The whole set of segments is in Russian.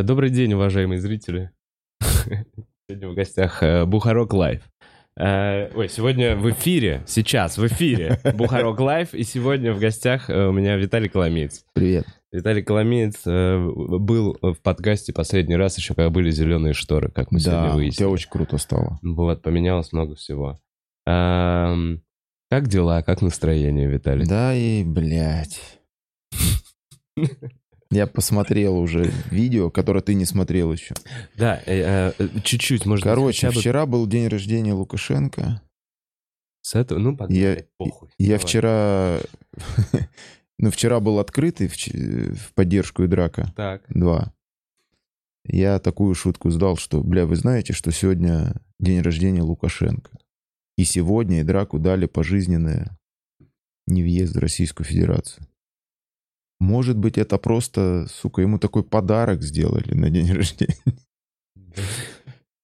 Э, Добрый день, уважаемые зрители. Сегодня в гостях э, Бухарок Лайв. Э, Ой, сегодня в эфире, сейчас в эфире Бухарок Лайв, и сегодня в гостях у меня Виталий Коломеец. Привет. Виталий Коломеец был в подкасте последний раз еще, когда были зеленые шторы, как мы сегодня Да, у выяснили. тебя очень круто стало. Вот, поменялось много всего. Как дела, как настроение, Виталий? Да и, блядь. Я посмотрел уже видео, которое ты не смотрел еще. Да, э, э, чуть-чуть, может быть, Короче, бы вчера был день рождения Лукашенко. с этого, ну, погнали, Я, похуй. я Давай. вчера... Ну, вчера был открытый в, в поддержку и драка. Так. Два. Я такую шутку сдал, что, бля, вы знаете, что сегодня день рождения Лукашенко. И сегодня и драку дали пожизненное не въезд в Российскую Федерацию. Может быть, это просто, сука, ему такой подарок сделали на день рождения.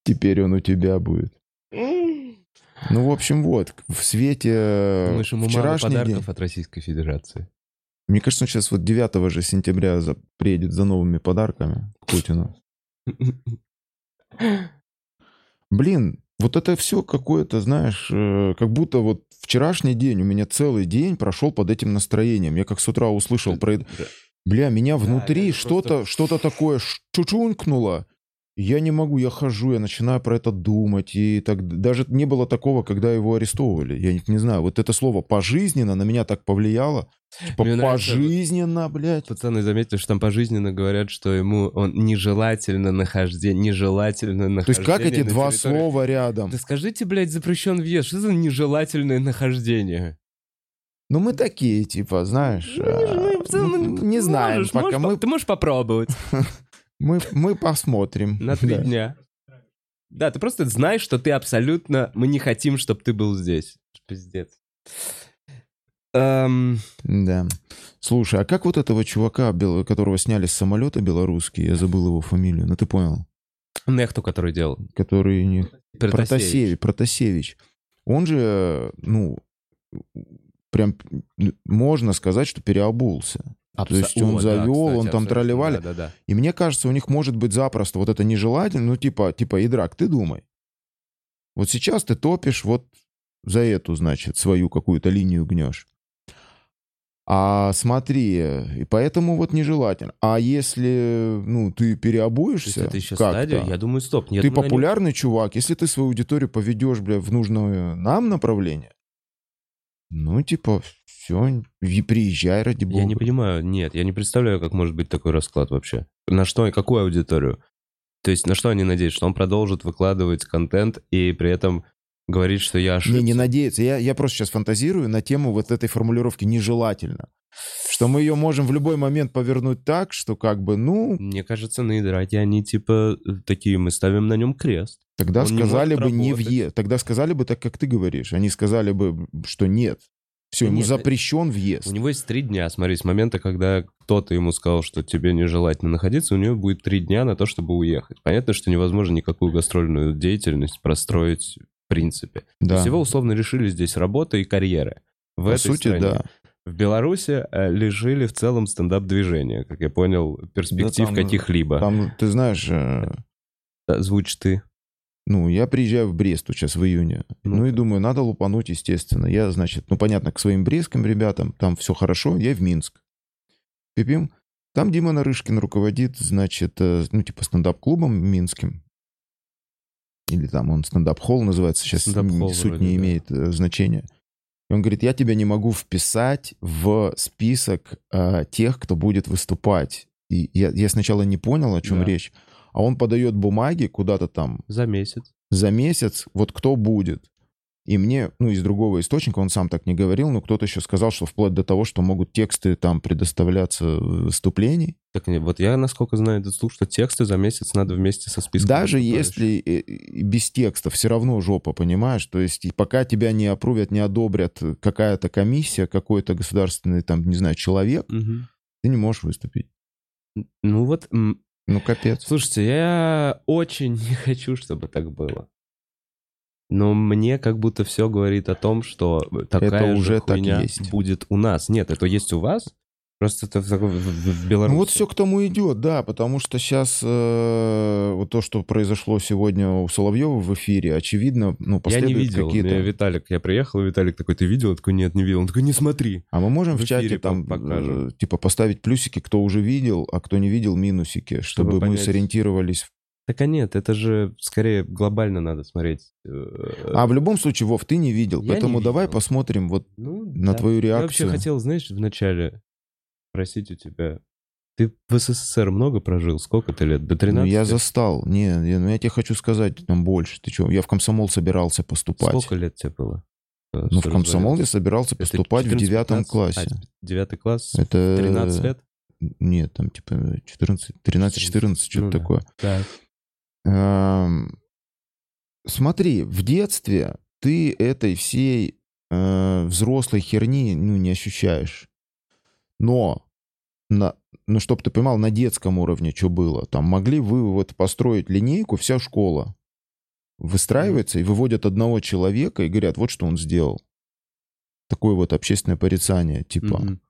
Теперь он у тебя будет. Ну, в общем, вот, в свете Думаешь, ему мало вчерашний день... подарков от Российской Федерации? Мне кажется, он сейчас вот 9 же сентября за- приедет за новыми подарками к Путину. Блин, вот это все какое-то, знаешь, э, как будто вот вчерашний день, у меня целый день прошел под этим настроением. Я как с утра услышал про это. Бля, меня внутри что-то что-то такое чучункнуло. Я не могу, я хожу, я начинаю про это думать. И так даже не было такого, когда его арестовывали. Я не, не знаю, вот это слово пожизненно на меня так повлияло. Типа Мне пожизненно, блядь. Пацаны заметили, что там пожизненно говорят, что ему он нежелательно нахождение, нежелательно То нахождение есть как эти два территории- слова рядом? Да скажите, блядь, запрещен въезд. Что за нежелательное нахождение? Ну мы такие, типа, знаешь, Ну, а, ну, в целом, ну, не знаем, можешь, пока можешь мы, Ты можешь попробовать мы, мы посмотрим. на три Да. дня. Да, ты просто знаешь, что ты абсолютно... Мы не хотим, чтобы ты был здесь. Пиздец. Эм, Да. Слушай, а как вот этого чувака, которого сняли с самолета белорусский, я забыл его фамилию, ну ты понял, Нехту, который делал. который не... Протасевич. Протасевич. Протасевич. Он же, ну, прям можно сказать, что переобулся. То есть Абсо- он О, да, завел, кстати, он там тролливали. Да-да-да. И мне кажется, у них может быть запросто вот это нежелательно, ну типа, типа, Идрак, ты думай. Вот сейчас ты топишь вот за эту, значит, свою какую-то линию гнешь. А смотри, и поэтому вот нежелательно. А если, ну, ты переобуешься это еще как-то, стадия? Я думаю, стоп. Я ты они- популярный чувак, если ты свою аудиторию поведешь, бля, в нужное нам направление, ну, типа, все, приезжай ради бога. Я не понимаю, нет, я не представляю, как может быть такой расклад вообще. На что, какую аудиторию? То есть на что они надеются? Что он продолжит выкладывать контент и при этом говорит, что я ошибся? Не, не надеяться. Я, я просто сейчас фантазирую на тему вот этой формулировки «нежелательно». Что мы ее можем в любой момент повернуть так, что как бы, ну, Мне кажется, на Идрате они типа э, такие, мы ставим на нем крест. тогда Он не сказали может бы не работать. въезд. Тогда сказали бы так, как ты говоришь. Они сказали бы, что нет. Все, ему Нет, запрещен въезд. У него есть три дня, смотри, с момента, когда кто-то ему сказал, что тебе нежелательно находиться, у него будет три дня на то, чтобы уехать. Понятно, что невозможно никакую гастрольную деятельность простроить в принципе. Да. есть его условно решили здесь работа и карьера. В По этой сути, стране. да. В Беларуси э, лежили в целом стендап-движения, как я понял, перспектив там, каких-либо. Там, ты знаешь, э, Да, Звучишь ты. Ну, я приезжаю в Брест сейчас в июне. Ну. Ну, и думаю, надо лупануть, естественно. Я, значит, ну, понятно, к своим брестским ребятам, там все хорошо, я в Минск. Пипим. Там Дима Нарышкин руководит, значит, э, ну, типа стендап-клубом минским. Или там он стендап-холл называется, сейчас Стендап-холл суть вроде, не да. имеет э, значения. И он говорит, я тебя не могу вписать в список э, тех, кто будет выступать. И я, я сначала не понял, о чем Да. речь. А он подает бумаги куда-то там За месяц. за месяц, вот кто будет. И мне, ну, из другого источника, он сам так не говорил, но кто-то еще сказал, что вплоть до того, что могут тексты там предоставляться выступлений. Так не, вот я, насколько знаю слух, что тексты за месяц надо вместе со списком. Даже если э, э, без текста, все равно жопа, понимаешь? То есть и пока тебя не опрувят, не одобрят какая-то комиссия, какой-то государственный, там, не знаю, человек, Мгм. ты не можешь выступить. Ну вот, Ну, капец. слушайте, я очень не хочу, чтобы так было. Но мне как будто все говорит о том, что такая Это же уже так хуйня есть. будет у нас. Нет, это есть у вас, Просто это в, в- в Беларуси. Ну вот все к тому идет, да, потому что сейчас вот то, что произошло сегодня у Соловьева в эфире, очевидно, ну, Я не видел. какие-то... Мне Виталик, я приехал, и Виталик такой, ты видел? Я такой, нет, не видел. Он такой, не смотри. А мы можем В в, чате там, по- покажем. э, типа, поставить плюсики, кто уже видел, а кто не видел, минусики, чтобы, Чтобы мы понять. сориентировались. Так а нет, это же скорее глобально надо смотреть. Э, А в любом случае, Вов, ты не видел, Я поэтому не давай видел. посмотрим вот ну, на да. твою Я вообще реакцию. хотел, знаешь, вначале спросить у тебя, ты в СССР много прожил? Сколько ты лет? До 13? Ну, я застал. Не, я, ну, я тебе хочу сказать, там больше. Ты что? Я в комсомол собирался поступать. Сколько лет тебе было? э, Ну, в комсомол я собирался поступать в 14, девятом 15? классе. А, девятый класс? Это... 13 лет? Нет, там типа 14, 13-14, что-то Ну да. такое. Так. Эм, Смотри, в детстве ты этой всей э, взрослой херни ну, не ощущаешь. Но, на, ну, чтобы ты понимал, на детском уровне что было. Там могли вы вот построить линейку, вся школа выстраивается и выводят одного человека и говорят, вот что он сделал. Такое вот общественное порицание, типа. Мгм.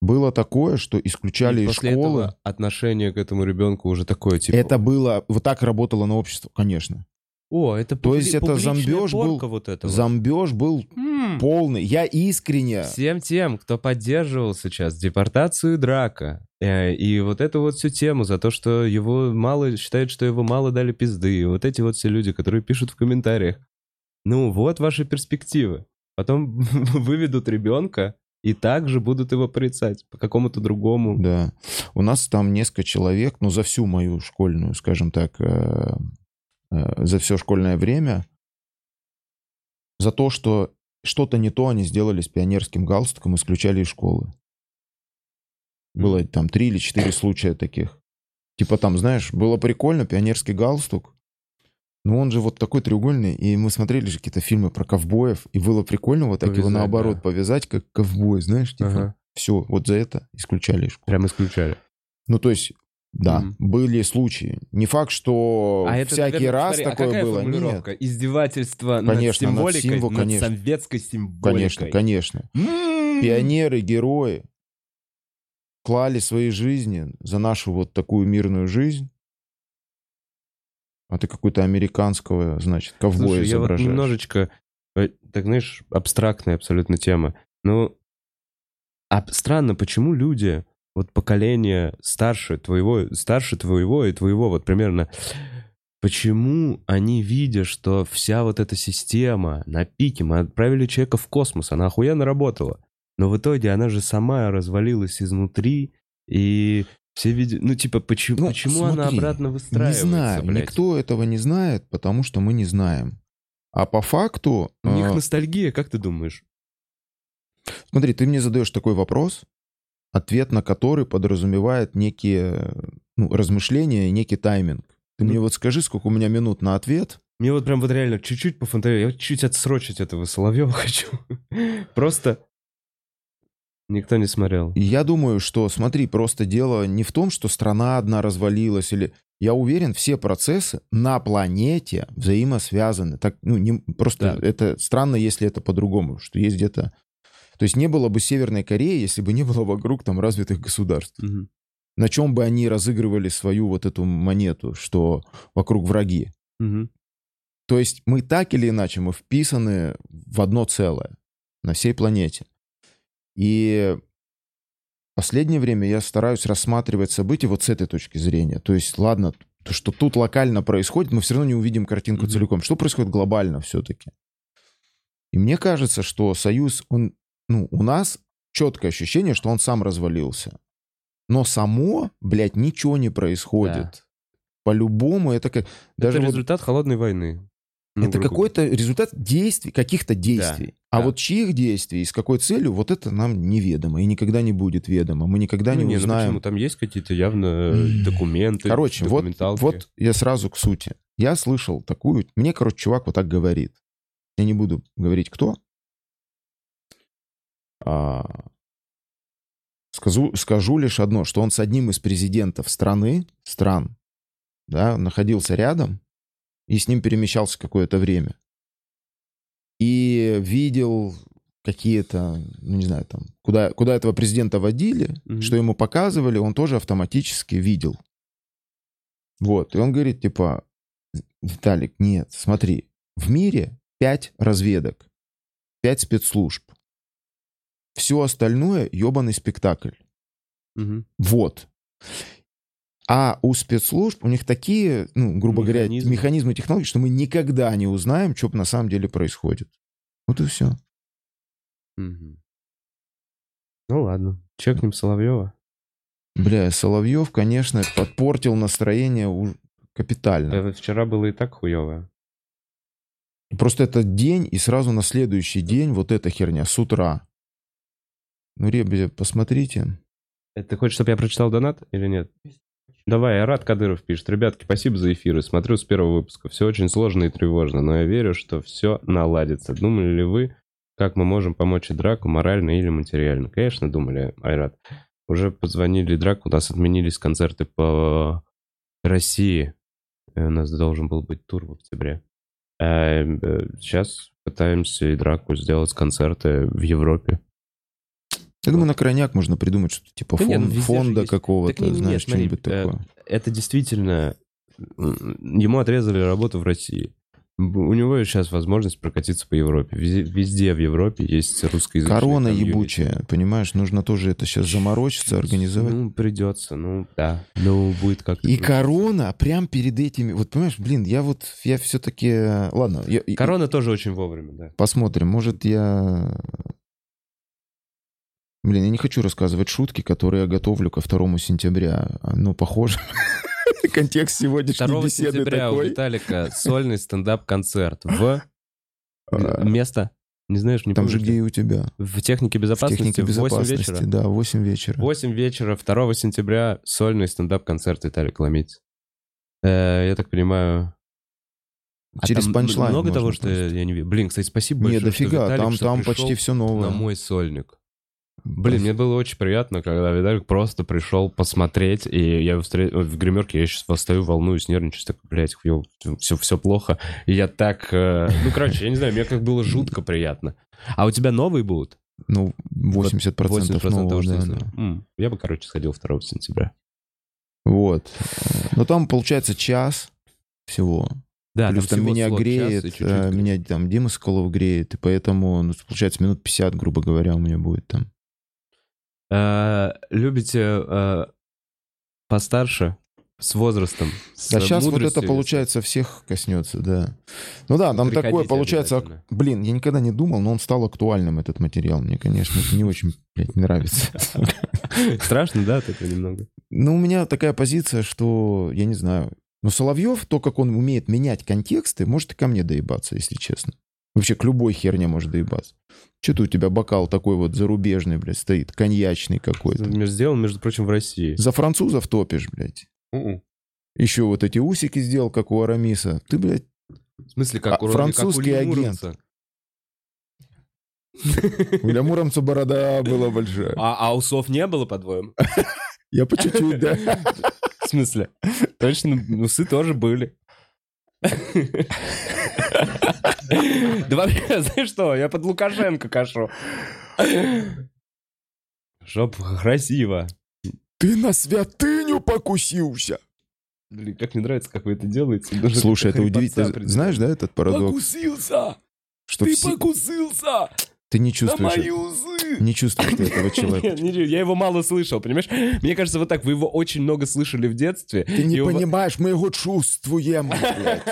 Было такое, что исключали И из после школы. этого отношение к этому ребенку уже такое, типа... Это было, вот так работало на общество, конечно. О, это То есть это зомбёж был- вот этого. Зомбеж был М. полный. Я искренне... Всем тем, кто поддерживал сейчас депортацию драка, э, и вот эту вот всю тему за то, что его мало, считают, что его мало дали пизды, и вот эти вот все люди, которые пишут в комментариях, ну вот ваши перспективы. Потом выведут ребенка и также будут его порицать по какому-то другому. Да. У нас там несколько человек, ну, за всю мою школьную, скажем так, э, за все школьное время, за то, что что-то не то они сделали с пионерским галстуком, исключали из школы. Было там три или четыре случая таких. Типа там, знаешь, было прикольно, пионерский галстук, но он же вот такой треугольный, и мы смотрели же какие-то фильмы про ковбоев, и было прикольно вот так его Повязать, наоборот да. повязать, как ковбой, знаешь, типа. Ага. Все, вот за это исключали из школы. Прям исключали. Ну, то есть, да, Мгм. были случаи. Не факт, что А это, всякий наверное, раз смотри, а такое какая было. формулировка? Нет, Издевательство Конечно, над над символикой, символ- над конечно. советской символикой. конечно, конечно. М. Пионеры, герои клали свои жизни за нашу вот такую мирную жизнь. А ты какой-то американского, значит, ковбоя Слушай, я вот изображаешь. немножечко, э, так знаешь, абстрактная абсолютно тема. Ну, а странно, почему люди, вот поколение старше твоего, старше твоего и твоего, вот примерно, почему они, видя, что вся вот эта система на пике, мы отправили человека в космос, она охуенно работала, но в итоге она же сама развалилась изнутри, и все видят, ну типа, почему, Ну, почему она смотри, обратно Не выстраивается, знаю, блядь? никто этого не знает, потому что мы не знаем. А по факту... У них э, ностальгия, как ты думаешь? Смотри, ты мне задаешь такой вопрос, ответ на который подразумевает некие ну, размышления и некий тайминг. Ты Ну- мне вот скажи, сколько у меня минут на ответ. Мне вот прям вот реально чуть-чуть пофантазировать. Я вот чуть отсрочить этого Соловьева хочу. Просто никто не смотрел. Я думаю, что, смотри, просто дело не в том, что страна одна развалилась или... Я уверен, все процессы на планете взаимосвязаны. Так, ну, не, просто Да. это странно, если это по-другому, что есть где-то... То есть не было бы Северной Кореи, если бы не было вокруг там развитых государств. Мгм. На чем бы они разыгрывали свою вот эту монету, что вокруг враги. Мгм. То есть мы так или иначе, мы вписаны в одно целое на всей планете. И в последнее время я стараюсь рассматривать события вот с этой точки зрения. То есть, ладно, то, что тут локально происходит, мы все равно не увидим картинку Мгм. целиком. Что происходит глобально все-таки? И мне кажется, что Союз, он, ну, у нас четкое ощущение, что он сам развалился. Но само, блядь, ничего не происходит. Да. По-любому это как... Даже Это вот результат холодной войны. Ну, это какой-то результат действий, каких-то действий. а да. вот чьих действий и с какой целью, вот это нам неведомо и никогда не будет ведомо. Мы никогда Ну, не не, ну узнаем. почему? Там есть какие-то явно э, документы, Короче, вот, вот я сразу к сути. Я слышал такую... Мне, короче, чувак вот так говорит. Я не буду говорить, кто. А, скажу, скажу лишь одно, что он с одним из президентов страны, стран, да, находился рядом и с ним перемещался какое-то время. И видел какие-то, ну не знаю, там, куда, куда этого президента водили, Мгм. что ему показывали, он тоже автоматически видел. Вот, и он говорит, типа, Виталик, нет, смотри, в мире пять разведок, пять спецслужб. Все остальное ебаный спектакль. Мгм. Вот. А у спецслужб, у них такие, ну, грубо говоря, Механизмы. механизмы и технологии, что мы никогда не узнаем, что на самом деле происходит. Вот и все. Мгм. Ну ладно, чекнем Соловьева. Бля, Соловьев, конечно, подпортил настроение уж капитально. Это вчера было и так хуево. Просто этот день, и сразу на следующий день вот эта херня с утра. Ну, ребята, посмотрите. Это ты хочешь, чтобы я прочитал донат или нет? Давай, Арат Кадыров пишет. Ребятки, спасибо за эфиры. Смотрю с первого выпуска. Все очень сложно и тревожно, но я верю, что все наладится. Думали ли вы, как мы можем помочь Драку морально или материально? Конечно, думали, Айрат. Уже позвонили Драку, у нас отменились концерты по России. Э, У нас должен был быть тур в октябре. Сейчас пытаемся и Драку сделать концерты в Европе. Я думаю, на крайняк можно придумать что-то типа Да нет, фон- ну, везде же фонда какого-то, Так нет, знаешь, что-нибудь э, такое. это действительно... Ему отрезали работу в России. У него сейчас возможность прокатиться по Европе. Везде, везде в Европе есть русскоязычные Корона комьюнити. ебучая, понимаешь? Нужно тоже это сейчас заморочиться, организовать. Ну, придется, ну, да. Ну, будет как-то... И круто. корона прям перед этими... Вот понимаешь, блин, я вот, я все-таки... Ладно, я- Корона тоже очень вовремя, да. посмотрим. Может, я... Блин, я не хочу рассказывать шутки, которые я готовлю ко 2 сентября. Ну, похоже. Контекст сегодняшней 2 беседы сентября у. Виталика сольный стендап-концерт в... А, Место? Не знаешь, не Там же где и у тебя. В технике В безопасности технике в 8 безопасности, вечера. да, 8 вечера. 8 вечера 2 сентября сольный стендап-концерт Виталик Ломиц. Э, я так понимаю... а Через там панчлайн Много того, что просто. я не вижу. Блин, кстати, спасибо большое, что дофига, там, что там пришел почти все на новое. мой сольник. Блин, мне было очень приятно, когда Виталик просто пришел посмотреть, и я встре- в гримерке, я сейчас восстаю, волнуюсь, нервничаю, так, блядь, все, все плохо. И я так... э, Ну, короче, я не знаю, мне как было жутко приятно. А у тебя новые будут? Ну, 80%, 80% нового, того, что да, я да. знаю. М, Я бы, короче, сходил 2 сентября. Вот. Но там получается час всего. Да, Плюс там всего меня греет, чуть-чуть э, греет. меня там Дима Соколов греет, и поэтому, ну, получается, минут 50, грубо говоря, у меня будет там. Э, Любите э, постарше, с возрастом, с А сейчас вот это, получается, всех коснется, да. Ну да, там Приходите такое, получается, блин, я никогда не думал, но он стал актуальным, этот материал. Мне, конечно, не очень, блядь, нравится. Страшно, да, от этого немного? Ну, у меня такая позиция, что, я не знаю, но Соловьев, то, как он умеет менять контексты, может и ко мне доебаться, если честно. Вообще к любой херне может доебаться. Что-то у тебя бокал такой вот зарубежный, блядь, стоит, коньячный какой-то. Сделан, между прочим, в России. За французов топишь, блядь. Мгм. Еще вот эти усики сделал, как у Арамиса. Ты, блядь, В смысле, как А, у французский как у агент. У Ля Муромца борода была большая. А, а усов не было, по-твоему? Я по чуть-чуть, да. В смысле? Точно, усы тоже были. Да вообще, знаешь что, я под Лукашенко кашу. Жоп, красиво. Ты на святыню покусился. Блин, как мне нравится, как вы это делаете. Даже Слушай, это удивительно. Знаешь, да, этот парадокс? Покусился! Что Ты все... покусился! Ты не чувствуешь... мои усы! Не чувствуешь ты этого человека. Нет, не- я его мало слышал, понимаешь? Мне кажется, вот так, вы его очень много слышали в детстве. Ты не у понимаешь, мы его чувствуем, блядь.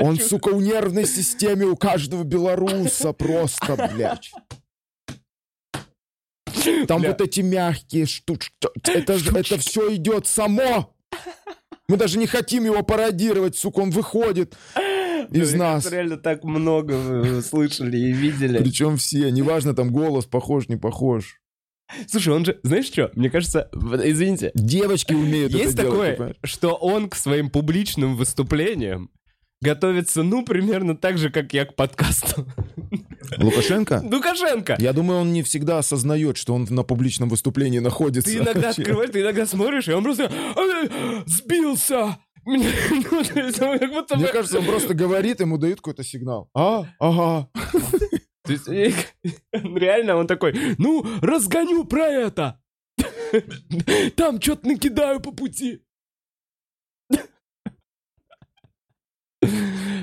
Он, сука, в нервной системе у каждого белоруса просто, блядь. Там Бля. вот эти мягкие штучки. Это, же- это все идет само. Мы даже не хотим его пародировать, сука, он выходит из нас. реально так много слышали и видели. Причем все, неважно, там голос похож, не похож. Слушай, он же, знаешь что? Мне кажется, извините, Девочки умеют есть это такое, что он к своим публичным выступлениям готовится, ну, примерно так же, как я к подкасту. Лукашенко? Лукашенко! Я думаю, он не всегда осознает, что он на публичном выступлении находится. Ты иногда открываешь, ты иногда смотришь, и он просто «А, сбился! Мне кажется, он просто говорит, ему дают какой-то сигнал. А, ага. То есть, реально он такой, ну, разгоню про это. Там что-то накидаю по пути.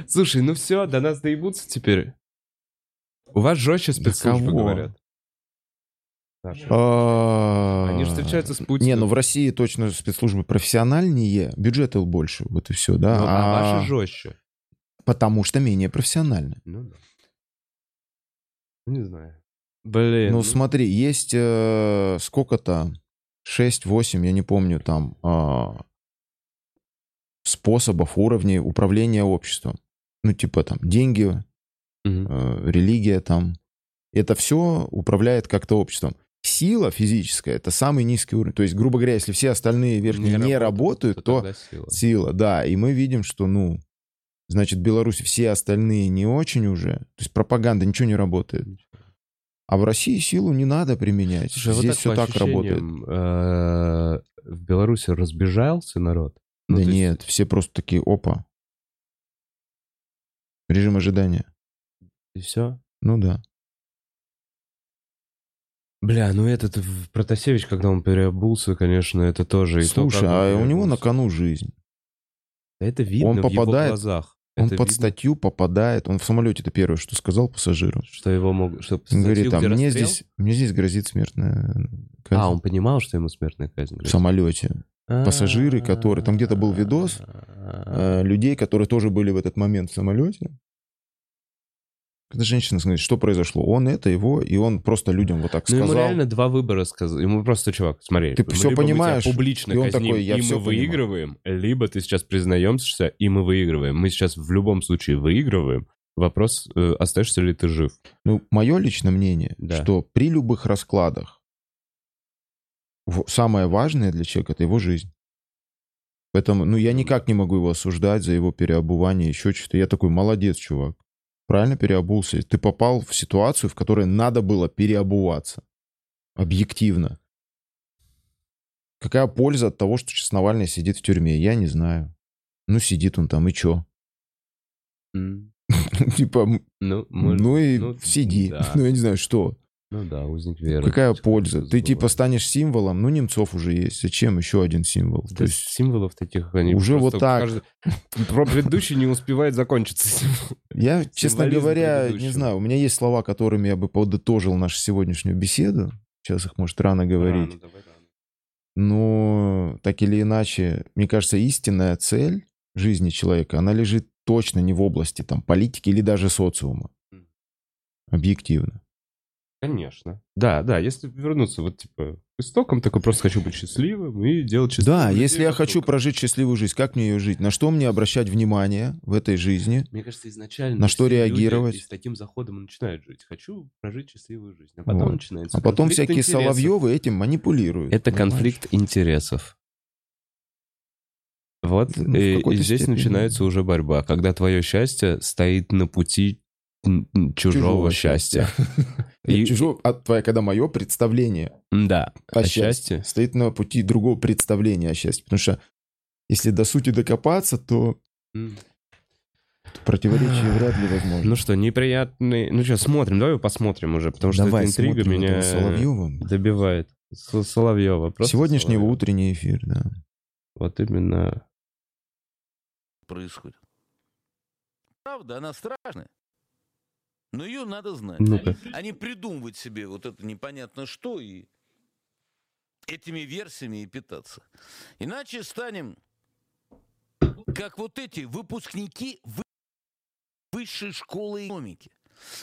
Слушай, ну все, до нас доебутся теперь. У вас жестче спецслужбы говорят. Саша. Они же встречаются с Путиным. Не, ну в России точно спецслужбы профессиональнее, бюджеты больше, вот и все, да. Ну, а А ваши жестче. Потому что менее профессионально. Ну да. Ну, Не знаю. Блин. Ну смотри, есть э, сколько-то, 6-8, я не помню, там, а, способов, уровней управления обществом. Ну типа там деньги, Мгм. э, религия там. Это все управляет как-то обществом. Сила физическая — это самый низкий уровень. То есть, грубо говоря, если все остальные верхние не, работают, то тогда сила. сила, да. И мы видим, что, ну, значит, в Беларуси все остальные не очень уже. То есть пропаганда, ничего не работает. А в России силу не надо применять. Слушай, а вот Здесь так все так работает. э, В Беларуси разбежался народ? Ну, да то есть- нет, все просто такие, опа. Режим ожидания. И все? Ну да. Бля, ну этот в- Протасевич, когда он переобулся, конечно, это тоже... и то, Слушай, он а у него на кону жизнь. Это видно он в его попадает- глазах. Он Это под видно, статью попадает. Он в самолете это первое, что сказал пассажиру. Что его могут... Что, Он статью, говорит, а где мне расстрел? здесь, мне здесь грозит смертная казнь. А, он понимал, что ему смертная казнь в грозит? самолете. пассажиры, которые- там где-то был видос, А, Э, людей, которые тоже были в этот момент в самолете. Когда женщина говорит, что произошло? Он это, его, и он просто людям вот так Ну, ему сказал. реально два выбора сказал. Ему просто, чувак, смотри. Ты тебя понимаешь, публично и он казним, такой, «Я и всё мы понимаю». выигрываем, либо ты сейчас признаемся, и мы выигрываем. Мы сейчас в любом случае выигрываем. Вопрос, э, остаешься ли ты жив. Ну, мое личное мнение, Да. что при любых раскладах самое важное для человека это его жизнь. Поэтому, ну, я никак не могу его осуждать за его переобувание, еще что-то. Я такой, молодец, чувак. Правильно переобулся. Ты попал в ситуацию, в которой надо было переобуваться. Объективно. Какая польза от того, что сейчас Навальный сидит в тюрьме? Я не знаю. Ну, сидит он там, и чё? Типа, м, Ну, ну и ну, сиди. Ну, я не знаю, что. Ну да, узник веры. Какая Потихоньку польза? Ты типа станешь символом, ну Немцов уже есть. Зачем еще один символ? Да То есть символов таких они уже вот так. каждый- Про предыдущий не успевает закончиться я, честно говоря, не знаю, у меня есть слова, которыми я бы подытожил нашу сегодняшнюю беседу. Сейчас их, может, рано говорить. Ну давай. Но так или иначе, мне кажется, истинная цель жизни человека, она лежит точно не в области там политики или даже социума. Объективно. Конечно. Да, да, если вернуться вот типа к истокам, такой просто хочу быть счастливым и делать счастливым. Да, людей если я вокруг. хочу прожить счастливую жизнь, как мне ее жить? На что мне обращать внимание в этой жизни? Мне кажется, изначально На что люди реагировать? и с таким заходом начинают жить. Хочу прожить счастливую жизнь. А потом Вот. начинается А потом всякие интересов. Соловьевы этим манипулируют. Это понимаешь? конфликт интересов. Вот, Ну, в и, и здесь степени. начинается уже борьба, когда твое счастье стоит на пути м, чужого, счастья. И- Чужого, а твое, когда мое представление Да, о а счастье счастье? стоит на пути другого представления о счастье. Потому что если до сути докопаться, то противоречие вряд ли возможно. Ну что, неприятный... Ну что, смотрим, давай посмотрим уже, потому что Давай эта интрига меня Соловьевым. добивает. С- Соловьева. просто Сегодняшний Соловьева. утренний эфир, да. Вот именно. происходит. Правда, она страшная. Но ее надо знать. Ну-ка. Они придумывают себе вот это непонятно что и этими версиями и питаться. Иначе станем как вот эти выпускники вы- высшей школы экономики.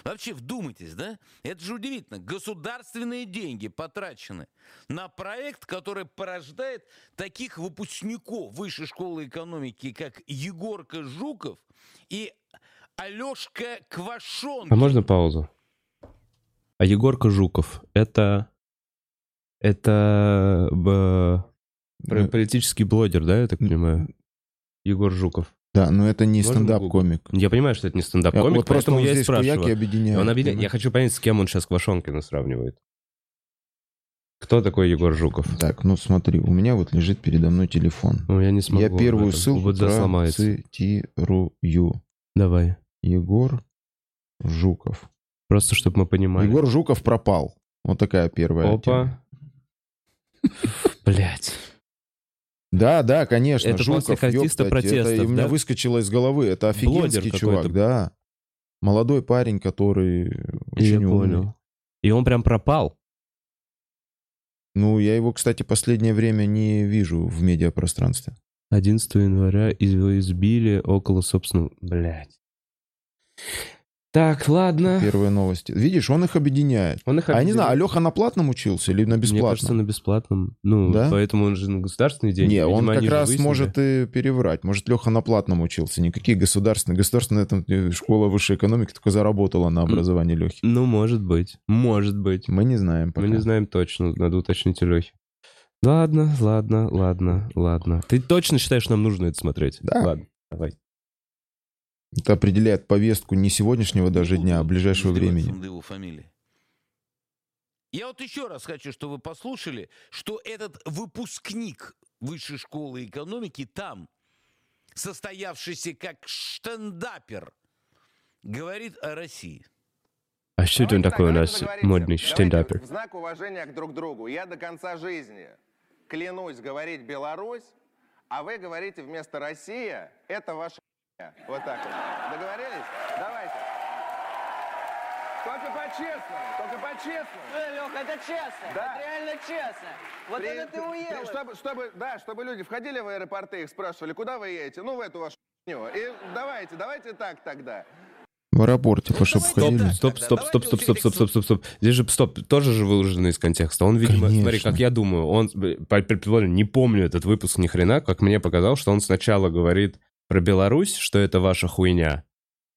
Вообще вдумайтесь, да? Это же удивительно. Государственные деньги потрачены на проект, который порождает таких выпускников высшей школы экономики, как Егорка Жуков и Алешка Квашонкин. А можно паузу? А Егорка Жуков, это... Это б- политический блогер, да, я так понимаю? Егор Жуков. Да, но это не стендап-комик. Я понимаю, что это не стендап-комик, вот просто поэтому он я и спрашиваю. объединяет. Он объединяет- Я хочу понять, с кем он сейчас Квашонкина сравнивает. Кто такой Егор Жуков? Так, ну смотри, у меня вот лежит передо мной телефон. Ну, я не смогу. Я первую это ссылку процитирую. Давай. Егор Жуков. Просто, чтобы мы понимали. Егор Жуков пропал. Вот такая первая. Опа. Блять. Да, да, конечно. Это Жуков, после кастиста ёптать, протестов, это у меня да? выскочило из головы. Это офигенский чувак, да. Молодой парень, который Я очень умный. понял. И он прям пропал. Ну, я его, кстати, последнее время не вижу в медиапространстве. 11 января его избили около, собственно... Блять. Так, ладно. Первые новости. Видишь, он их объединяет. Он их А я не знаю, Алеха на платном учился или на Мне бесплатном? кажется, на бесплатном. Ну, Да? поэтому он же на государственные деньги. Не, он Видимо, они как раз выяснили. может и переврать. Может, Леха на платном учился. Никакие государственные. Государственная там, э, школа высшей экономики только заработала на образовании Лехи. Ну, может быть. Может быть. Мы не знаем пока. Мы не знаем точно. Надо уточнить у Лехи. Ладно, ладно, ладно, ладно. Ты точно считаешь, нам нужно это смотреть? Да. Ладно, давай. Это определяет повестку не сегодняшнего даже дня, а ближайшего времени. над его фамилией. Я вот еще раз хочу, чтобы вы послушали, что этот выпускник высшей школы экономики там, состоявшийся как штендапер, говорит о России. А что это такой у нас модный Давайте стендапер? В знак уважения к друг другу. Я до конца жизни клянусь говорить Беларусь, а вы говорите вместо Россия, это ваша хуйня». Вот так вот. Договорились? Давайте. Только по-честному, только по-честному. Э, Леха, это честно. Да. Это реально честно. Вот При- это ты уел. Чтобы, чтобы, да, чтобы люди входили в аэропорты, их спрашивали, куда вы едете? Ну, в эту вашу. И давайте, давайте так тогда. В аэропорте, Ну, чтобы входили. Стоп, стоп, стоп, стоп, стоп, стоп, стоп, стоп, стоп. Здесь же, стоп, тоже же выложено из контекста. Он, видимо, смотри, Конечно. как я думаю, он, по- предположим, не помню этот выпуск ни хрена, как мне показалось, что он сначала говорит про Беларусь, что это ваша хуйня.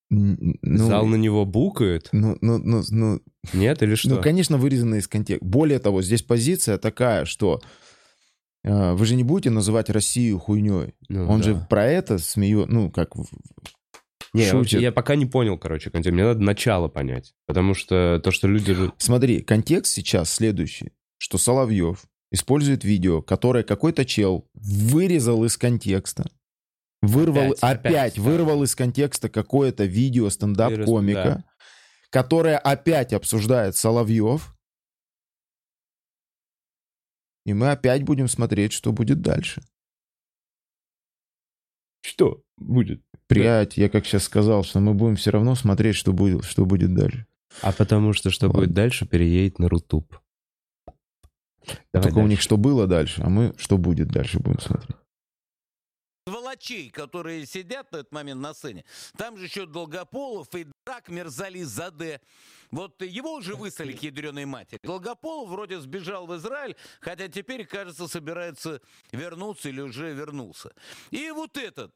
Ну, Зал на него букает. ну, ну, ну, ну, Нет, или что? ну, конечно, вырезано из контекста. Более того, здесь позиция такая, что э, вы же не будете называть Россию хуйней. Ну, Он да. же про это смеет, ну, как Не, я, шутит. вообще- я пока не понял, короче, контекст. Мне надо начало понять. Потому что то, что люди... Смотри, контекст сейчас следующий, что Соловьев использует видео, которое какой-то чел вырезал из контекста. Вырвал, Опять, опять, опять, да. вырвал из контекста какое-то видео стендап-комика, да. которое опять обсуждает Соловьев. И мы опять будем смотреть, что будет дальше. Что будет? Блять, я как сейчас сказал, что мы будем все равно смотреть, что будет, что будет дальше. А потому что что Ладно. будет дальше, переедет на Рутуб. Давай Только у них дальше. что было дальше, а мы что будет дальше будем смотреть. Сволочей, которые сидят на этот момент на сцене. Там же еще Долгополов и Драк Мерзали Заде. Вот его уже выслали к ядреной матери. Долгополов вроде сбежал в Израиль, хотя теперь, кажется, собирается вернуться или уже вернулся. И вот этот,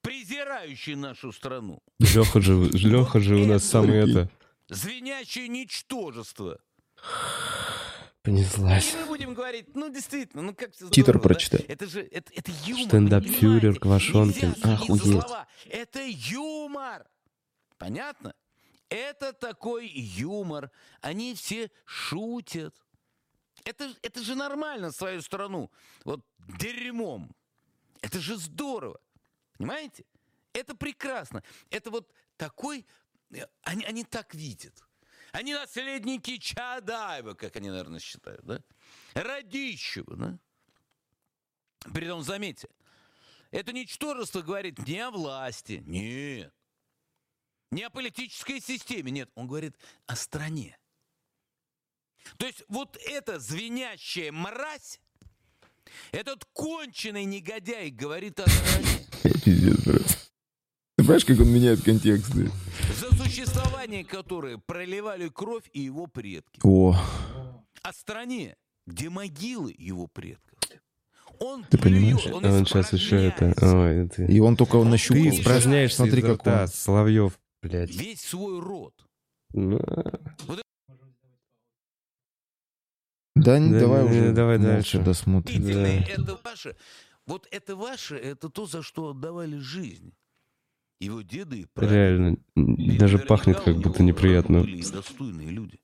презирающий нашу страну, Леха же, Леха же у нас самый это... звенящее ничтожество. Понеслась. И мы будем говорить, ну действительно, ну как все Титр здорово, да? прочитай. Это же, это, это юмор. Стендап-фюрер? Квашонкин. Охуеть. Это юмор. Понятно? Это такой юмор. Они все шутят. Это, это же нормально свою страну. Вот дерьмом. Это же здорово. Понимаете? Это прекрасно. Это вот такой... э, Они, они так видят. Они наследники Чадаева, как они, наверное, считают, да? Радищева, да? Притом, заметьте, это ничтожество говорит не о власти, нет. Не о политической системе, нет. Он говорит о стране. То есть вот эта звенящая мразь, этот конченый негодяй говорит о стране. Пиздец. Понимаешь, как он меняет контексты? За существование которой проливали кровь и его предки. О, О стране, где могилы его предков. Он Ты понимаешь? плюет, Он сейчас еще это... Ой, это... и он только нащупал. Ты испражняешься Смотри, как он. рта, Соловьев, блядь. Весь свой род. Ну, Да, не, Да, давай не, уже давай дальше. досмотрим. Длительное это ваше. Вот это ваше, это то, за что отдавали жизнь. Его деды и прадеды. Реально, даже пахнет как будто неприятно. Достойные люди.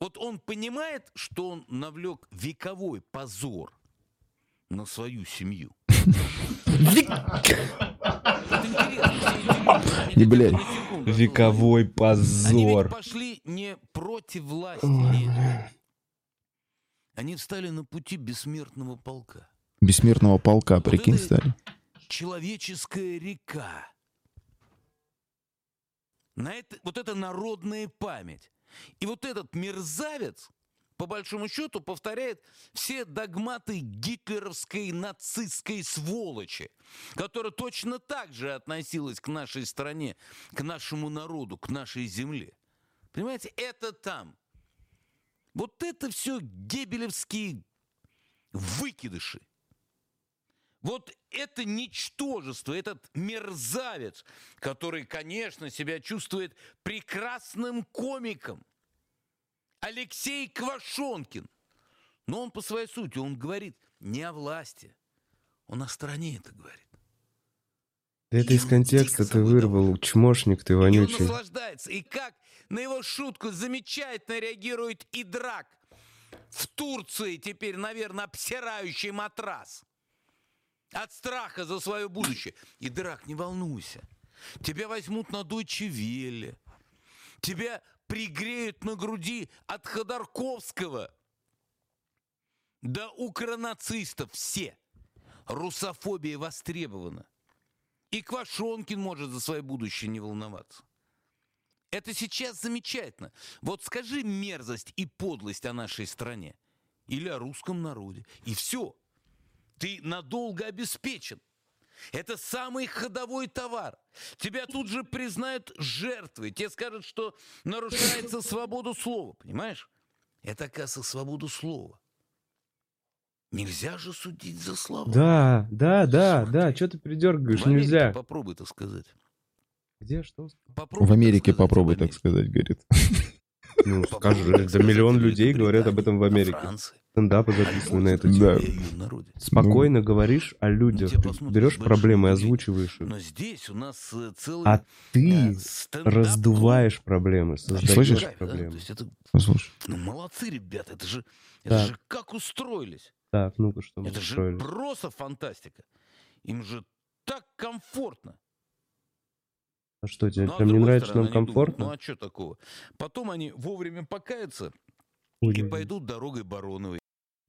Вот он понимает, что он навлек вековой позор на свою семью. Они И, блядь, Вековой Они позор. пошли не против власти, нет. Они встали на пути бессмертного полка. Бессмертного полка, прикинь, стали. Человеческая река. На это, вот это народная память. И вот этот мерзавец, по большому счету, повторяет все догматы гитлеровской нацистской сволочи, которая точно так же относилась к нашей стране, к нашему народу, к нашей земле. Понимаете, это там. Вот это все гебелевские выкидыши. Вот это ничтожество, этот мерзавец, который, конечно, себя чувствует прекрасным комиком. Алексей Квашонкин. Но он по своей сути, он говорит не о власти. Он о стране это говорит. Это из И он контекста ты вырвал, чмошник ты И он вонючий. наслаждается. И как на его шутку замечательно реагирует и драк. В Турции теперь, наверное, обсирающий матрас. От страха за свое будущее. И драк, не волнуйся. Тебя возьмут на Дойче Велле. Тебя пригреют на груди от Ходорковского до укронацистов. Все. Русофобия востребована. И Квашонкин может за свое будущее не волноваться. Это сейчас замечательно. Вот скажи мерзость и подлость о нашей стране. Или о русском народе. И все. Ты надолго обеспечен. Это самый ходовой товар. Тебя тут же признают жертвой. Тебе скажут, что нарушается свобода слова. Понимаешь? Это, оказывается, свобода слова. Нельзя же судить за слова. Да, да, да, Смотри. да, что ты придергаешь, В Америке нельзя. Попробуй это сказать. Где, что? Попробуй В Америке сказать, попробуй так сказать, говорит. Ну, скажи, сказать миллион людей говорят об этом в Америке. Стендапы записаны на эту тему. Да. Спокойно говоришь о людях. Ты берешь проблемы и озвучиваешь их. Но здесь у нас э, целый А ты э, раздуваешь проблемы, создаешь Слышишь? Проблемы. это Послушай. ну, молодцы, ребята. Это же, это Так. же как устроились. Так, ну-ка, что мы Это же просто фантастика. Им же так комфортно. А что, тебе Ну, а прям не нравится, что стороны, нам они думают, комфортно? ну а что такого? Потом они вовремя покаются Ой, и ой, ой. пойдут дорогой Бароновой.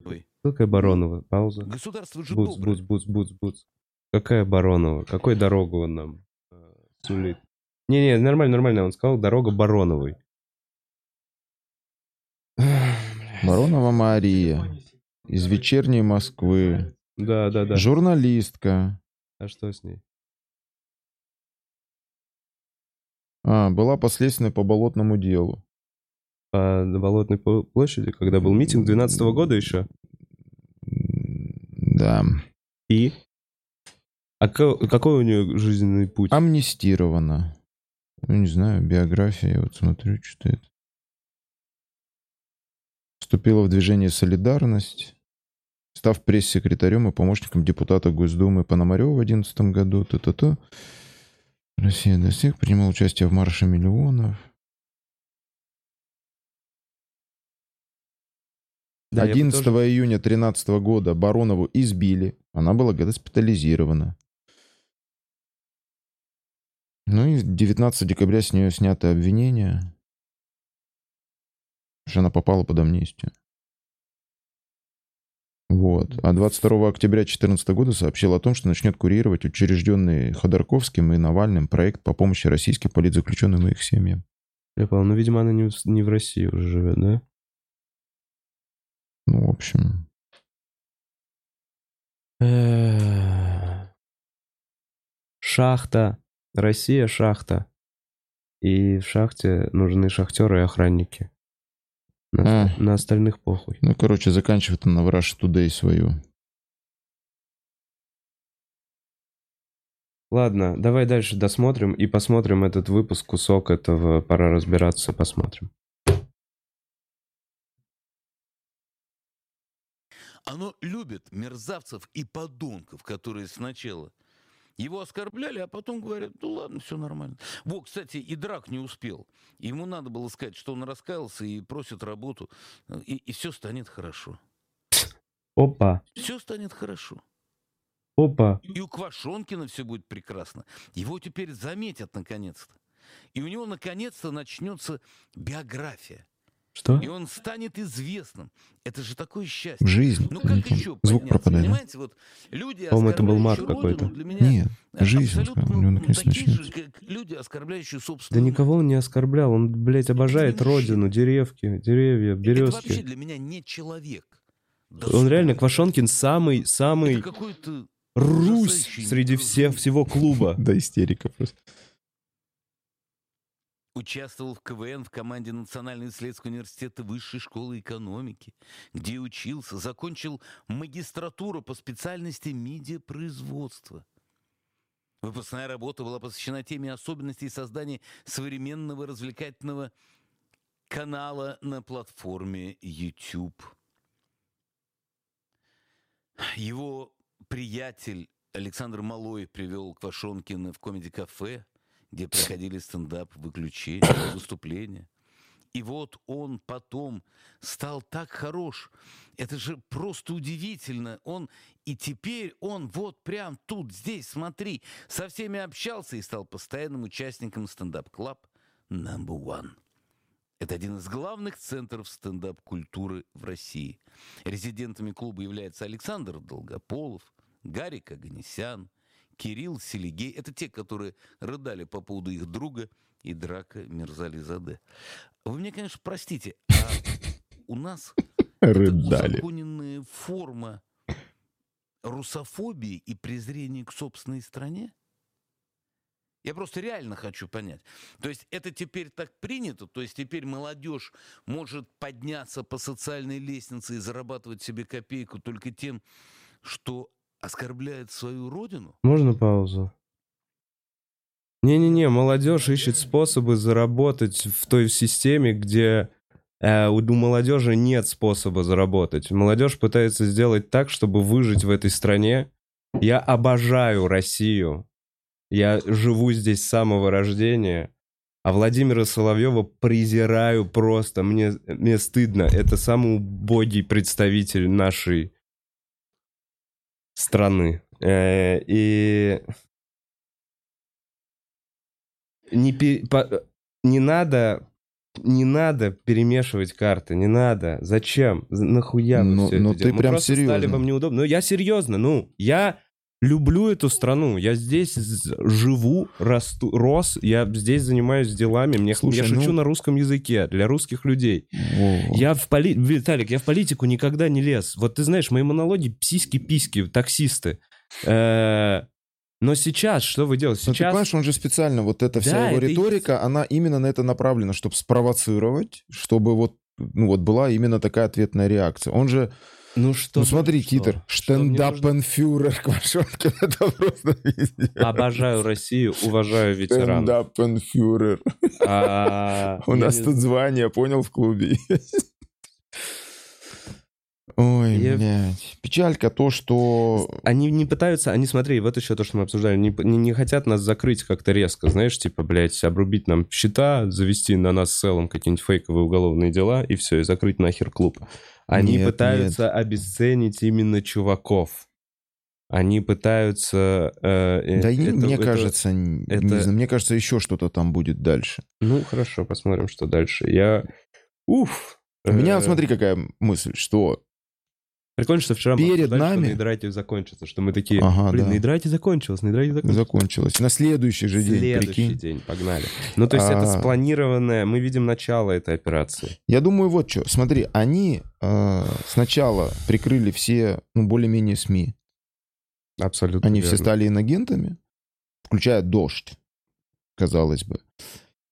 Ой, Какая Баронова? Пауза. Государство же Буц, доброе. буц, буц, буц, буц. Какая Баронова? Какой дорогу он нам э, сулит? Не-не, нормально, нормально. Он сказал дорога Бароновой. Баронова Мария. Из вечерней Москвы. Да, да, да. Журналистка. А что с ней? А, была последственной по болотному делу. По на Болотной площади, когда был митинг 12 года еще. Да. И? А ка- какой у нее жизненный путь? Амнистирована. Ну, не знаю, биография. Я вот смотрю, что это. Вступила в движение «Солидарность», став пресс-секретарем и помощником депутата Госдумы Пономарева в 2011 году. Т-т-т. Россия достиг, принимал участие в марше миллионов. Да, я бы 11 тоже- июня 2013 года Баронову избили. Она была госпитализирована. Ну и 19 декабря с нее снято обвинение. Что она попала под амнистию. Вот. А 22 октября 2014 года сообщил о том, что начнет курировать учрежденный Ходорковским и Навальным проект по помощи российским политзаключенным и их семьям. Я понял. Ну, видимо, она не в, не в России уже живет, да? Ну, в общем, Шахта. Россия шахта. И в шахте нужны шахтеры и охранники. На, А. на остальных похуй. ну, короче, заканчивает она в Rush Today свою. Ладно, давай дальше досмотрим и посмотрим этот выпуск, кусок этого «Пора разбираться», посмотрим. Оно любит мерзавцев и подонков, которые сначала его оскорбляли, а потом говорят, ну ладно, все нормально. Во, кстати, и Драк не успел. Ему надо было сказать, что он раскаялся и просит работу, и, все станет хорошо. Опа. Все станет хорошо. Опа. И у Квашонкина все будет прекрасно. Его теперь заметят наконец-то. И у него наконец-то начнется биография. Что? И он станет известным. Это же такое счастье. В жизнь. Ну как еще Звук пропадает. Понимаете, вот люди, По-моему, это был мат какой-то. Нет, жизнь. абсолютно У него наконец такие же, начнется. как люди, оскорбляющие Да собственную никого он не оскорблял. Он, блядь, обожает мужчина. родину, деревки, деревья, Это вообще березки. для меня не человек. Он реально. Квашонкин, самый, самый Это какой-то Русь среди всех, всего клуба. Да, истерика просто. Участвовал в КВН в команде Национального исследовательского университета Высшей школы экономики, где учился, закончил магистратуру по специальности медиапроизводства. Выпускная работа была посвящена теме особенностей создания современного развлекательного канала на платформе YouTube. Его приятель Александр Малой привел Квашонкина в комеди-кафе, где проходили стендап, выключения, выступления. И вот он потом стал так хорош. Это же просто удивительно. Он и теперь он вот прям тут, здесь, смотри, со всеми общался и стал постоянным участником Stand Up Club Number One. Это один из главных центров стендап-культуры в России. Резидентами клуба являются Александр Долгополов, Гарик Аганесян, Кирилл Селигей. Это те, которые рыдали по поводу их друга и драка Мирзали Заде. Вы мне, конечно, простите, а у нас это Рыдали. узаконенная форма русофобии и презрения к собственной стране? Я просто реально хочу понять. То есть это теперь так принято? То есть теперь молодежь может подняться по социальной лестнице и зарабатывать себе копейку только тем, что оскорбляет свою родину? Можно паузу? Не-не-не, молодежь ищет способы заработать в той системе, где э, у молодежи нет способа заработать. Молодежь пытается сделать так, чтобы выжить в этой стране. Я обожаю Россию. Я живу здесь с самого рождения. А Владимира Соловьева презираю просто. Мне, мне стыдно. Это самый убогий представитель нашей страны. Э, и не, пе- по- не надо не надо перемешивать карты, не надо. Зачем? За- Нахуя вы Ну- все ну это ты делаете? Мы прям просто стали серьезно. вам неудобно. Ну, я серьезно, ну, я люблю эту страну. Я здесь живу, расту, рос, я здесь занимаюсь делами. Мне, Слушай, я шучу ну- на русском языке для русских людей. Во. Я в поли... Виталик, я в политику никогда не лез. Вот ты знаешь, мои монологи письки-письки, таксисты. Э, Но сейчас, что вы делаете? Ну, ты Сейчас... понимаешь, он же специально, вот эта вся Да, его это риторика, она именно на это направлена, чтобы спровоцировать, чтобы вот, ну вот была именно такая ответная реакция. Он же, Ну что? ну смотри, что? нужно? штендапенфюрер Квашонкин, это просто везде. Обожаю Россию, уважаю ветеранов. Штендапенфюрер. А, У нас тут звание, понял, в клубе. Ой, Я- блядь. Печалька то, что... Они не пытаются, они, смотри, вот еще то, что мы обсуждали, не, не, не хотят нас закрыть как-то резко, знаешь, типа, блядь, обрубить нам счета, завести на нас с целом какие-нибудь фейковые уголовные дела, и все, и закрыть нахер клуб. Они Нет, пытаются обесценить именно чуваков. Они пытаются... э, э, Да это- мне это- кажется, это- не знаю, мне кажется, еще что-то там будет дальше. Ну, хорошо, посмотрим, что дальше. Я... Уф! У меня, Э, смотри, какая мысль, что Прикольно, что вчера мы перед что нами- Нейдрайте закончится, что мы такие, Ага, блин, да. Нейдрайте закончилось, Нейдрайте закончилось. закончилось. На следующий же день, Следующий прикинь. день, погнали. Ну, то есть это А. спланированное, мы видим начало этой операции. Я думаю, вот что. Смотри, они э, сначала прикрыли все, ну, более-менее СМИ. Абсолютно Они все верно. стали инагентами, включая «Дождь», казалось бы.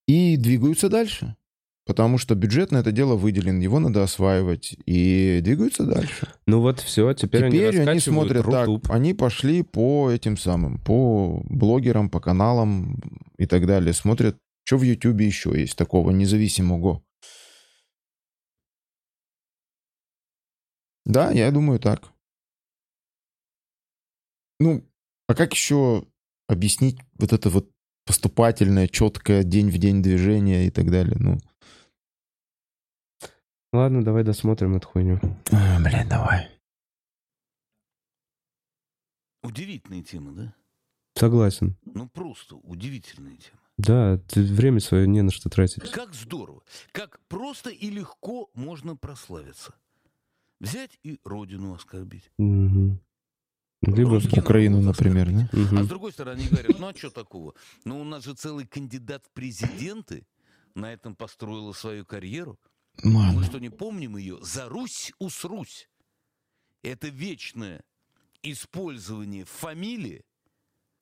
И двигаются дальше. Потому что бюджет на это дело выделен, его надо осваивать. И двигаются дальше. Ну вот все, теперь, Теперь, они, они, смотрят Рутуб. так, они пошли по этим самым, по блогерам, по каналам и так далее. Смотрят, что в Ютубе еще есть такого независимого. Да, я думаю так. Ну, а как еще объяснить вот это вот поступательное, четкое день в день движение и так далее? Ну, Ладно, давай досмотрим эту хуйню. а, блин, давай. Удивительная тема, да? Согласен. Ну, просто удивительная тема. Да, ты время свое не на что тратить. Как здорово, как просто и легко можно прославиться. Взять и родину оскорбить. Мгм. Либо... Русский Украину, например, да? оскорбить. А с другой стороны, они говорят, ну а что такого? Ну у нас же целый кандидат в президенты на этом построила свою карьеру. Мы Ман, что, не помним ее? За Русь усрусь. Это вечное использование фамилии,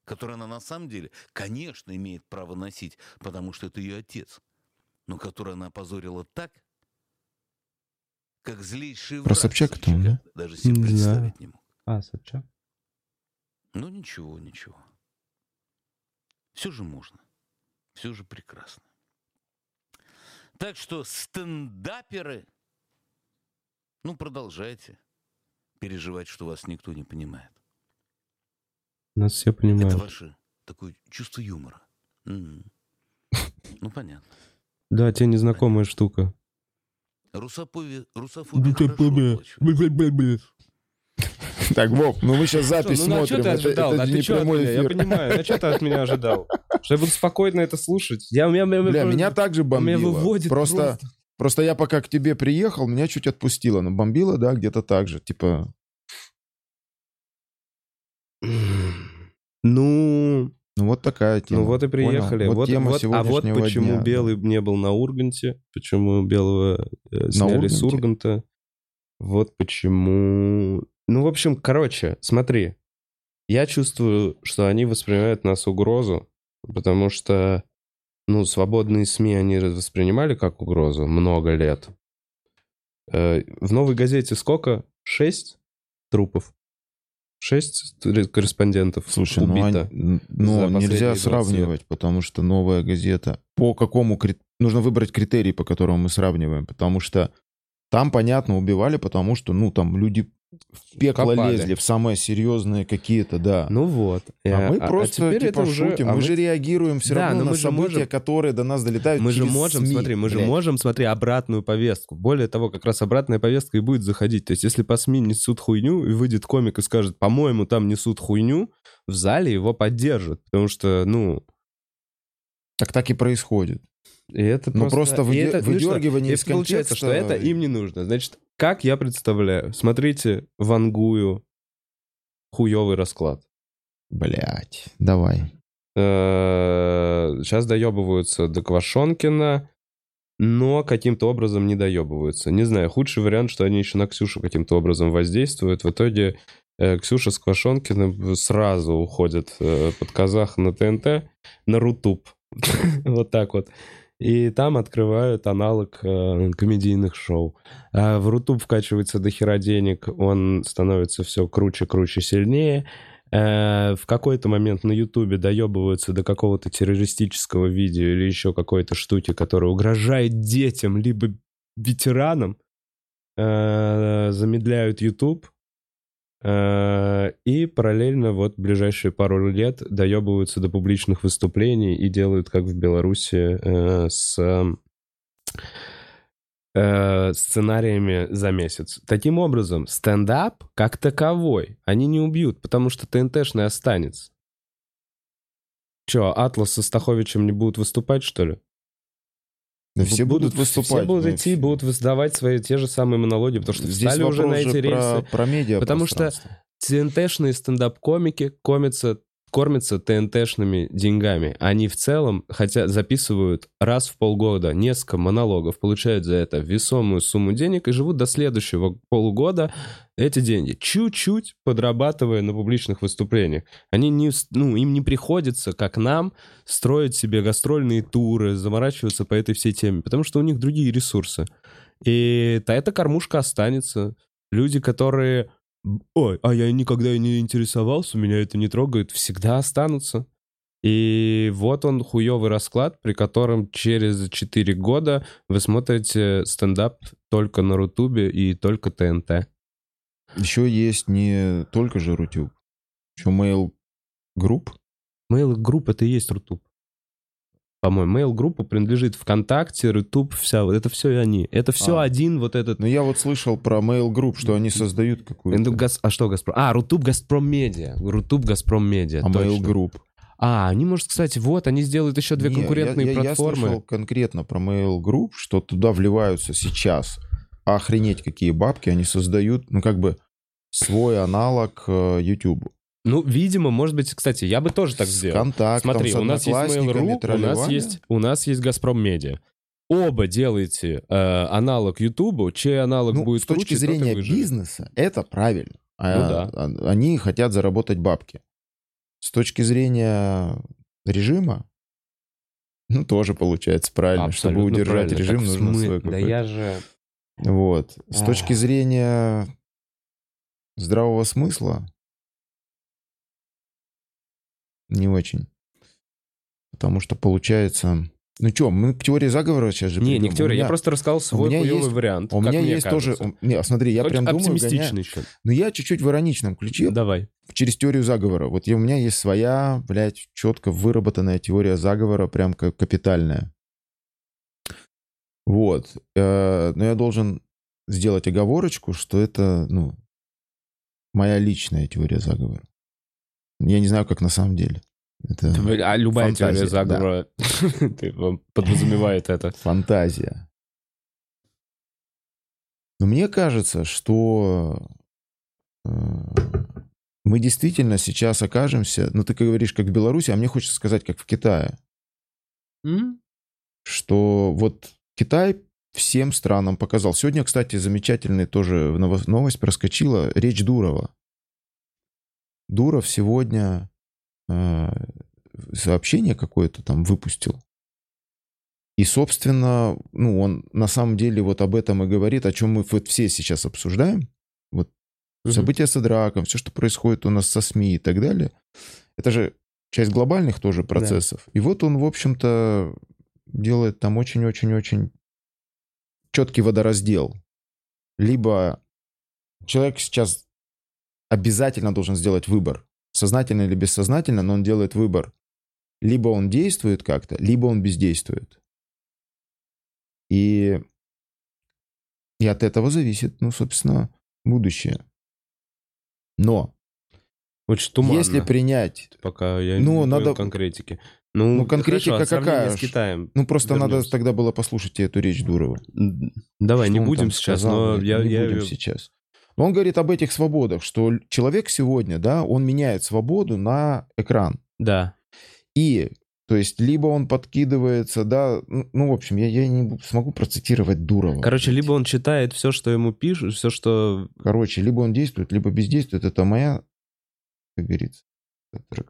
которую она на самом деле, конечно, имеет право носить, потому что это ее отец, но которую она опозорила так, как злейший Про враг Собчак это он, Собчака даже себе Не представить не мог. А, Собчак. Ну ничего, ничего. Все же можно. Все же прекрасно. Так что стендаперы, ну продолжайте переживать, что вас никто не понимает. Нас все Это понимают. ваше такое чувство юмора. М. Ну понятно. Да, тебе незнакомая штука. Русофобия, русофобия хорошо оплачивается. Так, Вов, ну мы сейчас запись ну, а чё смотрим. ты Это, ожидал? это а же ты не чё от прямой меня? Я эфир. понимаю. А что ты от меня ожидал? Что я буду спокойно это слушать? Я, меня, меня- Бля, меня- меня также меня бомбило. выводит просто, просто. просто я пока к тебе приехал, меня чуть отпустило. Но бомбило, да, где-то так же. Типа, Ну, ну вот такая тема. ну вот и Понял? приехали. Вот, Вот, тема вот- а вот сегодняшнего почему дня, Белый не был на Урганте, почему Белого э, сняли с Урганте? Урганта. Вот почему... Ну, в общем, короче, смотри. Я чувствую, что они воспринимают нас угрозу, потому что, ну, свободные СМИ они воспринимали как угрозу много лет. Э, В «Новой газете» сколько? Шесть трупов? Шесть корреспондентов Слушай, ну, убито. ну, последние нельзя 20 лет. сравнивать, потому что новая газета... По какому... Нужно выбрать критерий, по которому мы сравниваем, потому что там, понятно, убивали, потому что, ну, там люди в пекло Копали. лезли, в самые серьезные какие-то, да. Ну вот. а мы Э, просто, теперь типа, это уже- шутим, а мы же реагируем все Да, равно но на мы же события, можем- которые до нас долетают Мы же можем, СМИ, смотри, мы же блядь. можем, смотри, обратную повестку. Более того, как раз обратная повестка и будет заходить. То есть, если по СМИ несут хуйню, и выйдет комик и скажет, по-моему, там несут хуйню, в зале его поддержат. Потому что, ну, Так так и происходит. и это Ну, просто выде- это- ну что? выдергивание из получается, что контекста- это им не нужно. Значит, как я представляю? Смотрите, вангую хуёвый расклад. Блять, давай. Сейчас доебываются до Квашонкина, но каким-то образом не доебываются. Не знаю, худший вариант, что они еще на Ксюшу каким-то образом воздействуют. В итоге э, Ксюша с Квашонкиным сразу уходят э, под казах на ТНТ, на Рутуб. Вот так вот. И там открывают аналог э, комедийных шоу. А в Рутуб вкачивается до хера денег, он становится все круче, круче, сильнее. Э, в какой-то момент на Ютубе доебываются до какого-то террористического видео или еще какой-то штуки, которая угрожает детям либо ветеранам, Э, замедляют Э, и параллельно вот ближайшие пару лет доебываются до публичных выступлений и делают, как в Беларуси, э, с э, сценариями за месяц. Таким образом, стендап как таковой они не убьют, потому что ТНТшный останется. Че, Атлас со Стаховичем не будут выступать, что ли? Да все будут выступать. Все будут ну, идти, будут выдавать свои те же самые монологи, потому что Здесь встали уже на эти рельсы. про, про медиа Потому что ТНТшные стендап-комики кормятся, кормятся ТНТшными деньгами. Они в целом хотя записывают раз в полгода несколько монологов, получают за это весомую сумму денег и живут до следующего полугода эти деньги, чуть-чуть подрабатывая на публичных выступлениях. Они не, ну, им не приходится, как нам, строить себе гастрольные туры, заморачиваться по этой всей теме, потому что у них другие ресурсы. И та эта кормушка останется. Люди, которые ой, а я никогда и не интересовался, меня это не трогает, всегда останутся. И вот он хуёвый расклад, при котором через 4 года вы смотрите стендап только на Рутубе и только ТНТ. Еще есть не только же Рутюб, еще Mail Group. Mail Group это и есть Рутуб. По-моему, mail-группа принадлежит ВКонтакте, Рутуб, вся, вот это все они. Это все А. один вот этот... Ну, я вот слышал про Mail Group, что они создают Ну, какую-то... Газ- А что Газпром? А, Рутуб, Газпром Медиа. Рутуб, Газпром Медиа. А Mail. Group. А, они, может, кстати, вот, они сделают еще две Не, конкурентные я, я- платформы. Я слышал конкретно про Mail Group, что туда вливаются сейчас. Охренеть, какие бабки они создают, ну, как бы свой аналог э, YouTube. Ну, видимо, может быть, кстати, я бы тоже так сделал. контактом, Смотри, с у нас есть Mail.ru, у нас есть, у нас есть Газпром Медиа. Оба делаете э, аналог Ютубу, чей аналог Ну, будет с точки круче, зрения бизнеса, это правильно. А- Ну да. а- Они хотят заработать бабки. С точки зрения режима, ну, тоже получается правильно. Чтобы Абсолютно удержать правильно. режим, Так нужно смы- свой Да какой-то. я же... Вот. С Ах. точки зрения здравого смысла, не очень. Потому что получается... Ну что, мы к теории заговора сейчас же Не, не придем. к теории, меня- я просто рассказал свой хуёвый есть- вариант. У меня есть тоже... кажется. у- Не, смотри, я Очень прям думаю, оптимистичный еще. Но я чуть-чуть в ироничном ключе, Давай. через теорию заговора. Вот я, у меня есть своя, блядь, четко выработанная теория заговора, прям как капитальная. Вот. Э, Но я должен сделать оговорочку, что это, ну, моя личная теория заговора. Я не знаю, как на самом деле. Это А любая Фантазия, теория заговора вам подразумевает это. фантазия. Но мне кажется, что э, мы действительно сейчас окажемся, ну ты говоришь, как в Беларуси, а мне хочется сказать, как в Китае. что вот Китай всем странам показал. Сегодня, кстати, замечательный тоже ново- новость проскочила. Речь Дурова. Дуров сегодня э, сообщение какое-то там выпустил. И, собственно, ну, он на самом деле вот об этом и говорит, о чем мы вот все сейчас обсуждаем. Вот Мгм. события с Идраком, все, что происходит у нас со СМИ и так далее. Это же часть глобальных тоже процессов. И вот он, в общем-то, делает там очень-очень-очень четкий водораздел. Либо человек сейчас обязательно должен сделать выбор, сознательно или бессознательно, но он делает выбор. Либо он действует как-то, либо он бездействует. И, и от этого зависит, ну, собственно, будущее. Но Очень туманно. если принять Пока я Ну, не надо- конкретики. Ну, Ну, конкретика хорошо, а какая? с Китаем. Ну, просто надо Вернемся. тогда было послушать эту речь Дурова. Давай, Что не будем сейчас, сказал, но я... не я будем её- сейчас. Он говорит об этих свободах, что человек сегодня, да, он меняет свободу на экран. Да. И, то есть, либо он подкидывается, да, ну, ну, в общем, я, я не смогу процитировать Дурова. Короче, либо он читает все, что ему пишут, все, что... Короче, либо он действует, либо бездействует. Это моя, как говорится.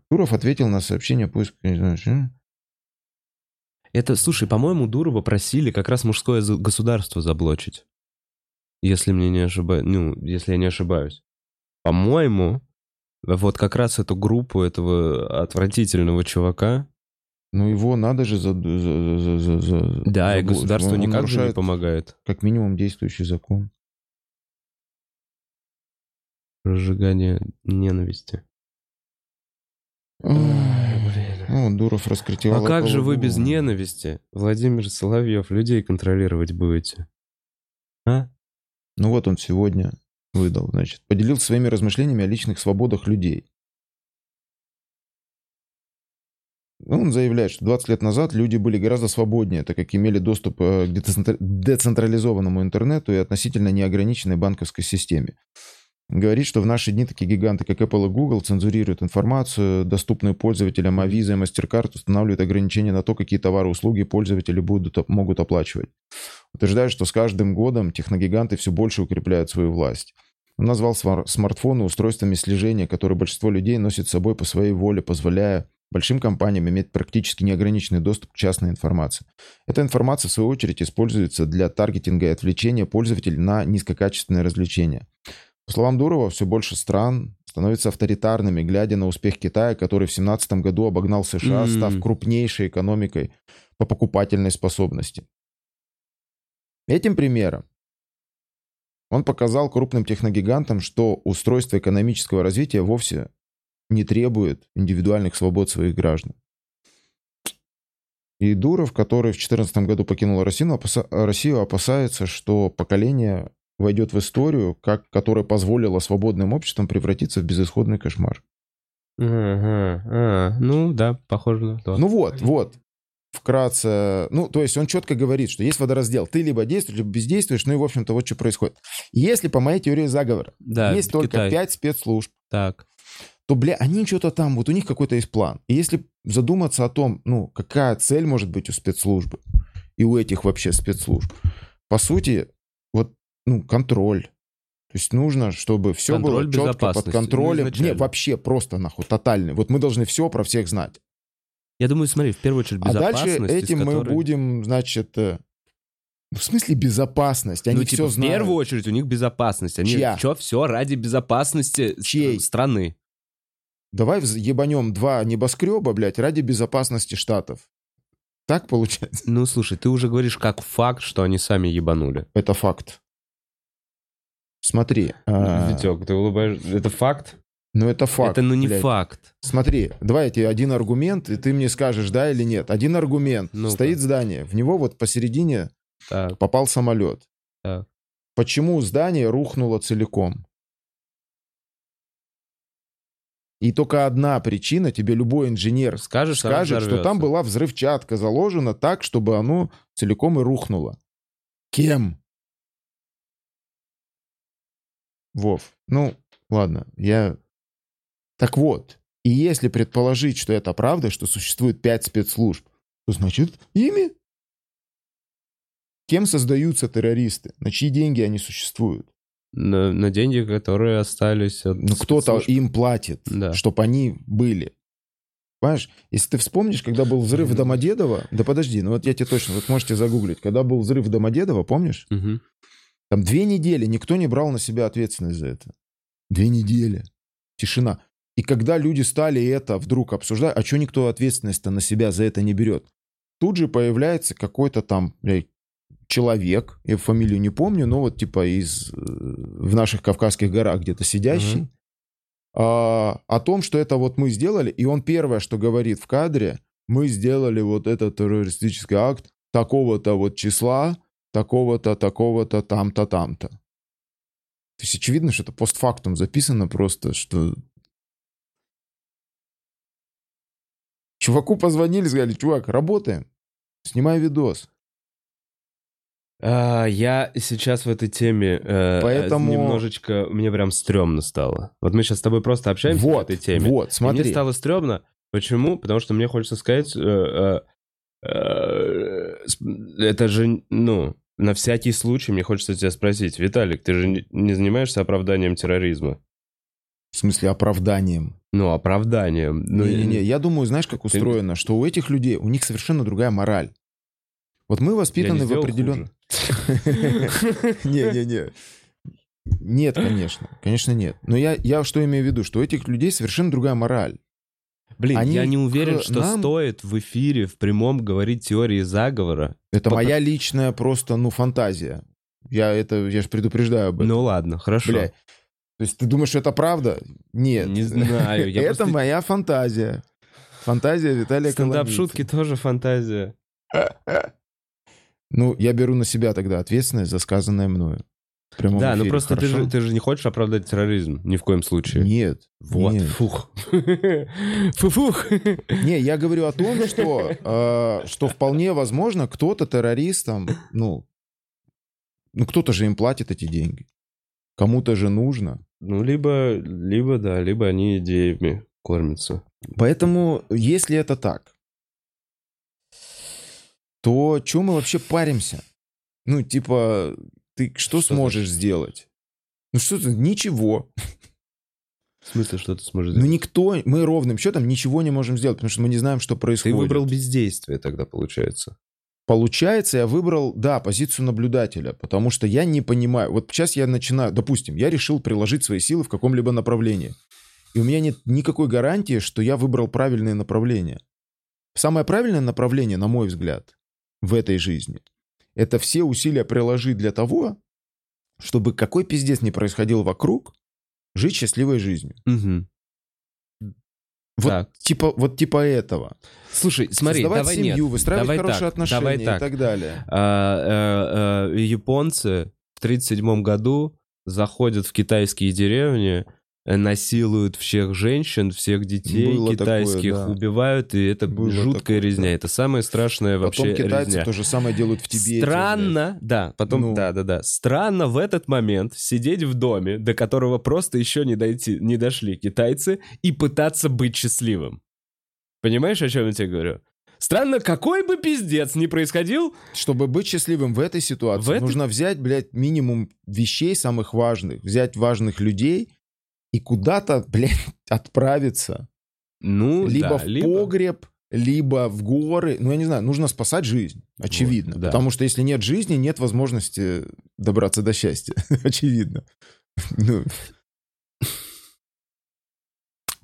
Дуров ответил на сообщение поиска, не знаю, что. Это, слушай, по-моему, Дурова просили как раз мужское государство заблочить. Если мне не ошибаюсь, ну, если я не ошибаюсь. По-моему, вот как раз эту группу этого отвратительного чувака, Ну, его надо же за... за- за- за- за- да, и заблочить. государство Он- никак же не помогает. Как минимум действующий закон. Разжигание ненависти. Ой, блин. Ну, Дуров раскритиковал. А как же вы без ненависти, Владимир Соловьев, людей контролировать будете? А? Ну вот он сегодня выдал, значит. Поделился своими размышлениями о личных свободах людей. Он заявляет, что 20 лет назад люди были гораздо свободнее, так как имели доступ э, к децентра- децентрализованному интернету и относительно неограниченной банковской системе. Говорит, что в наши дни такие гиганты, как Apple и Google, цензурируют информацию, доступную пользователям, а Visa и MasterCard устанавливают ограничения на то, какие товары и услуги пользователи будут, могут оплачивать. Утверждает, что с каждым годом техногиганты все больше укрепляют свою власть. Он назвал смар- смартфоны устройствами слежения, которые большинство людей носит с собой по своей воле, позволяя большим компаниям иметь практически неограниченный доступ к частной информации. Эта информация, в свою очередь, используется для таргетинга и отвлечения пользователей на низкокачественные развлечения. По словам Дурова, все больше стран становятся авторитарными, глядя на успех Китая, который в 2017 году обогнал США, М. став крупнейшей экономикой по покупательной способности. Этим примером он показал крупным техногигантам, что устройство экономического развития вовсе не требует индивидуальных свобод своих граждан. И Дуров, который в 2014 году покинул Россию, опаса- Россию, опасается, что поколение войдет в историю, как, которое позволило свободным обществам превратиться в безысходный кошмар. Ага, а, ну да, похоже на то. Ну вот, вот. Вкратце, ну, то есть он четко говорит, что есть водораздел. Ты либо действуешь, либо бездействуешь, ну и, в общем-то, вот что происходит. Если, по моей теории заговора, да, есть только Китай. пять спецслужб, Так. то, бля, они что-то там, вот у них какой-то есть план. И если задуматься о том, ну, какая цель может быть у спецслужбы и у этих вообще спецслужб, по сути, вот, ну, контроль. То есть нужно, чтобы все Контроль было четко под ну, контролем. изначально. Не, вообще просто нахуй, тотальный. Вот мы должны все про всех знать. Я думаю, смотри, в первую очередь А дальше безопасность, из этим мы которой- будем, значит, э, в смысле безопасность. Они ну, все типа, в знают. первую очередь у них безопасность. Они Чья? что, все ради безопасности Чьей? страны. Давай ебанем два небоскреба, блядь, ради безопасности штатов. Так получается? Ну, слушай, ты уже говоришь как факт, что они сами ебанули. Это факт. Смотри. а, Витек, ты улыбаешься. Это факт? Ну это факт. это ну не блядь. факт. Смотри, давай я тебе один аргумент, и ты мне скажешь, да или нет. Один аргумент. Ну-ка. Стоит здание, в него вот посередине Так, попал самолет. Так. Почему здание рухнуло целиком? И только одна причина, тебе любой инженер скажешь, скажет, что там была взрывчатка заложена так, чтобы оно целиком и рухнуло. Кем? Вов, ну, ладно, я... Так вот, и если предположить, что это правда, что существует пять спецслужб, то значит ими? Кем создаются террористы? На чьи деньги они существуют? На, на деньги, которые остались от Ну, кто-то им платит, Да. чтобы они были. Понимаешь, если ты вспомнишь, когда был взрыв в Домодедово, да подожди, ну вот я тебе точно, вот можете загуглить, когда был взрыв в Домодедово, помнишь? Мгм. Там две недели никто не брал на себя ответственность за это. Две недели. Тишина. И когда люди стали это вдруг обсуждать, а что никто ответственность-то на себя за это не берет? Тут же появляется какой-то там блядь, человек, я фамилию не помню, но вот типа из э, в наших Кавказских горах где-то сидящий, Мгм. а, о том, что это вот мы сделали, и он первое, что говорит в кадре, мы сделали вот этот террористический акт такого-то вот числа, такого-то, такого-то, там-то, там-то. То есть очевидно, что это постфактум записано просто, что... Чуваку позвонили, сказали, чувак, работаем, снимай видос. А, я сейчас в этой теме э, Поэтому- немножечко... Мне прям стрёмно стало. Вот мы сейчас с тобой просто общаемся в Вот, этой теме. вот, И смотри. Мне стало стрёмно. Почему? Потому что мне хочется сказать... э, э, э, это же, ну, на всякий случай мне хочется тебя спросить. Виталик, ты же не занимаешься оправданием терроризма? В смысле, оправданием. Ну, оправданием. Ну, Не-не-не, я думаю, знаешь, как устроено, что у этих людей, у них совершенно другая мораль. Вот мы воспитаны в определенном... Не-не-не. Нет, конечно. Конечно, нет. Но я, я что имею в виду? Что у этих людей совершенно другая мораль. Блин, Они я не уверен, что нам- стоит в эфире в прямом говорить теории заговора. Это По- моя личная просто, ну, фантазия. Я это, я же предупреждаю об этом. Ну ладно, хорошо. Бля, То есть ты думаешь, что это правда? Нет. Не знаю, я Это просто- моя фантазия. Фантазия Виталия. Стендап-шутки тоже фантазия. Ну, я беру на себя тогда ответственность за сказанное мною. Да, ну просто ты же, ты же не хочешь оправдать терроризм ни в коем случае. Нет. Вот, нет. фух. Фу-фух. Не, я говорю о том, что, э, что вполне возможно, кто-то террористам, ну, ну, кто-то же им платит эти деньги. Кому-то же нужно. Ну, либо, либо, да, либо они идеями кормятся. Поэтому, если это так, то что мы вообще паримся? Ну, типа, ты что, Что сможешь сделать? Ну, что ты, ничего. В смысле, что ты сможешь Ну, сделать? никто, мы ровным счетом ничего не можем сделать, потому что мы не знаем, что Ты происходит. выбрал бездействие тогда, получается. Получается, я выбрал, да, позицию наблюдателя, потому что я не понимаю. Вот сейчас я начинаю, допустим, я решил приложить свои силы в каком-либо направлении. И у меня нет никакой гарантии, что я выбрал правильное направление. Самое правильное направление, на мой взгляд, в этой жизни, это все усилия приложить для того, чтобы какой пиздец не происходил вокруг, жить счастливой жизнью. Мгм. Вот Так. типа, вот типа этого. Слушай, смотри, Создавать давай семью, нет. выстраивать давай хорошие так, отношения давай и так. так далее. А, э, э, японцы в 1937 году заходят в китайские деревни, насилуют всех женщин, всех детей Было китайских, такое, да. убивают, и это Было жуткая такое, резня. да. Это самая страшная Потом вообще китайцы резня. то же самое делают в Тибете. Странно, да, потом, Ну. да, да, да. Странно в этот момент сидеть в доме, до которого просто еще не дойти, не дошли китайцы, и пытаться быть счастливым. Понимаешь, о чем я тебе говорю? Странно, какой бы пиздец ни происходил. Чтобы быть счастливым в этой ситуации, В этой- нужно взять, блядь, минимум вещей самых важных, взять важных людей и куда-то, блядь, отправиться. ну, либо да, в либо- погреб, либо в горы. Ну, я не знаю, нужно спасать жизнь, очевидно. да. Потому что если нет жизни, нет возможности добраться до счастья. очевидно. Ну,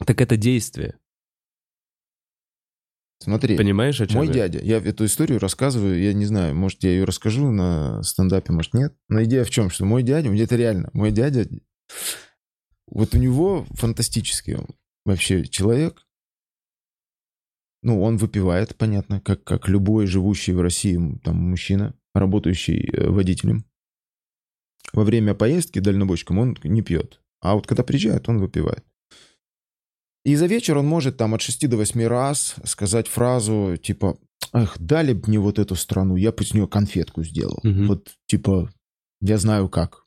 Так это действие. смотри, Понимаешь, о чем мой я? дядя, я эту историю рассказываю, я не знаю, может, я ее расскажу на стендапе, может, нет. Но идея в чем, что мой дядя, это реально, мой дядя, вот у него фантастический вообще человек. Ну, он выпивает, понятно, как, как любой живущий в России там мужчина, работающий э, водителем. Во время поездки дальнобойщиком он не пьет. А вот когда приезжает, он выпивает. И за вечер он может там от 6 до 8 раз сказать фразу типа «Эх, дали бы мне вот эту страну, я бы с нее конфетку сделал». Мгм. Вот типа «Я знаю как».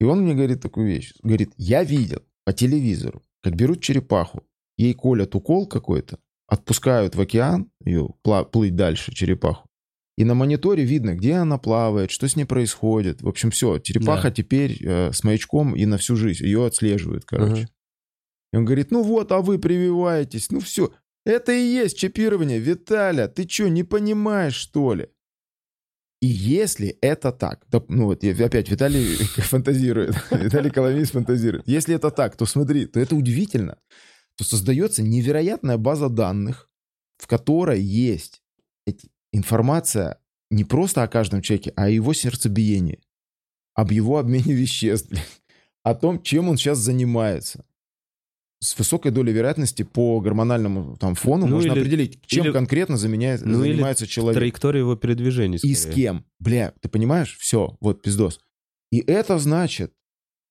И он мне говорит такую вещь. Говорит, я видел по телевизору, как берут черепаху, ей колят укол какой-то, отпускают в океан ее плыть дальше, черепаху. И на мониторе видно, где она плавает, что с ней происходит. В общем, все, черепаха Да. теперь э, с маячком и на всю жизнь. Ее отслеживают, короче. Ага. И он говорит, ну вот, а вы прививаетесь. Ну все, это и есть чипирование. Виталя, ты что, не понимаешь, что ли? И если это так, да, ну вот я опять Виталий фантазирует, Виталий Коломис фантазирует. Если это так, то смотри, то это удивительно, то создается невероятная база данных, в которой есть информация не просто о каждом человеке, а о его сердцебиении, об его обмене веществ, о том, чем он сейчас занимается. С высокой долей вероятности по гормональному там, фону Ну можно или- определить, чем или- конкретно заменяет- Ну или занимается человек. Траектория его передвижений. И скорее. с кем? Бля, ты понимаешь? Все, вот пиздос. И это значит,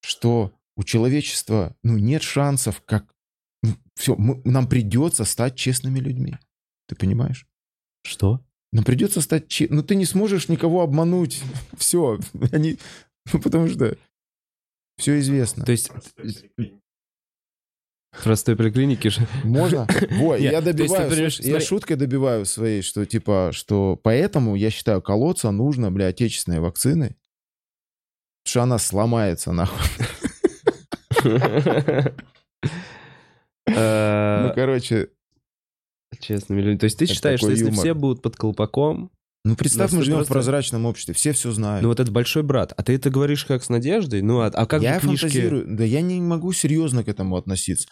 что у человечества ну, нет шансов, как... все, нам придется стать честными людьми. Ты понимаешь? Что? Нам придется стать... че- Ну, ты не сможешь никого обмануть. Все. Они... Ну, потому что все известно. То есть... Простой поликлинике же... Можно? Во, я то есть ты добиваю, понимаешь, слушай, я шуткой добиваю своей, что типа, что поэтому я считаю, колоться нужно, бля, отечественной потому что она сломается, нахуй. Ну, Э, короче, Честными людьми. То есть ты считаешь, что если все будут под колпаком, ну представь, Ну, мы живем в просто- прозрачном обществе, все все знают. ну вот этот большой брат, а ты это говоришь как с надеждой? Ну а, а как я книжки, фантазирую, да я не могу серьезно к этому относиться.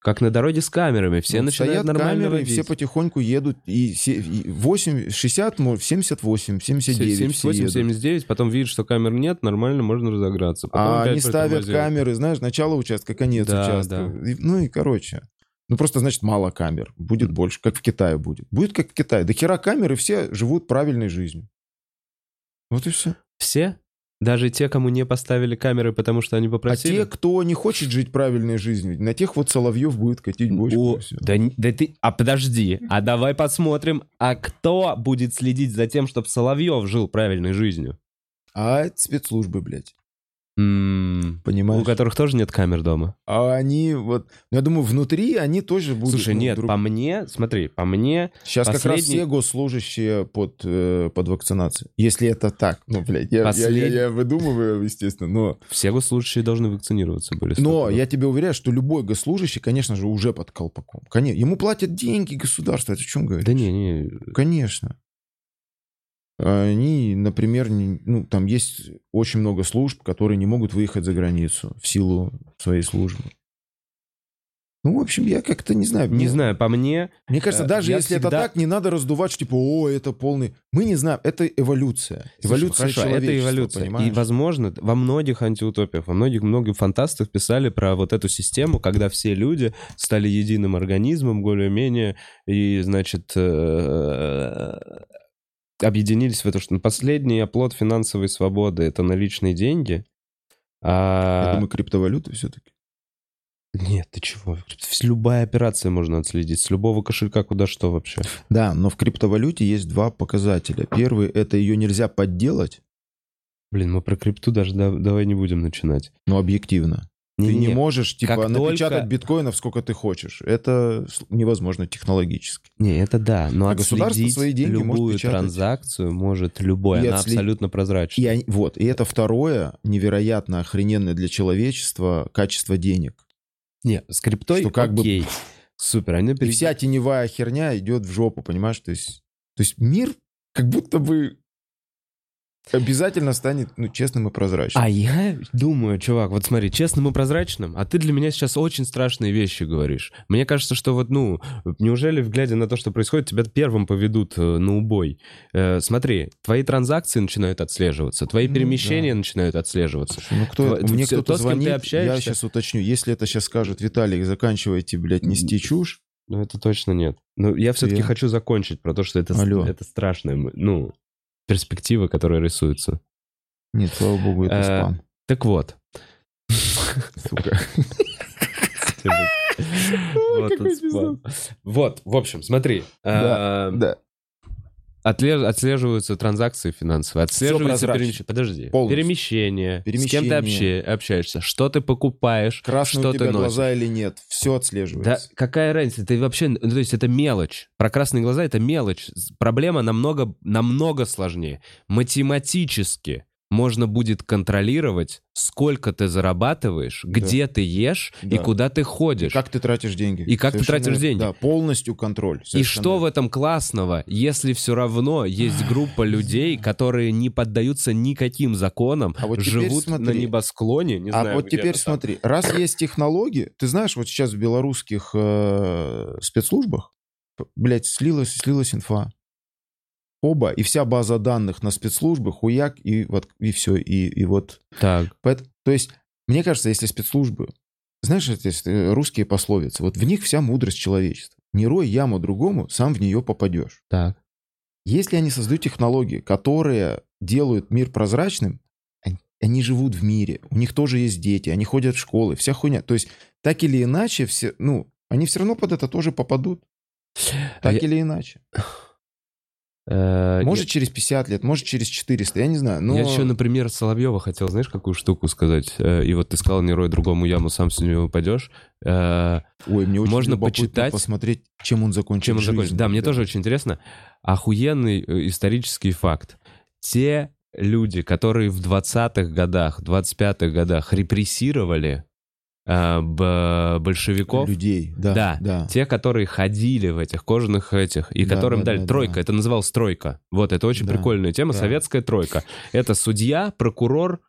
как на дороге с камерами, все Вот начинают стоят нормально камеры, все потихоньку едут, и, се- и 8, 60, может, 78, 79 все 78, едут. 79, потом видишь, что камер нет, нормально, можно разограться. Потом А они ставят камеры, знаешь, начало участка, конец Да, участка. И- ну и короче. Ну просто, значит, мало камер. Будет больше, как в Китае будет. Будет как в Китае. До хера камеры все живут правильной жизнью. Вот и все. Все? Даже те, кому не поставили камеры, потому что они А попросили? те, кто не хочет жить правильной жизнью, на тех вот Соловьев будет катить бочку. О, и да, да ты, а подожди, а давай посмотрим, а кто будет следить за тем, чтобы Соловьев жил правильной жизнью? А спецслужбы, блядь. М, Понимаешь? У которых тоже нет камер дома. А они вот... ну, Я думаю, внутри они тоже будут... Слушай, ну, нет, друг- по мне, смотри, по мне, Сейчас как раз последний- все госслужащие под, э, под вакцинацией. Если это так. Ну, блядь, я, я- Послед- я- я выдумываю, естественно, но... все госслужащие должны вакцинироваться были. Но я тебе уверяю, что любой госслужащий, конечно же, уже под колпаком. Конечно, ему платят деньги государство. Это о чем говоришь? Да не, не, Конечно. Они, например, не- ну, там есть очень много служб, которые не могут выехать за границу в силу своей службы. Ну, в общем, я как-то не знаю. Не мне- знаю, по мне... Мне кажется, Э, даже если это всегда- так, не надо раздувать, что типа, о, это полный... Мы не знаем, это эволюция. Слушай, Эволюция хорошо, это эволюция. понимаешь? И, возможно, во многих антиутопиях, во многих многих фантастах писали про вот эту систему, когда все люди стали единым организмом, более-менее, и, значит, э, объединились в это, что последний оплот финансовой свободы — это наличные деньги. А... Я думаю, криптовалюта все-таки. Нет, ты чего? Любая операция можно отследить, с любого кошелька куда что вообще. Да, но в криптовалюте есть два показателя. Первый — это ее нельзя подделать, Блин, мы про крипту даже да- давай не будем начинать. но объективно. Ты не Не-не-не. можешь, типа, Как напечатать только- биткоинов сколько ты хочешь. Это невозможно технологически. Не, это да, но А государство свои деньги может любую печатать. транзакцию может любой, И она отслед- абсолютно прозрачна. И вот, и это второе, невероятно охрененное для человечества качество денег. Не, с криптой Что как бы- окей. Супер, они И перед- вся теневая херня идет в жопу, понимаешь? То есть, то есть мир как будто бы обязательно станет ну, честным и прозрачным. А я думаю, чувак, вот смотри, честным и прозрачным, а ты для меня сейчас очень страшные вещи говоришь. Мне кажется, что вот, ну, неужели, глядя на то, что происходит, тебя первым поведут э, на убой? Э, смотри, твои транзакции начинают отслеживаться, твои Ну, перемещения да. начинают отслеживаться. Слушай, ну кто, Тво- мне кто-то то, с кем ты звонит, я общаешься- сейчас уточню. Если это сейчас скажет, Виталий, заканчивайте, блядь, нести чушь, Ну, это точно нет. Ну, я все-таки Я- хочу закончить про то, что это, Алло. это страшная, м- ну, перспектива, которая рисуется. нет, слава богу, это Э, спам. Так вот. Сука. Вот в общем, смотри. Да, э, Да. отле- Отслеживаются транзакции финансовые, отслеживаются перемещения. Подожди. Полностью. Перемещения. С кем ты обще- общаешься? Что ты покупаешь? Красные что у тебя ты носишь? глаза или нет, все Да отслеживается. какая разница? Ты вообще, ну, то есть это мелочь. Про красные глаза это мелочь. Проблема намного, намного сложнее. Математически можно будет контролировать, сколько ты зарабатываешь, Да. где ты ешь и Да. куда ты И ходишь. как ты тратишь деньги. И как ты Совершенно тратишь верно. деньги. Да, полностью контроль. И Совершенно что в этом классного, если все равно есть группа людей, которые не поддаются никаким законам, А вот живут на смотри. небосклоне, не а знаю, вот теперь там. смотри, раз есть технологии, ты знаешь, вот сейчас в белорусских э, спецслужбах, блядь, слилась, слилась инфа. Оба, и вся база данных на спецслужбы, хуяк, и вот, и все, и, и вот. Так, то есть, мне кажется, если спецслужбы, знаешь, эти русские пословицы, вот в них вся мудрость человечества. Не рой яму другому, сам в нее попадешь. так. Если они создают технологии, которые делают мир прозрачным, они, они живут в мире, у них тоже есть дети, они ходят в школы, вся хуйня. То есть, так или иначе, все, ну, они все равно под это тоже попадут. Так я- или иначе. Э, Может, через 50 лет, может, через 400, я не знаю. Но... Я еще, например, Соловьева хотел, знаешь, какую штуку сказать? Э, И вот ты сказал, не рой другому яму, сам с нее упадешь. Э, Ой, мне очень можно почитать, посмотреть, чем он закончит Чем он жизнь. закончится? Да, мне тоже очень интересно. Охуенный исторический факт. Те люди, которые в 20-х годах, 25-х годах репрессировали большевиков, Людей, да. Да, да. те, которые ходили в этих кожаных этих, и Да, которым да, дали да, тройка, да. это называлось тройка. Вот, это очень Да, прикольная тема, да. советская тройка. Это судья, прокурор,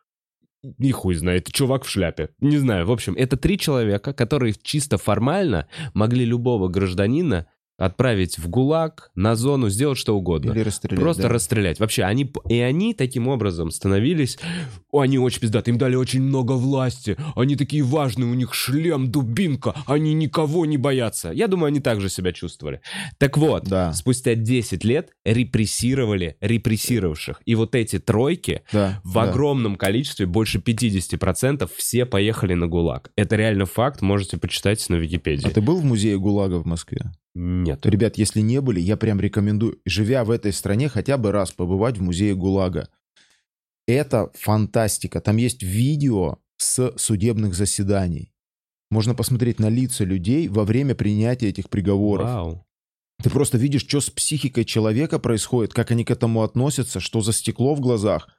и хуй знает, чувак в шляпе. Не знаю, в общем, это три человека, которые чисто формально могли любого гражданина отправить в ГУЛАГ, на зону, сделать что угодно. Или расстрелять. Просто да. расстрелять. Вообще, они, и они таким образом становились... Они очень пиздаты, им дали очень много власти. Они такие важные, у них шлем, дубинка. Они никого не боятся. Я думаю, они также себя чувствовали. Так вот, Да. спустя 10 лет репрессировали репрессировавших. И вот эти тройки Да, в да. огромном количестве, больше 50%, все поехали на ГУЛАГ. Это реально факт, можете почитать на Википедии. А ты был в музее ГУЛАГа в Москве? Нет. Ребят, если не были, я прям рекомендую, живя в этой стране, хотя бы раз побывать в музее ГУЛАГа. Это фантастика. Там есть видео с судебных заседаний. Можно посмотреть на лица людей во время принятия этих приговоров. Вау. Ты просто видишь, что с психикой человека происходит, как они к этому относятся, что за стекло в глазах.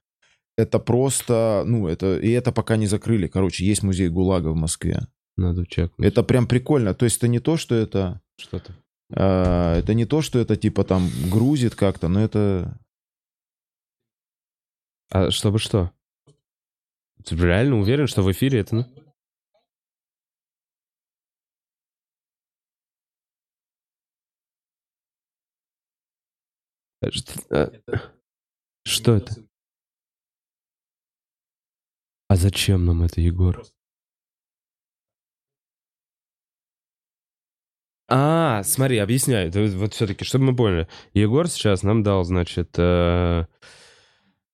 Это просто, ну, это, и это пока не закрыли. Короче, есть музей ГУЛАГа в Москве. Надо чекнуть. Это прям прикольно. То есть это не то, что это... Что-то. А, это не то, что это типа там грузит как-то, но это... А чтобы что? Ты реально уверен, что в эфире это... Ну? Э, что, э, что это? А зачем нам это, Егор? А, смотри, объясняю. Вот все-таки, чтобы мы поняли. Егор сейчас нам дал, значит, э,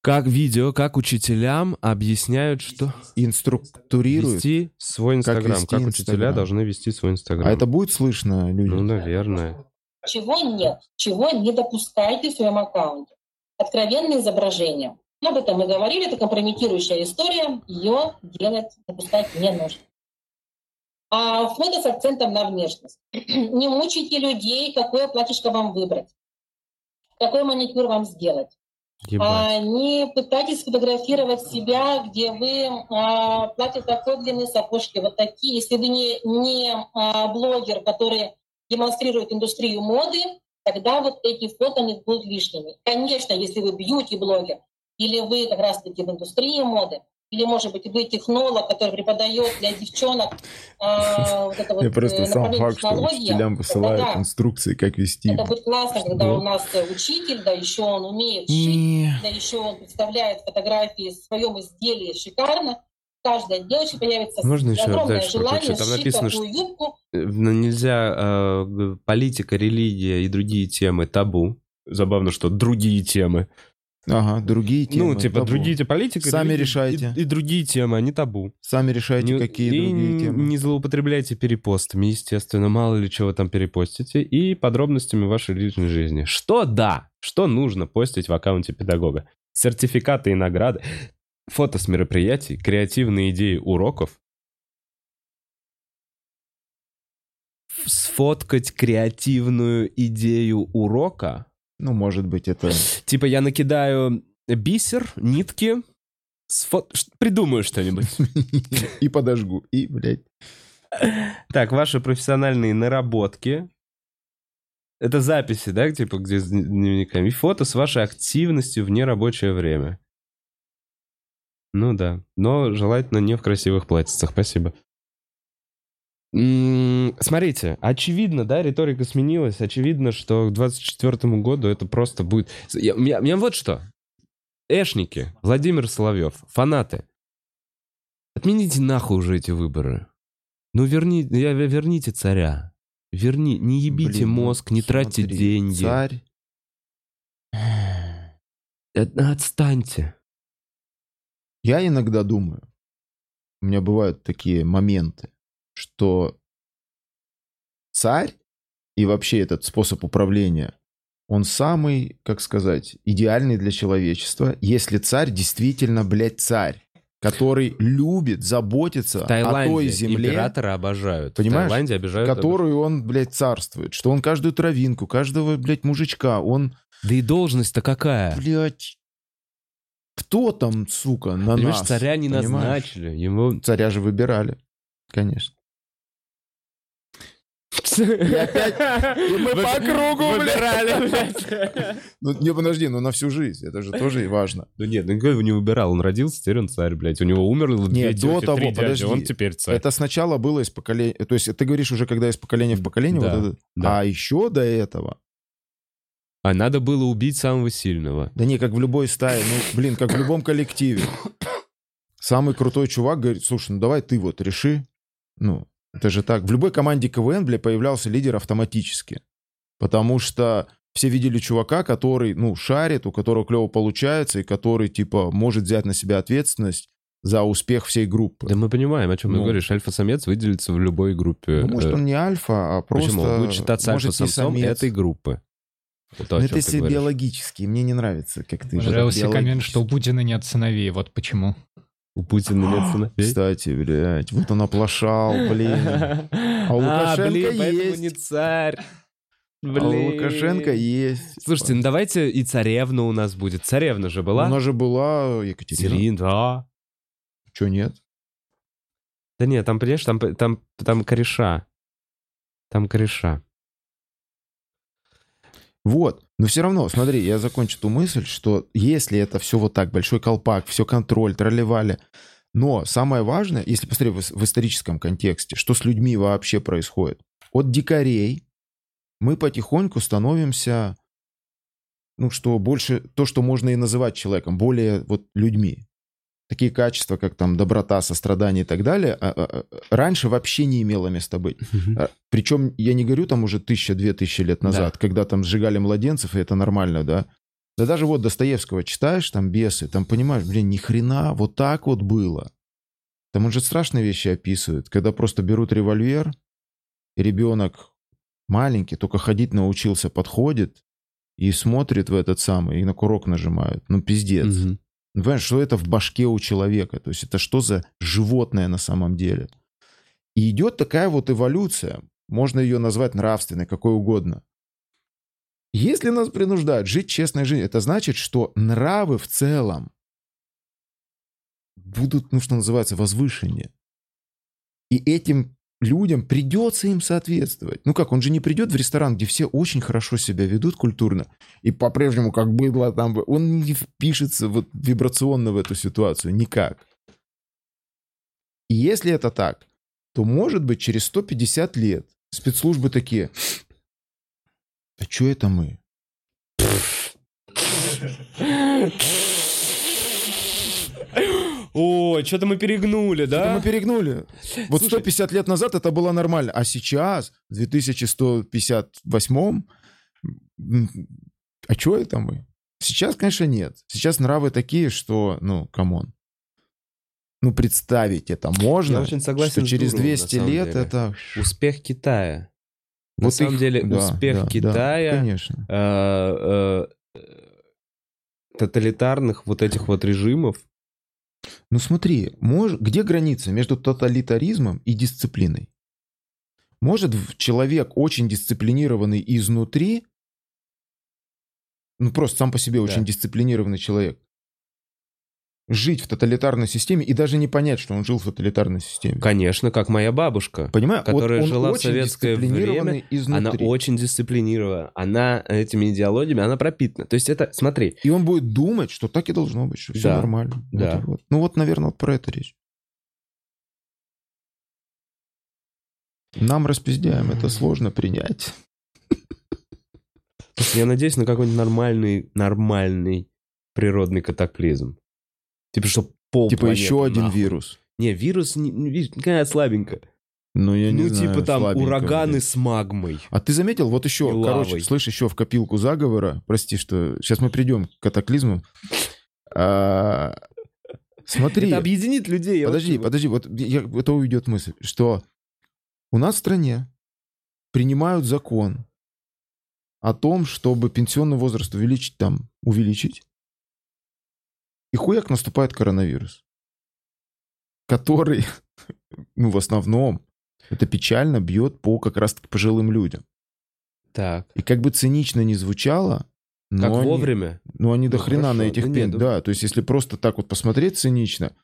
как видео, как учителям объясняют, что Инструктурирует. вести свой Инстаграм. вести Как учителя Инстаграм. должны вести свой Инстаграм. А это будет слышно Ну, людям? наверное. Чего нет, чего не допускайте в своем аккаунте. Откровенные изображения. Ну, об этом мы говорили, это компрометирующая история, ее делать, допускать не нужно. А фото с акцентом на внешность. Не мучайте людей, какое платьишко вам выбрать, какой маникюр вам сделать. Ебать. А, не пытайтесь сфотографировать себя, где вы а, платье такой длины, сапожки вот такие. Если вы не, не а, блогер, который демонстрирует индустрию моды, тогда вот эти фото не будут лишними. Конечно, если вы бьюти-блогер, или вы как раз-таки в индустрии моды, или, может быть, вы технолог, который преподает для девчонок а, вот это вот Я просто э, сам факт, что учителям тогда высылают да, инструкции, как вести. это будет классно, когда Да. у нас э, учитель, да еще он умеет шить, да еще он представляет фотографии в своем изделии шикарно. Каждая девочка появится Можно еще огромное дальше желание? Там написано, такую юбку. Э, ну, Нельзя э, политика, религия и другие темы табу. Забавно, что другие темы. Ага, другие темы. ну, типа, табу. другие те политика, Сами решайте. И, и другие темы, они табу. Сами решайте, Не- какие и другие темы. не злоупотребляйте перепостами, естественно, мало ли чего там перепостите, и подробностями вашей личной жизни. Что да, что нужно постить в аккаунте педагога? Сертификаты и награды, фото с мероприятий, креативные идеи уроков. Сфоткать креативную идею урока. Ну, может быть, это... Типа я накидаю бисер, нитки, сфот... ш- придумаю что-нибудь. И подожгу. И, блядь. Так, ваши профессиональные наработки. Это записи, да, типа, где с дневниками. И фото с вашей активностью в нерабочее время. Ну да. Но желательно не в красивых платьицах. Спасибо. Смотрите, очевидно, да, риторика сменилась. Очевидно, что к 24 году это просто будет... Я, меня, меня вот что. Эшники, Владимир Соловьев, фанаты. Отмените нахуй уже эти выборы. Ну, верни, я- верните царя. Верни, не ебите Блин, ну, мозг, не тратьте смотри, деньги. Царь. Э, Отстаньте. Я иногда думаю, у меня бывают такие моменты, что царь и вообще этот способ управления, он самый, как сказать, идеальный для человечества, если царь действительно, блядь, царь, который любит заботиться о той земле, императоры обожают. Понимаешь? В Таиланде обижают. которую он, блядь, царствует, что он каждую травинку, каждого, блядь, мужичка, он, Да и должность-то какая? блядь, кто там, сука, на Понимаешь, нас? царя не понимаешь? назначили. Ему... Царя же выбирали, конечно. И опять- и мы по кругу. Выбирали, блядь. Ну, не, подожди, ну на всю жизнь, это же тоже важно. Ну нет, ну никто его не выбирал. Он родился, теперь он царь, блядь. У него умерло две Нет, до того, подожди. он теперь царь. Это сначала было из поколения... То есть ты говоришь уже, когда из поколения в поколение? Да, вот это- да. А еще до этого... А надо было убить самого сильного. Да не, как в любой стае, ну, блин, как в любом коллективе. Самый крутой чувак говорит, слушай, ну давай ты вот реши. Ну, это же так. В любой команде КВН, бля, появлялся лидер автоматически. Потому что все видели чувака, который, ну, шарит, у которого клево получается, и который, типа, может взять на себя ответственность за успех всей группы. Да мы понимаем, о чем ты Ну. говоришь. Альфа-самец выделится в любой группе. Ну, может, Э, он не альфа, а просто... Почему? Он будет считаться альфа-самцом этой группы. Это, о Ну, это ты если биологически. Мне не нравится, как ты... Понравился коммент, что у Путина нет сыновей. Вот почему. У Путина нет сыновей? Кстати, блядь, вот он оплошал, блин. А у Лукашенко блин, поэтому есть. не царь. А у Лукашенко есть. Слушайте, ну давайте и царевна у нас будет. Царевна же была. Она же была Екатерина. Терин, да. Че нет? Да нет, там, понимаешь, там, там, там кореша. Там кореша. Вот. Но все равно, смотри, я закончу ту мысль, что если это все вот так, большой колпак, все контроль, тролливали, но самое важное, если посмотреть в, в историческом контексте, что с людьми вообще происходит. От дикарей мы потихоньку становимся, ну, что больше, то, что можно и называть человеком, более вот людьми. Такие качества, как там доброта, сострадание и так далее, а, а, а, раньше вообще не имело места быть. А, Причем я не говорю там уже тысяча-две тысячи лет назад, когда там сжигали младенцев, и это нормально, да. Да даже вот Достоевского читаешь, там бесы, там понимаешь, блин, ни хрена, вот так вот было. Там он же страшные вещи описывает, когда просто берут револьвер, и ребенок маленький, только ходить научился, подходит и смотрит в этот самый, и на курок нажимают. Ну, пиздец. Мгм. Понимаешь, что это в башке у человека? То есть это что за животное на самом деле? И идет такая вот эволюция. Можно ее назвать нравственной, какой угодно. Если нас принуждают жить честной жизнью, это значит, что нравы в целом будут, ну что называется, возвышеннее. И этим людям придется им соответствовать. Ну как, он же не придет в ресторан, где все очень хорошо себя ведут культурно, и по-прежнему как быдло там... Он не впишется вот вибрационно в эту ситуацию никак. И если это так, то, может быть, через 150 лет спецслужбы такие... А что это мы? О, что-то мы перегнули, Да да? мы перегнули. Вот Слушай. 150 лет назад это было нормально, а сейчас, в 2158 м, а что это мы? Сейчас, конечно, нет. Сейчас нравы такие, что, ну, come on. Ну, представить это можно, Я очень согласен что через Дуровым, на 200 самом лет деле. это... Успех Китая. На Вот самом их- деле, да, успех да, да, Китая, конечно. э, э, тоталитарных вот этих вот режимов, Ну смотри, мож- где граница между тоталитаризмом и дисциплиной? Может человек очень дисциплинированный изнутри, ну просто сам по себе очень Да. дисциплинированный человек, жить в тоталитарной системе и даже не понять, что он жил в тоталитарной системе. конечно, как моя бабушка. Понимаю, которая он жила в советское Она изнутри. очень дисциплинирована. Она этими идеологиями, она пропитана. То есть это, смотри, И он будет думать, что так и должно быть, что все Да, нормально. Вот да. вот. Ну вот, наверное, вот про это речь. Нам распиздяем, это сложно принять. я надеюсь на какой-нибудь нормальный, нормальный природный катаклизм. Типа, что пол Типа планеты еще один нахуй. вирус. Не, вирус, не- не- видишь, какая слабенько. Ну, я не ну, знаю, типа там слабенько, ураганы блядь. с магмой. А ты заметил, вот еще, И короче, лавой. слышь, еще в копилку заговора, прости, что сейчас мы придем к катаклизмам. А, Смотри, Это объединит людей. я подожди, вот- подожди, вот я, это уйдет мысль, что у нас в стране принимают закон о том, чтобы пенсионный возраст увеличить там, увеличить. И хуяк наступает коронавирус, который, ну, в основном, это печально бьет по как раз-таки пожилым людям. Так, И как бы цинично не звучало, но как они, вовремя. ну, они до Ну, хрена хорошо. на этих Да пен- Да, то есть если просто так вот посмотреть цинично,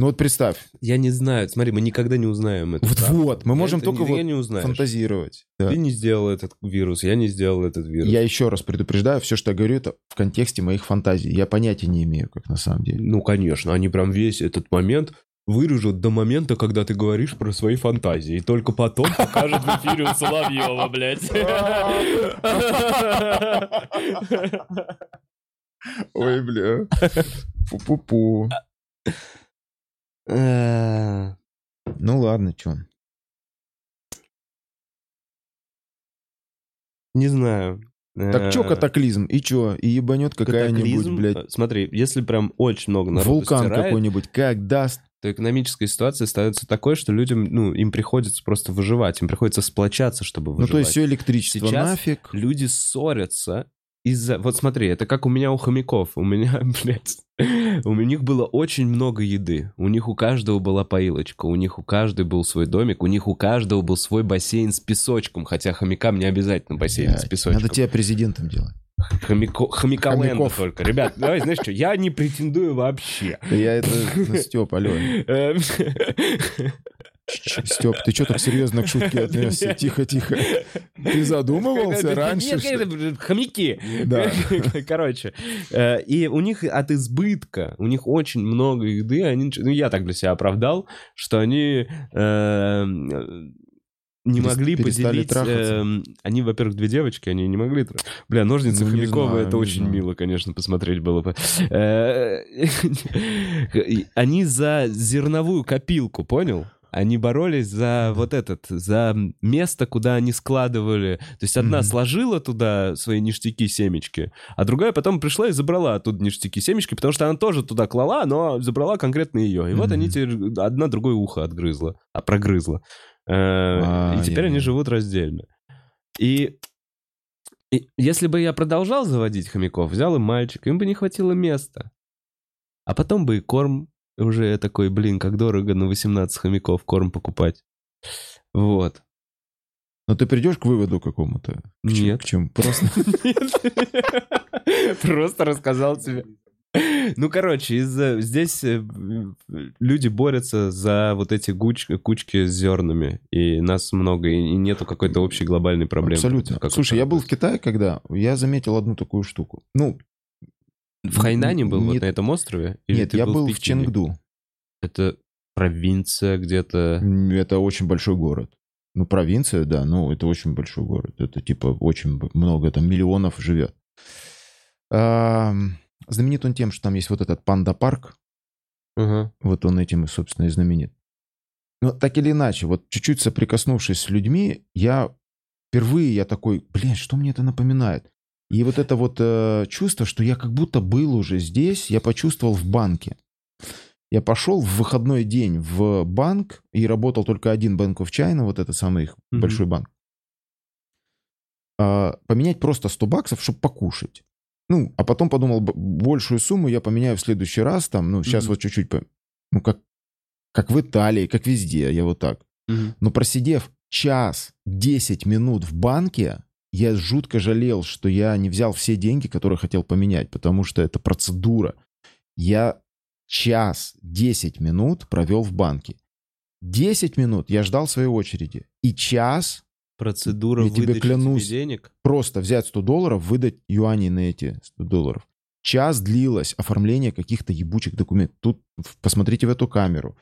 ну вот представь, Я не знаю. Смотри, мы никогда не узнаем это. вот, правда. вот мы можем Это только вот не узнаешь. фантазировать. Да. Ты не сделал этот вирус, я не сделал этот вирус. Я еще раз предупреждаю, все, что я говорю, это в контексте моих фантазий. Я понятия не имею, как на самом деле. Ну, конечно, они прям весь этот момент вырежут до момента, когда ты говоришь про свои фантазии. И только потом покажут в эфире у Соловьева, блядь. Ой, бля. Пу-пу-пу. Э, Ну ладно, чё. Не знаю. Так чё Э, катаклизм? И чё? И ебанет какая-нибудь, блядь, Смотри, если прям очень много народу вулкан стирает, какой-нибудь, как даст. то экономическая ситуация становится такой, что людям, ну, им приходится просто выживать, им приходится сплочаться, чтобы Ну, выживать. то есть все электричество Сейчас нафиг. люди ссорятся из-за... Вот смотри, это как у меня у хомяков. У меня, блядь, у них было очень много еды. У них у каждого была поилочка, у них у каждого был свой домик, у них у каждого был свой бассейн с песочком, хотя хомякам не обязательно бассейн с песочком. Надо тебя президентом делать. Хомяко... Хомяколенда Хомяков. только. Ребят, давай, знаешь что, я не претендую вообще. Я это... Степ, алло. Эм, Степ, ты что так серьезно к шутке отнесся? Тихо, тихо. Ты задумывался Нет, раньше? что- конечно, хомяки. Да. Короче, э, и у них от избытка, у них очень много еды, они, ну, я так для себя оправдал, что они э, не могли поделить... эм, они, во-первых, две девочки, они не могли... Бля, ножницы Ну, знаю, это очень знаю. мило, конечно, посмотреть было бы. Э, Они за зерновую копилку, понял? Они боролись за вот этот, за место, куда они складывали. То есть одна Мгм. сложила туда свои ништяки, семечки, а другая потом пришла и забрала оттуда ништяки, семечки, потому что она тоже туда клала, но забрала конкретно ее. И вот Мгм. они теперь одна другое ухо отгрызла, а прогрызла. Э, И теперь они живут раздельно. И, и если бы я продолжал заводить хомяков, взял им мальчик, им бы не хватило места. А потом бы и корм уже такой, блин, как дорого на 18 хомяков корм покупать. Вот. Но ты придешь к выводу какому-то? К Нет. К чему? Просто... Просто рассказал тебе. Ну, короче, из-за здесь э, люди борются за вот эти гуч- кучки с зернами, и нас много, и нету какой-то общей глобальной проблемы. Абсолютно. Слушай, я был в Китае, когда я заметил одну такую штуку. Ну, В Хайнане был, вот Нет, на этом острове? Или Нет, я был в Пекине? Ченгду. Это провинция где-то... Это очень большой город. Ну, провинция, да, но это очень большой город. Это типа очень много, там миллионов живет. Ам, Знаменит он тем, что там есть вот этот панда-парк. Ага. Вот он этим, собственно, и знаменит. Но так или иначе, вот чуть-чуть соприкоснувшись с людьми, я впервые я такой, блин, что мне это напоминает? И вот это вот э, чувство, что я как будто был уже здесь, я почувствовал в банке. Я пошел в выходной день в банк и работал только один Bank of China, вот это самый их Мгм. большой банк. А, поменять просто 100 баксов, чтобы покушать. Ну, а потом подумал, большую сумму я поменяю в следующий раз, там, ну, сейчас Мгм. вот чуть-чуть, по- ну, как, как в Италии, как везде, я вот так. Мгм. Но просидев час 10 минут в банке, я жутко жалел, что я не взял все деньги, которые хотел поменять, потому что это процедура. Я час 10 минут провел в банке. 10 минут я ждал своей очереди. И час Процедура Я тебе клянусь. тебе денег? просто взять 100 долларов, выдать юани на эти 100 долларов. Час длилось оформление каких-то ебучих документов. Тут посмотрите в эту камеру.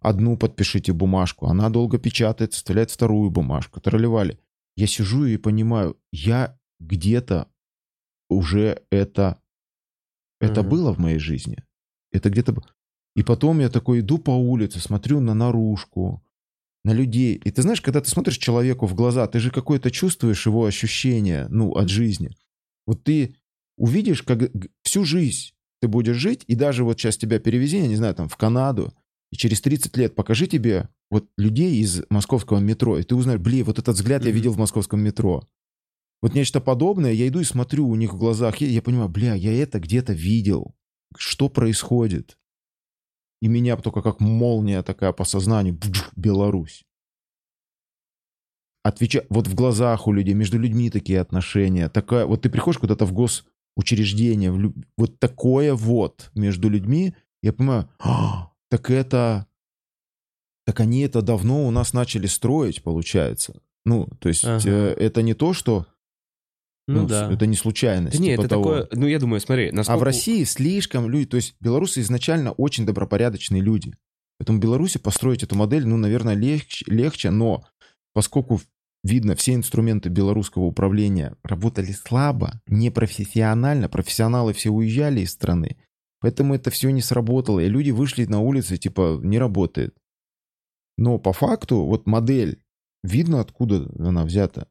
Одну подпишите бумажку, она долго печатает, вставляет вторую бумажку. Тролливали. Я сижу и понимаю, я где-то уже это... Это Мгм. было в моей жизни. Это где-то... И потом я такой иду по улице, смотрю на наружку, на людей. И ты знаешь, когда ты смотришь человеку в глаза, ты же какое-то чувствуешь его ощущение, ну, от жизни. Вот ты увидишь, как всю жизнь ты будешь жить, и даже вот сейчас тебя перевези, я не знаю, там, в Канаду, и через 30 лет покажи тебе вот людей из московского метро, и ты узнаешь, блин, вот этот взгляд я видел в московском метро. Вот нечто подобное, я иду и смотрю у них в глазах, я, я понимаю, бля, я это где-то видел. Что происходит? И меня только как молния такая по сознанию, Беларусь. Отвеча... Вот в глазах у людей, между людьми такие отношения. Такая... Вот ты приходишь куда-то в госучреждение, в лю- вот такое вот между людьми, я понимаю, «А, так это... Так они это давно у нас начали строить, получается. Ну, то есть Ага. э, это не то, что... Ну, ну, да. Это не случайность. Да не, типа это того. такое... Ну, я думаю, смотри, А насколько... в России слишком люди, то есть белорусы изначально очень добропорядочные люди. Поэтому в Беларуси построить эту модель, ну, наверное, легче, легче, но поскольку видно, все инструменты белорусского управления работали слабо, непрофессионально, профессионалы все уезжали из страны, поэтому это все не сработало, и люди вышли на улицы, типа, не работает. Но по факту, вот модель, видно, откуда она взята.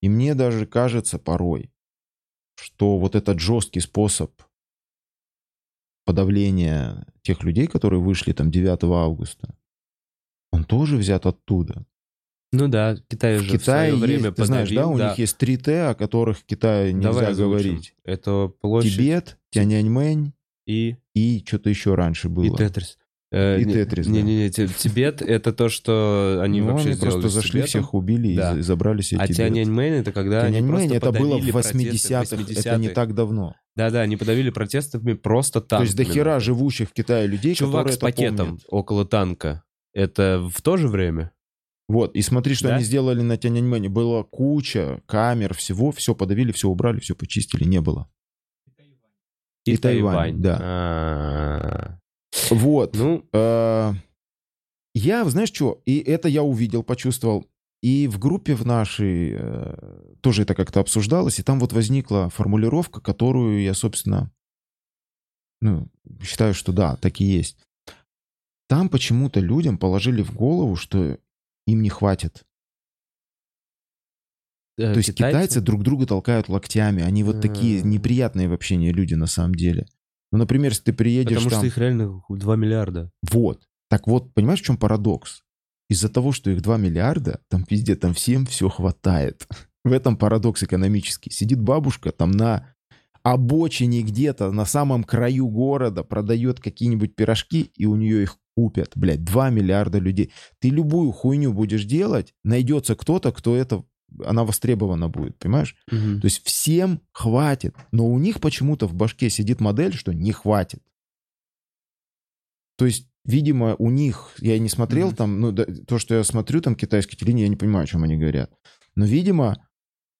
И мне даже кажется порой, что вот этот жесткий способ подавления тех людей, которые вышли там 9 августа, он тоже взят оттуда. Ну да, Китай В же в Китае свое время есть, ты знаешь, да, у них есть три Т, о которых в Китае нельзя Давай озвучим. говорить. Это площадь Тибет, Тяньаньмэнь и, и что-то еще раньше было. и Тетрис. Э, И не- Тетрис, да. Не-не-не, Ти- Тибет — это то, что они Ну, вообще они сделали просто зашли, Тибетом. всех убили и Да. и забрали себе А. Тяньаньмэнь — это когда они Тяньаньмэнь просто это было в 80-х, протесты, это не 80-х. так давно. Да-да, они подавили протестами просто танк. То есть до хера живущих в Китае людей, Чувак которые с пакетом помнят. около танка. Это в то же время? Вот, и смотри, что Да? они сделали на Тяньаньмэне. Была куча камер, всего, все подавили, все убрали, все почистили, не было. И Тайвань, да. А, Вот. Ну, Э, Я, знаешь что, и это я увидел, почувствовал. И в группе в нашей э, тоже это как-то обсуждалось, и там вот возникла формулировка, которую я, собственно, ну, считаю, что да, так и есть. Там почему-то людям положили в голову, что им не хватит. Э, То есть китайцы друг друга толкают локтями. Они вот такие неприятные в общении люди на самом деле. Ну, например, если ты приедешь Потому там... что их реально 2 миллиарда. Вот. Так вот, понимаешь, в чем парадокс? Из-за того, что их 2 миллиарда, там везде, там всем все хватает. В этом парадокс экономический. Сидит бабушка там на обочине где-то, на самом краю города, продает какие-нибудь пирожки, и у нее их купят. Блядь, 2 миллиарда людей. Ты любую хуйню будешь делать, найдется кто-то, кто это... Она востребована будет, понимаешь? Мгм. То есть всем хватит. Но у них почему-то в башке сидит модель, что не хватит. То есть, видимо, у них, я не смотрел Мгм. там, ну, да, то, что я смотрю там китайские телевидение, я не понимаю, о чем они говорят. Но, видимо,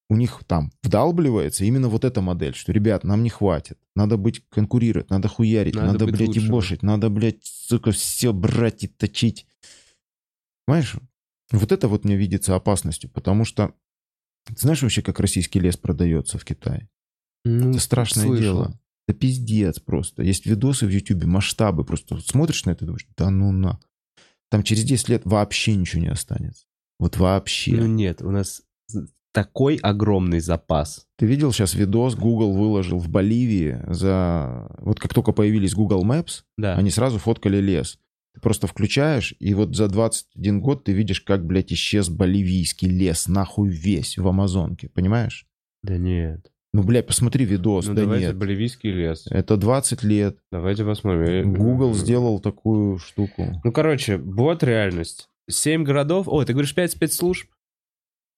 у них там вдалбливается именно вот эта модель, что, ребят, нам не хватит. Надо быть конкурировать, надо хуярить, Надо надо, блядь, лучшим. ебошить, надо, блядь, сука, все брать и точить. Понимаешь? Вот это вот мне видится опасностью, потому что ты знаешь вообще, как российский лес продается в Китае? Ну, Это страшное слышал. дело. Это пиздец просто. Есть видосы в Ютубе, масштабы. Просто вот смотришь на это и думаешь, да ну на. Там через 10 лет вообще ничего не останется. Вот вообще. Ну нет, у нас такой огромный запас. Ты видел сейчас видос, Google выложил в Боливии за... Вот как только появились Google Maps, Да. они сразу фоткали лес. Ты просто включаешь, и вот за 21 год ты видишь, как, блядь, исчез боливийский лес, нахуй весь в Амазонке, понимаешь? Да нет. Ну, блядь, посмотри видос, Ну да давайте нет. боливийский лес. Это 20 лет. Давайте посмотрим. Google сделал такую штуку. Ну, короче, вот реальность. Семь городов. Ой, ты говоришь пять спецслужб?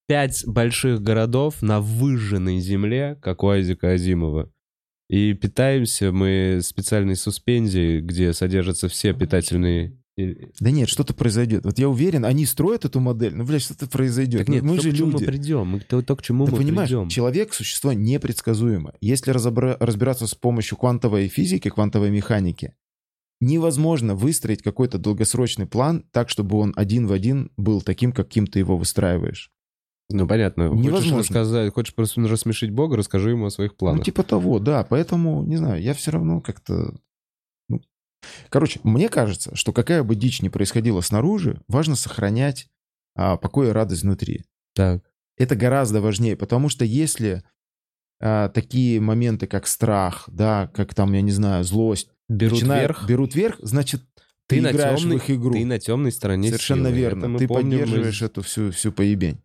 Пять больших городов на выжженной земле, как у Айзека Азимова. И питаемся мы специальной суспензией, где содержатся все питательные... Да нет, что-то произойдет. Вот я уверен, они строят эту модель, ну, блядь, что-то произойдет. Так Ну, нет, мы то, же к чему люди. мы придем. Мы, то, то, к чему Ты мы понимаешь, придем. человек — существо непредсказуемое. Если разобра- разбираться с помощью квантовой физики, квантовой механики, невозможно выстроить какой-то долгосрочный план так, чтобы он один в один был таким, каким ты его выстраиваешь. Ну, понятно. Хочешь Невозможно. рассказать, хочешь просто рассмешить Бога, расскажи ему о своих планах. Ну, типа того, да. Поэтому, не знаю, я все равно как-то... ну. Короче, мне кажется, что какая бы дичь ни происходила снаружи, важно сохранять а, покой и радость внутри. Так. Это гораздо важнее, потому что если а, такие моменты, как страх, да, как там, я не знаю, злость, Берут начинают- вверх. берут вверх, значит, ты, Ты на, играешь темной, в их игру. ты на темной стороне Совершенно силы. верно. Мы Ты помним поддерживаешь из- эту всю, всю поебень.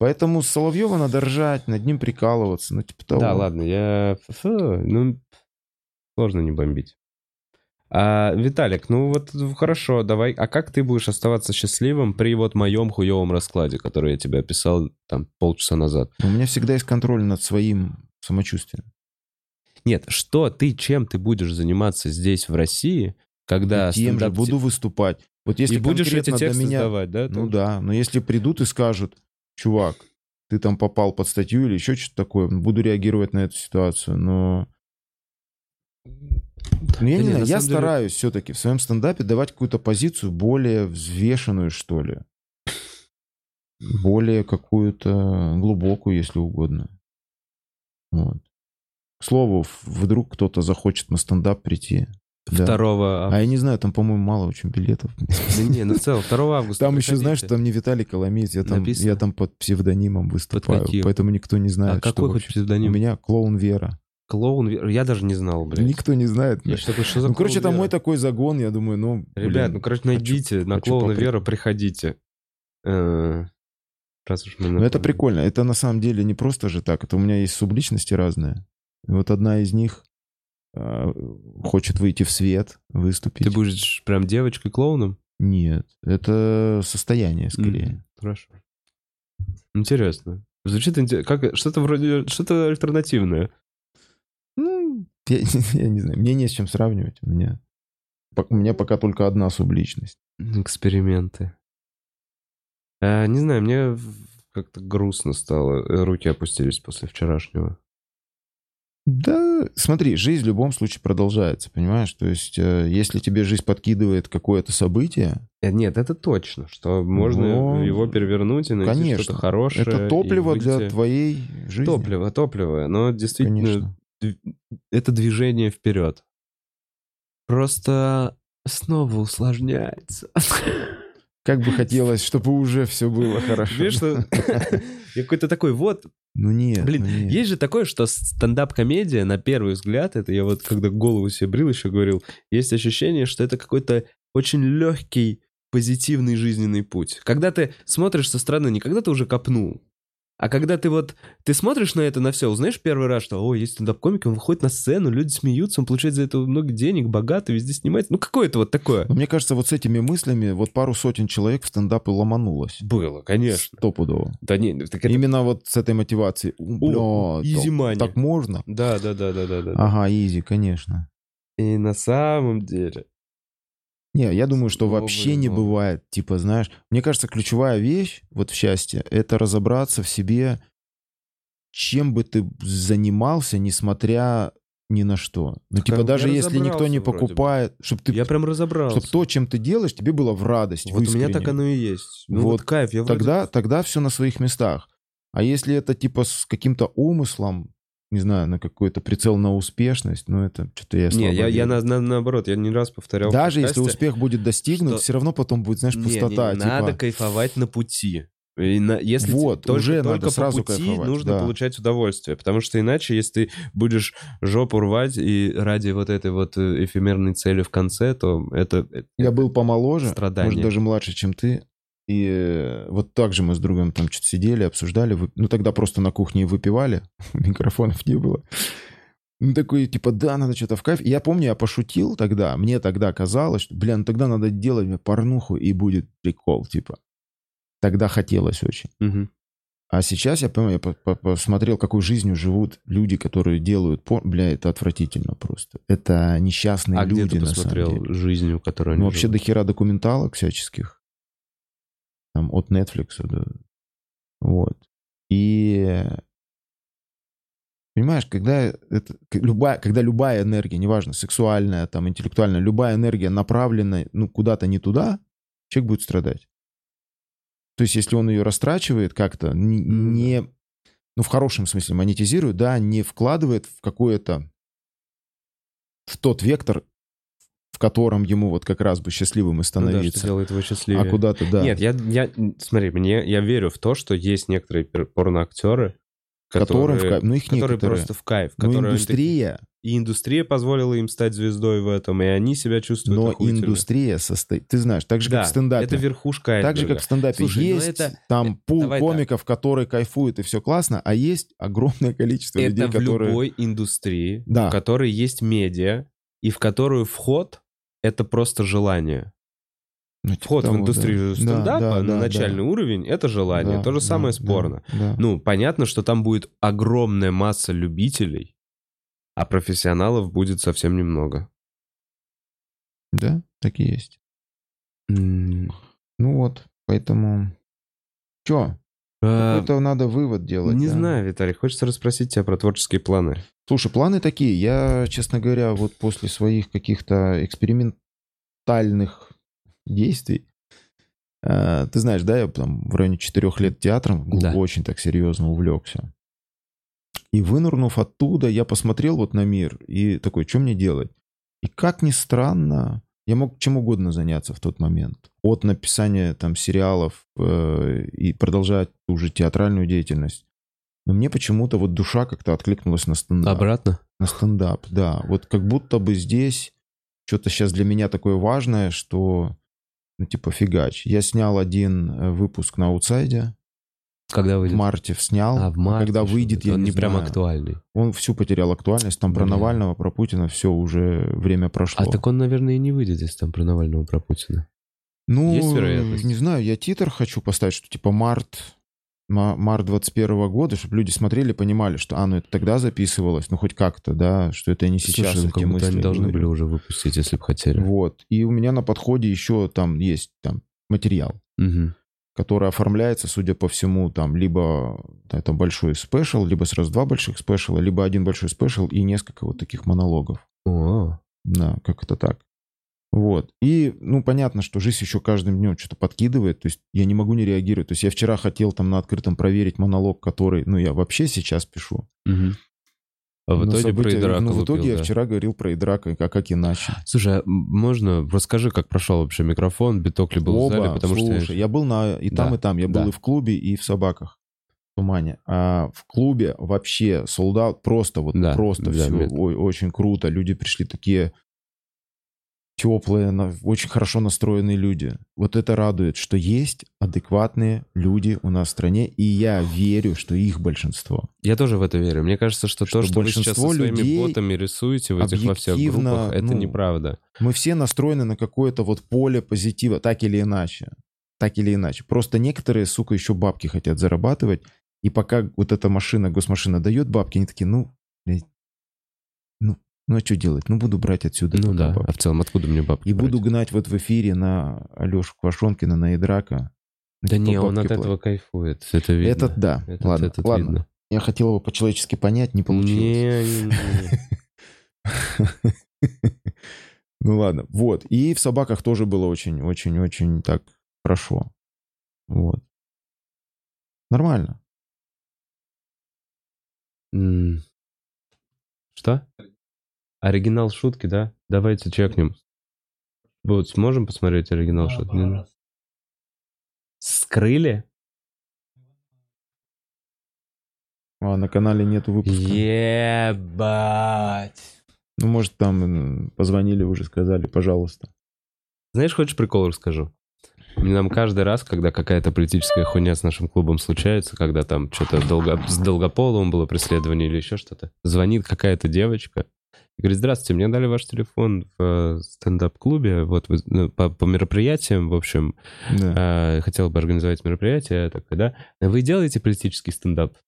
Поэтому с Соловьева надо ржать, над ним прикалываться, ну типа того. Да, ладно, я... Ну, сложно не бомбить. А, Виталик, ну вот хорошо, давай. А как ты будешь оставаться счастливым при вот моем хуевом раскладе, который я тебе описал там полчаса назад? У меня всегда есть контроль над своим самочувствием. Нет, что ты, чем ты будешь заниматься здесь, в России, когда И тем же стендап- буду выступать. Вот если и будешь эти тексты меня... сдавать, да? Ну да, но если придут и скажут, чувак, ты там попал под статью или еще что-то такое, буду реагировать на эту ситуацию, но... Ну, я Да не знаю, на я самом деле- стараюсь все-таки в своем стендапе давать какую-то позицию более взвешенную, что ли. Более какую-то глубокую, если угодно. Вот. К слову, вдруг кто-то захочет на стендап прийти. Да. 2 А я не знаю, там, по-моему, мало очень билетов. Да не, ну в целом, 2 августа Там еще, знаешь, там не Виталий Коломеец, я там, я там под псевдонимом выступаю, поэтому никто не знает, А какой хоть псевдоним? У меня клоун Вера. Клоун, я даже не знал, блядь. Никто не знает. Блядь. что, что за Ну, короче, Вера? мой такой загон, я думаю, ну, Ребят, блин. ну, короче, хочу- найдите на хочу клоуна попри- Вера, приходите. Э, Раз уж мы Ну, это прикольно. Это на самом деле не просто же так. Это у меня есть субличности разные. И вот одна из них хочет выйти в свет, выступить. Ты будешь прям девочкой-клоуном? Нет, это состояние скорее. М, Хорошо. Интересно. Звучит инте- как что-то вроде что-то альтернативное. Ну, я, я не знаю, мне не с чем сравнивать. У меня, у меня пока только одна субличность. Эксперименты. А, не знаю, мне как-то грустно стало. Э, Руки опустились после вчерашнего. Да, смотри, жизнь в любом случае продолжается, понимаешь? То есть, э, если тебе жизнь подкидывает какое-то событие, Э, Нет, это точно, что можно Но- его перевернуть и найти конечно, что-то хорошее. это топливо для выйти- твоей жизни. Топливо, топливо. Но действительно, Конечно. это движение вперед. Просто снова усложняется. Как бы хотелось, чтобы уже все было хорошо. Видишь, что я какой-то такой, вот, Ну нет, Блин, ну нет. есть же такое, что стендап-комедия, на первый взгляд, это я вот когда голову себе брил, еще говорил, есть ощущение, что это какой-то очень легкий, позитивный жизненный путь. Когда ты смотришь со стороны, не когда ты уже копнул, а когда ты вот, ты смотришь на это, на все, узнаешь первый раз, что, о, есть стендап-комик, он выходит на сцену, люди смеются, он получает за это много денег, богатый, везде снимается. Ну, какое-то вот такое. Но мне кажется, вот с этими мыслями вот пару сотен человек в стендап и ломанулось. Было, конечно. Стопудово. Да не, так это... Именно вот с этой мотивацией. О, money. так можно? Да, да, да, да, да, да. Ага, изи, конечно. И на самом деле... Не, я думаю, что вообще не бывает. Типа, знаешь, мне кажется, ключевая вещь вот в счастье — это разобраться в себе, чем бы ты занимался, несмотря ни на что. Ну, Так, типа, а даже если никто не покупает, чтобы ты, Я прям разобрался. чтобы то, чем ты делаешь, тебе было в радость, в Вот у меня так оно и есть. Ну вот, Вот кайф, я вроде- Тогда, тогда все на своих местах. А если это типа с каким-то умыслом, не знаю, на какой-то прицел на успешность, ну это что-то я слабо Не, я, я верю. на- на- наоборот, я не раз повторял. Даже если подкасте, успех будет достигнут, что- все равно потом будет, знаешь, не, пустота. не, типа, Надо кайфовать на пути. И на- если Вот, те- только, уже только надо по сразу пути кайфовать, нужно да. получать удовольствие. Потому что иначе, если ты будешь жопу рвать и ради вот этой вот э, эфемерной цели в конце, то это... это- Я был помоложе, Страдание. может, даже младше, чем ты. И вот так же мы с другом там что-то сидели, обсуждали. Ну, тогда просто на кухне выпивали. Микрофонов не было. Ну, такой, типа, да, надо что-то в кайф. И я помню, я пошутил тогда. Мне тогда казалось, что, бля, ну тогда надо делать порнуху, и будет прикол, типа. Тогда хотелось очень. Мгм. А сейчас я помню, я по- по- посмотрел, какой жизнью живут люди, которые делают порно. Бля, это отвратительно просто. Это несчастные А где люди, ты на самом посмотрел жизнью, которую они Ну, вообще живут? до хера документалок всяческих. Там от Netflix, да. Вот. И понимаешь, когда это, любая, когда любая энергия, неважно, сексуальная, там, интеллектуальная, любая энергия направлена, ну, куда-то не туда, человек будет страдать. То есть, если он ее растрачивает как-то, не, ну, в хорошем смысле монетизирует, да, не вкладывает в какое-то, в тот вектор, котором ему вот как раз бы счастливым и Ну да, что становиться. делает его счастливее. а куда-то, да. Нет, я, я, смотри, мне, я верю в то, что есть некоторые порноактеры, которым в которые, кайф. Ну, их которые некоторые. просто в кайф. Ну, которые они индустрия, и индустрия позволила им стать звездой в этом, и они себя чувствуют но индустрия состоит... Ты знаешь, так же, Да, как в стендапе. это верхушка Так же, как в стендапе. Слушай, ну есть это- там пул давай так. комиков, которые кайфуют, и все классно, а есть огромное количество Это людей, в которые... любой индустрии, Да. в которой есть медиа, и в которую вход — это просто желание. Ну, типа Вход в того, да. индустрию Да, стендапа да, на да, начальный да. уровень — это желание. Да, То же да, самое да, спорно. да. Ну, понятно, что там будет огромная масса любителей, а профессионалов будет совсем немного. Да, так и есть. Ну вот, поэтому... Чё? А, Какой-то надо вывод делать. Не да? знаю, Виталий, хочется расспросить тебя про творческие планы. Слушай, планы такие. Я, честно говоря, вот после своих каких-то экспериментальных действий, э, ты знаешь, да, я там в районе четырех лет театром Да. очень так серьезно увлекся. И вынырнув оттуда, я посмотрел вот на мир и такой, что мне делать? И как ни странно, я мог чем угодно заняться в тот момент. От написания там сериалов э, и продолжать ту же театральную деятельность. Но мне почему-то вот душа как-то откликнулась на стендап. Обратно? На стендап, да. Вот как будто бы здесь что-то сейчас для меня такое важное, что, ну, типа, фигач. Я снял один э, выпуск на аутсайде, Когда в выйдет? марте снял. А, в марте. Когда выйдет, я Он не не прям знаю. актуальный. Он всю потерял актуальность. Там про Блин. Навального, про Путина все уже время прошло. А так он, наверное, и не выйдет, если там про Навального, про Путина. Ну, Есть вероятность? не знаю, я титр хочу поставить, что типа март, ма- март 21 года, чтобы люди смотрели, понимали, что, а, ну это тогда записывалось, ну хоть как-то, да, что это не сейчас Слушай, ну, как будто они должны были уже выпустить, если бы хотели. Вот. И у меня на подходе еще там есть там материал, Мгм. которая оформляется, судя по всему, там либо это большой special, либо сразу два больших special а, либо один большой special и несколько вот таких монологов. О, Да, как это так. Вот. И, ну, понятно, что жизнь еще каждым днем что-то подкидывает. То есть я не могу не реагировать. То есть я вчера хотел там на открытом проверить монолог, который, ну, я вообще сейчас пишу. мгм. А в итоге про события- Идрака Ну, в итоге лупил, я да. вчера говорил про Идрака, а как иначе. Слушай, а можно расскажи, как прошел вообще микрофон, биток ли был в Оба, зале, потому слушай, что... я был на и там, Да, и там. Я был да. и в клубе, и в собаках. В тумане. А в клубе вообще солдат просто вот Да, просто да, все мне- очень круто. Люди пришли такие теплые, очень хорошо настроенные люди. Вот это радует, что есть адекватные люди у нас в стране, и я верю, что их большинство. Я тоже в это верю. Мне кажется, что, Что то, что вы сейчас со большинство своими людей ботами рисуете в этих во всех группах, это ну, неправда. Мы все настроены на какое-то вот поле позитива, так или иначе. Так или иначе. Просто некоторые, сука, еще бабки хотят зарабатывать. И пока вот эта машина, госмашина дает бабки, они такие, ну, ну, а что делать? Ну, буду брать отсюда. Ну да, бабки. а в целом откуда мне бабки И брать? буду гнать вот в эфире на Алешу Квашонкина, на Идрака. Да типа, не, он от платят. этого кайфует, это видно. Этот да. Этот- ладно, этот ладно. видно. Я хотел его по-человечески понять, не получилось. Не, не, не. Ну ладно, вот. И в собаках тоже было очень-очень-очень так хорошо. Вот. Нормально. Что? Оригинал шутки, да? Давайте чекнем. Вот, сможем посмотреть оригинал шутки? Не- Скрыли? А на канале нету выпуска. Ебать. Ну, может, там позвонили уже, сказали, пожалуйста. Знаешь, хочешь прикол расскажу? Нам каждый раз, когда какая-то политическая хуйня с нашим клубом случается, когда там что-то долго... с Долгополовым было преследование или еще что-то, звонит какая-то девочка и говорит, здравствуйте, мне дали ваш телефон в э, стендап-клубе, вот вы, ну, по, по мероприятиям, в общем, Да. э, хотел бы организовать мероприятие, такой, да, вы делаете политический стендап?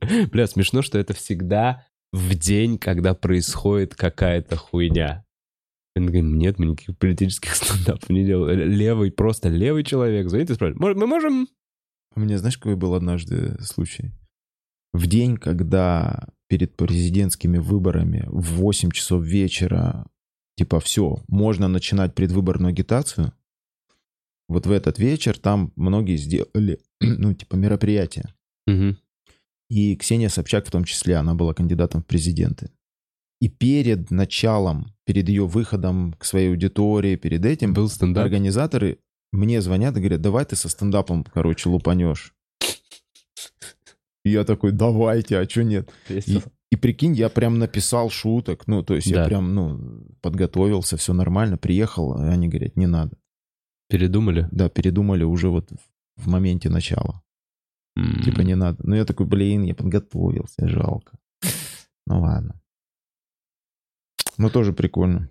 Бля, смешно, что это всегда в день, когда происходит какая-то хуйня. Он говорит, нет, мы никаких политических стендапов не делаем. Левый, просто левый человек звонит и спрашивает, «Может, мы можем... У меня, знаешь, какой был однажды случай? В день, когда перед президентскими выборами в 8 часов вечера, типа, все, можно начинать предвыборную агитацию, вот в этот вечер там многие сделали, ну, типа, мероприятие. Мгм. И Ксения Собчак в том числе, она была кандидатом в президенты. И перед началом, перед ее выходом к своей аудитории, перед этим, Был стендап. организаторы мне звонят и говорят, давай ты со стендапом, короче, лупанешь. И я такой, давайте, а что нет? И, и прикинь, я прям написал шуток, ну, то есть я Да. прям, ну, подготовился, все нормально, приехал, а они говорят, не надо. Передумали? Да, передумали уже вот в- моменте начала. М. Типа не надо. Ну я такой, блин, я подготовился, жалко. Ну ладно. Ну тоже прикольно.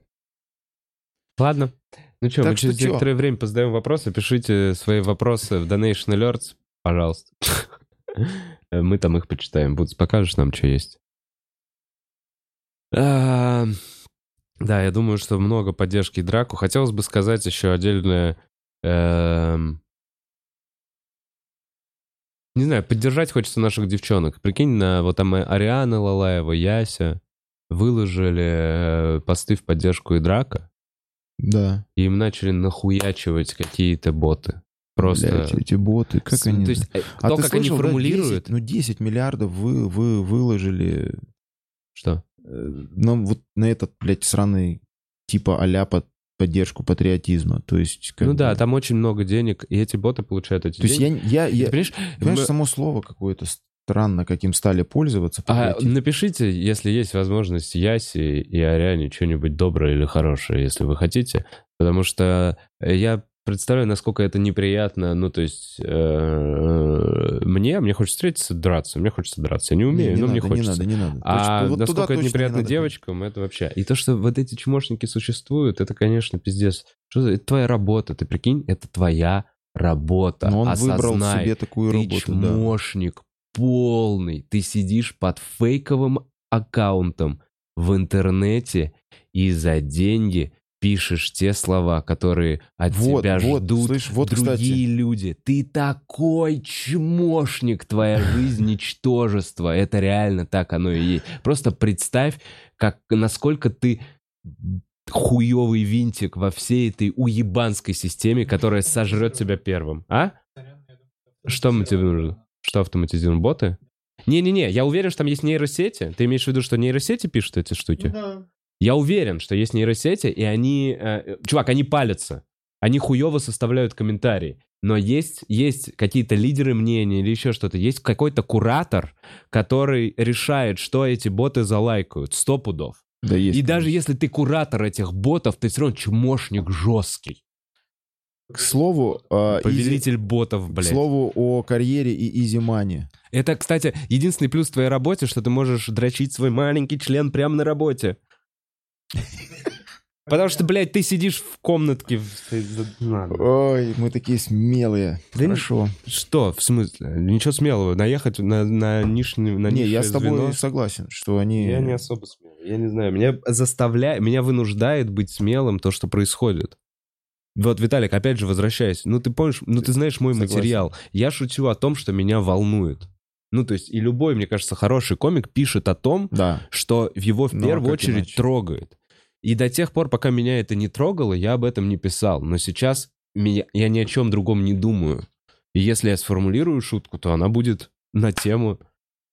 Ладно. Ну что, Так мы что через чё? некоторое время позадаем вопросы. Пишите свои вопросы в Donation Alerts, пожалуйста. Мы там их почитаем. Будут покажешь нам, что есть. А, Да, я думаю, что много поддержки драку. Хотелось бы сказать еще отдельное... эм, Не знаю, поддержать хочется наших девчонок. Прикинь, на вот там Ариана Лалаева, Яся выложили э, посты в поддержку и драка. Да. И им начали нахуячивать какие-то боты. Просто... Блядь, эти боты, как С- они... То есть, э, А то, ты как слышал, они да, формулируют... 10, ну 10 миллиардов вы, вы выложили Что? ну, вот на этот, блядь, сраный типа а-ля под поддержку патриотизма. То есть, ну бы- да, там очень много денег, и эти боты получают эти То есть деньги. я, я, И я- ты понимаешь, понимаешь, мы- само слово какое-то странно, каким стали пользоваться. А напишите, если есть возможность, Яси и Ариане что-нибудь доброе или хорошее, если вы хотите. Потому что я представляю, насколько это неприятно. Ну, то есть, э, мне, мне хочется встретиться, драться. Мне хочется драться. Я не Не, умею, не но надо, мне хочется. Не надо, не надо. А вот насколько это не неприятно надо. девочкам, это вообще. И то, что вот эти чмошники существуют, это, конечно, пиздец. Что за... Это твоя работа, ты прикинь, это твоя работа. Но он выбрал Осознай, себе такую ты работу, да. чмошник полный. Ты сидишь под фейковым аккаунтом в интернете и за деньги пишешь те слова, которые от Вот, тебя вот, ждут слышь, вот, другие кстати. люди. Ты такой чмошник, твоя жизнь ничтожество. Это реально так оно и есть. Просто представь, как, насколько ты хуёвый винтик во всей этой уебанской системе, которая сожрет тебя первым. А? Что мы тебе нужно? Что автоматизируем? Боты? Не-не-не, я уверен, что там есть нейросети. Ты имеешь в виду, что нейросети пишут эти штуки? Я уверен, что есть нейросети, и они... э, чувак, они палятся. Они хуево составляют комментарии. Но есть, есть какие-то лидеры мнений или еще что-то. Есть какой-то куратор, который решает, что эти боты залайкают. Сто пудов. Да есть. И даже если ты куратор этих ботов, ты все равно чмошник жесткий. К слову, а, Повелитель Изи- ботов, к блядь. слову о карьере и изи мани. Это, кстати, единственный плюс в твоей работе, что ты можешь дрочить свой маленький член прямо на работе. Потому что, блядь, ты сидишь в комнатке. Ой, мы такие смелые. Да не- Хорошо. Что, в смысле? Ничего смелого. Наехать на, на, нишный, на не, я с тобой звено? согласен, что они... Я не особо смелый. Я не знаю. Меня заставляет, меня вынуждает быть смелым то, что происходит. Вот, Виталик, опять же, возвращаясь. Ну, ты помнишь, ну, ты знаешь мой Согласен. материал. Я шучу о том, что меня волнует. Ну, то есть, и любой, мне кажется, хороший комик пишет о том, Да. что его в Ну, а первую очередь иначе? трогает. И до тех пор, пока меня это не трогало, я об этом не писал. Но сейчас меня, я ни о чем другом не думаю. И если я сформулирую шутку, то она будет на тему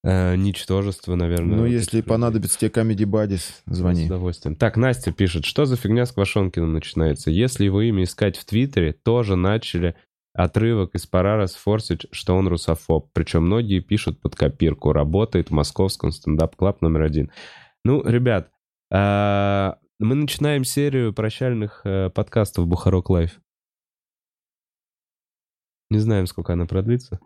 э, ничтожества, наверное. Ну, если людей. понадобится тебе Comedy Buddies, С звони. удовольствием. Так, Настя пишет, что за фигня с Квашонкиным начинается? Если его имя искать в Твиттере, тоже начали отрывок из Парара сфорсить, что он русофоб. Причем многие пишут под копирку. Работает в московском стендап Club номер один. Ну, ребят, а, мы начинаем серию прощальных э, подкастов Бухарог Live. Не знаем, сколько она продлится.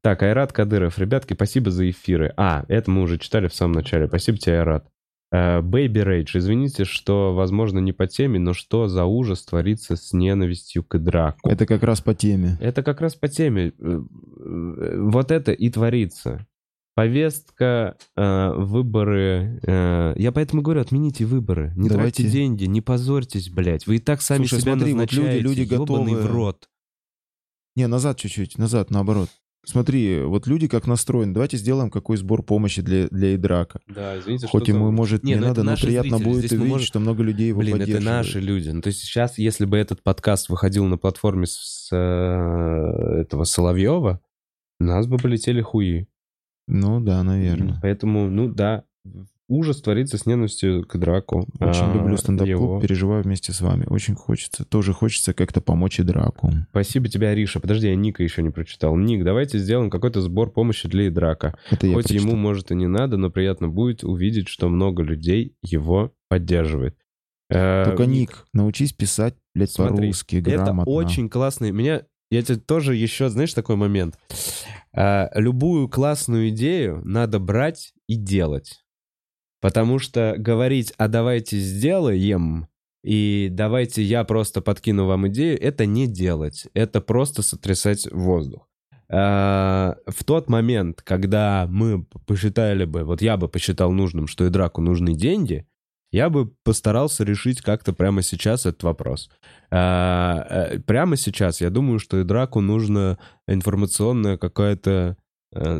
Так, Айрат Кадыров. Ребятки, спасибо за эфиры. А, это мы уже читали в самом начале. Спасибо тебе, Айрат. Э, Baby Rage. Извините, что, возможно, не по теме, но что за ужас творится с ненавистью к Идраку? Это как раз по теме. Это как раз по теме. Э, э, Вот это и творится. Повестка, э, выборы. э, я поэтому говорю, отмените выборы. Не Давайте. тратьте деньги, не позорьтесь, блядь. Вы и так сами Слушай, себя смотри, вот назначаете. люди- люди ёбаный готовы- в рот. Не, назад чуть-чуть, назад, наоборот. Смотри, вот люди как настроены. Давайте сделаем какой сбор помощи для, для Идрака. Да, извините, Хоть что за- ему, может, Не, не, ну надо, но приятно зрители. будет Здесь мы увидеть, можем- что много людей его Блин, это наши люди. Ну, то есть сейчас, если бы этот подкаст выходил на платформе с, э, этого Соловьева, нас бы полетели хуи. Ну да, наверное. Поэтому, ну да, ужас творится с ненавистью к драку. Очень А, люблю стендап-клуб, его. переживаю вместе с вами. Очень хочется. Тоже хочется как-то помочь Идраку. Спасибо тебе, Ариша. Подожди, я Ника еще не прочитал. Ник, давайте сделаем какой-то сбор помощи для Идрака. Это я Хоть прочитал. ему, может, и не надо, но приятно будет увидеть, что много людей его поддерживает. Э, Только, Ник, научись писать, блядь, по-русски, Это грамотно. очень классный. Меня, я тебе тоже еще, знаешь, такой момент. А, любую классную идею надо брать и делать. Потому что говорить, а давайте сделаем, и давайте я просто подкину вам идею, это не делать. Это просто сотрясать воздух. А, в тот момент, когда мы посчитали бы, вот я бы посчитал нужным, что и драку нужны деньги, я бы постарался решить как-то прямо сейчас этот вопрос. А, э, Прямо сейчас я думаю, что и драку нужно информационное какое-то э,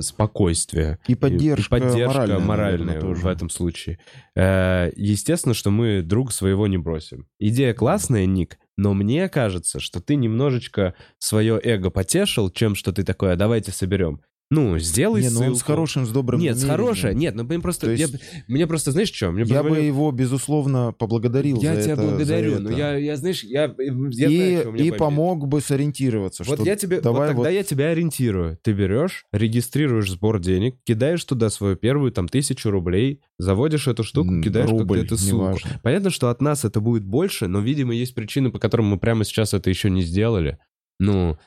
спокойствие. И поддержка, И поддержка моральная, моральная, наверное, в этом случае. Э, Естественно, что мы друг своего не бросим. Идея классная, Ник, но мне кажется, что ты немножечко свое эго потешил, чем что ты такое, «А давайте соберем. Ну, сделай Не, ну он с ссылку. хорошим, с добрым Нет, с хорошей. Нет, ну блин, просто... То я- есть мне просто, знаешь что? Мне Я бы его, безусловно, поблагодарил Я за тебя это, благодарю, за но это. я, я, знаешь, я, я и, знаю, и помог бы сориентироваться. Вот что я тебе, давай вот тогда вот- я тебя ориентирую. Ты берешь, регистрируешь сбор денег, кидаешь туда свою первую там тысячу рублей, заводишь эту штуку, кидаешь рубль, как-то эту ссылку. неважно. Понятно, что от нас это будет больше, но, видимо, есть причины, по которым мы прямо сейчас это еще не сделали. Ну,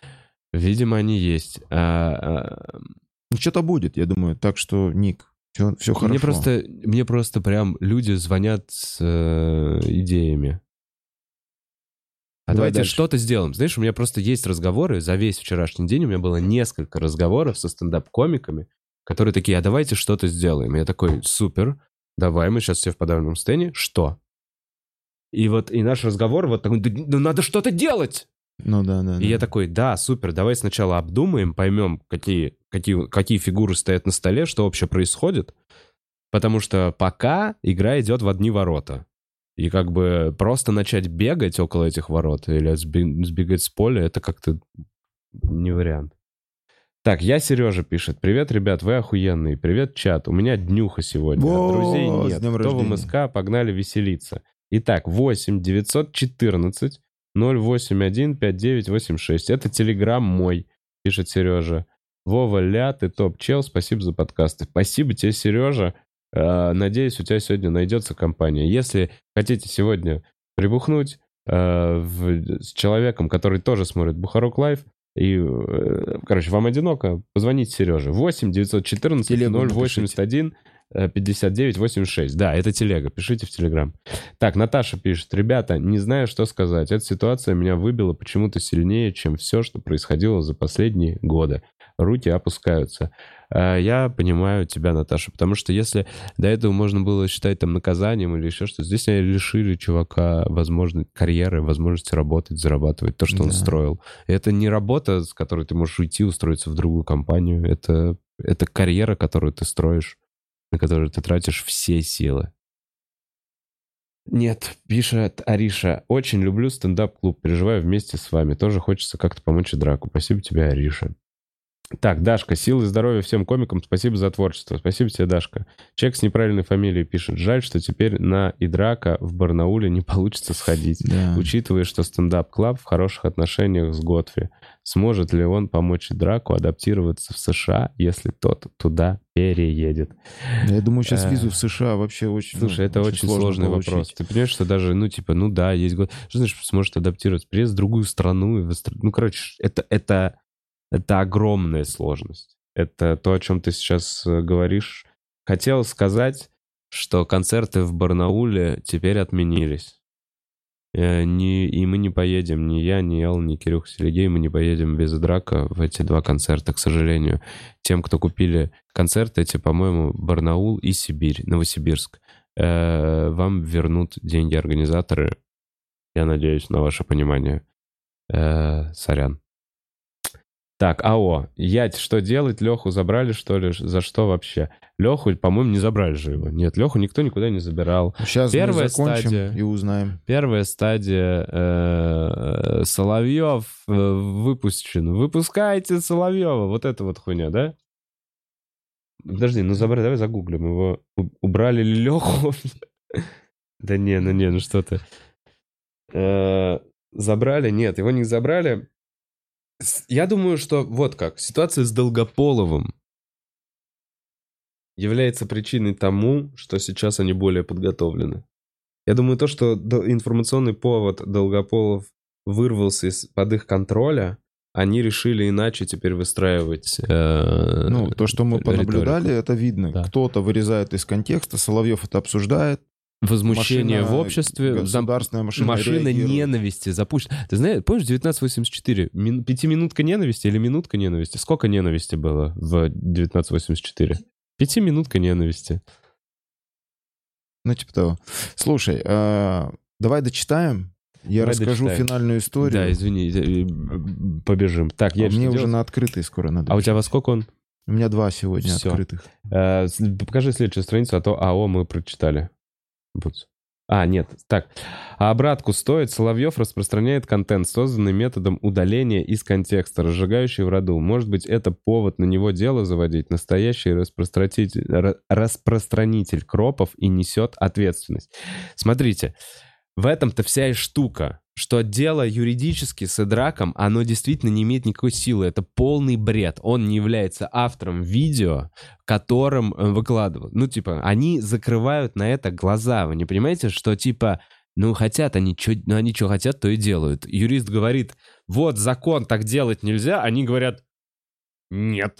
видимо, они есть. А, а, Ну, что-то будет, я думаю. Так что, Ник, все, все хорошо. Мне просто, мне просто прям люди звонят с э, идеями. А Давай давайте дальше. что-то сделаем. Знаешь, у меня просто есть разговоры. За весь вчерашний день у меня было несколько разговоров со стендап-комиками, которые такие, а давайте что-то сделаем. Я такой, супер, давай, мы сейчас все в подавленном состоянии. Что? И вот и наш разговор вот такой, «Да, ну надо что-то делать. Ну да, да. И да. я такой, да, супер, давай сначала обдумаем, поймем, какие, какие, какие фигуры стоят на столе, что вообще происходит. Потому что пока игра идет в одни ворота. И как бы просто начать бегать около этих ворот или сбегать с поля, это как-то не вариант. Так, я Сережа пишет. Привет, ребят, вы охуенные. Привет, чат. У меня днюха сегодня. Во, Друзей нет. Кто в. МСК, погнали веселиться. Итак, 8 914 081 5986. Это телеграм мой, пишет Сережа. Вова, ля, ты топ-чел, спасибо за подкасты. Спасибо тебе, Сережа. Э, Надеюсь, у тебя сегодня найдется компания. Если хотите сегодня прибухнуть э, в- с человеком, который тоже смотрит Бухарок Лайв, и, э, короче, вам одиноко, позвоните Сереже. 8 914 Телегу 081 э, 59 86. Да, это телега, пишите в Телеграм. Так, Наташа пишет. Ребята, не знаю, что сказать. Эта ситуация меня выбила почему-то сильнее, чем все, что происходило за последние годы. Руки опускаются. Э, Я понимаю тебя, Наташа, потому что если до этого можно было считать там наказанием или еще что, здесь они лишили чувака возможности карьеры, возможности работать, зарабатывать то, что он Да. строил. И это не работа, с которой ты можешь уйти, устроиться в другую компанию. Это, это карьера, которую ты строишь, на которую ты тратишь все силы. Нет, пишет Ариша. Очень люблю стендап-клуб, переживаю вместе с вами. Тоже хочется как-то помочь Идраку. Спасибо тебе, Ариша. Так, Дашка, силы и здоровья всем комикам. Спасибо за творчество. Спасибо тебе, Дашка. Человек с неправильной фамилией пишет. Жаль, что теперь на Идрака в Барнауле не получится сходить. Да. Учитывая, что стендап Club в хороших отношениях с Годфри, сможет ли он помочь Идраку адаптироваться в США, если тот туда переедет? Я думаю, сейчас Э, визу в США вообще очень... Слушай, ну, это очень, сложный получить. вопрос. Ты понимаешь, что даже, ну, типа, ну да, есть год. Что значит, сможет адаптироваться? Приезд в другую страну. и Ну, короче, это, это, это огромная сложность. Это то, о чем ты сейчас э, говоришь. Хотел сказать, что концерты в Барнауле теперь отменились. Э, не- и мы не поедем, ни я, ни Эл, ни Кирюха Сергей, мы не поедем без драка в эти два концерта, к сожалению. Тем, кто купили концерты эти, по-моему, Барнаул и Сибирь, Новосибирск, э, вам вернут деньги организаторы. Я надеюсь на ваше понимание. Э, сорян. Так, АО. Ять, что делать? Леху забрали, что ли? За что вообще? Леху, по-моему, не забрали же его. Нет, Леху никто никуда не забирал. Сейчас Первая мы закончим стадия. и узнаем. Первая стадия э, Соловьев э, выпущен. Выпускайте Соловьева. Вот это вот хуйня, да? Подожди, ну забрали, давай загуглим его. Убрали ли Леху? Да не, ну не, ну что ты. Э, Забрали? Нет, его не забрали. Я думаю, что вот как. Ситуация с Долгополовым является причиной тому, что сейчас они более подготовлены. Я думаю, то, что информационный повод Долгополов вырвался из-под их контроля, они решили иначе теперь выстраивать. э, Ну, то, что мы риторику. понаблюдали, это видно. Да. Кто-то вырезает из контекста, Соловьев это обсуждает. Возмущение Машина- в обществе, Государственная машина, машина реагирует. ненависти запущена. Ты знаешь, помнишь 1984? Мин- Пятиминутка ненависти или минутка ненависти? Сколько ненависти было в 1984? Пятиминутка ненависти. Ну, типа того. Слушай, а, давай дочитаем. Я Давай расскажу дочитаем. финальную историю. Да, извини, э, побежим. Так, А я мне что уже делать? на открытый скоро надо. А у тебя во сколько он? У меня два сегодня Всё. открытых. Э, покажи следующую страницу, а то АО мы прочитали. Бутс. А, нет, так. А обратку стоит. Соловьев распространяет контент, созданный методом удаления из контекста, разжигающий в роду. Может быть, это повод на него дело заводить. Настоящий распространитель, ра- распространитель кропов и несет ответственность. Смотрите, в этом-то вся и штука, что дело юридически с Эдраком, оно действительно не имеет никакой силы. Это полный бред. Он не является автором видео, которым э, выкладывают. Ну, типа, они закрывают на это глаза. Вы не понимаете, что, типа, ну, хотят они, что ну, они что хотят, то и делают. Юрист говорит, вот закон, так делать нельзя. Они говорят, нет.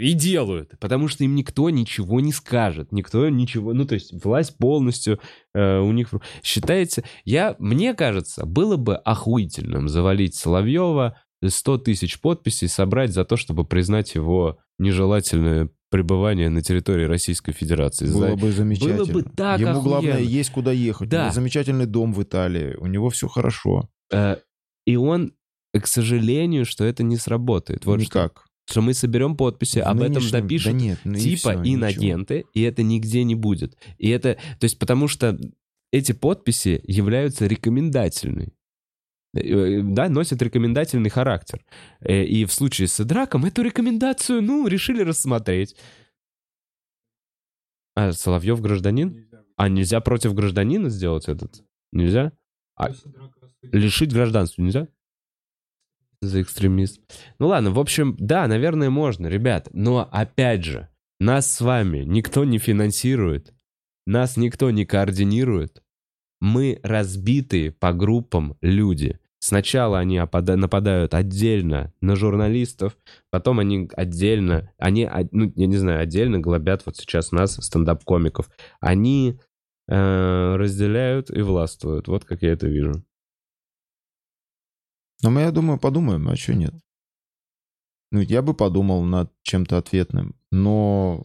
И делают, потому что им никто ничего не скажет, никто ничего, ну то есть власть полностью э, у них считается. Я, мне кажется, было бы охуительным завалить Соловьева 100 тысяч подписей собрать за то, чтобы признать его нежелательное пребывания на территории Российской Федерации. Было бы замечательно. Было бы так Ему главное охуенно. есть куда ехать. Да. У него замечательный дом в Италии. У него все хорошо. Э, И он, к сожалению, что это не сработает. Вот. Никак. Что мы соберем подписи, об этом нынешнем- допишут Да нет, ну и типа всё, ничего. инагенты, и это нигде не будет. И это, то есть потому что эти подписи являются рекомендательными. Э, Да, носят рекомендательный характер. Э, И в случае с Идраком эту рекомендацию, ну, решили рассмотреть. А Соловьев гражданин? А нельзя против гражданина сделать этот? Нельзя? А лишить гражданства нельзя? За экстремист. Ну ладно, в общем, да, наверное, можно, ребят. Но опять же, нас с вами никто не финансирует, нас никто не координирует. Мы разбитые по группам люди. Сначала они нападают отдельно на журналистов, потом они отдельно, они, ну, я не знаю, отдельно глобят вот сейчас нас, стендап-комиков. Они э, разделяют и властвуют. Вот как я это вижу. Но мы, я думаю, подумаем, а что нет? Ну, я бы подумал над чем-то ответным. Но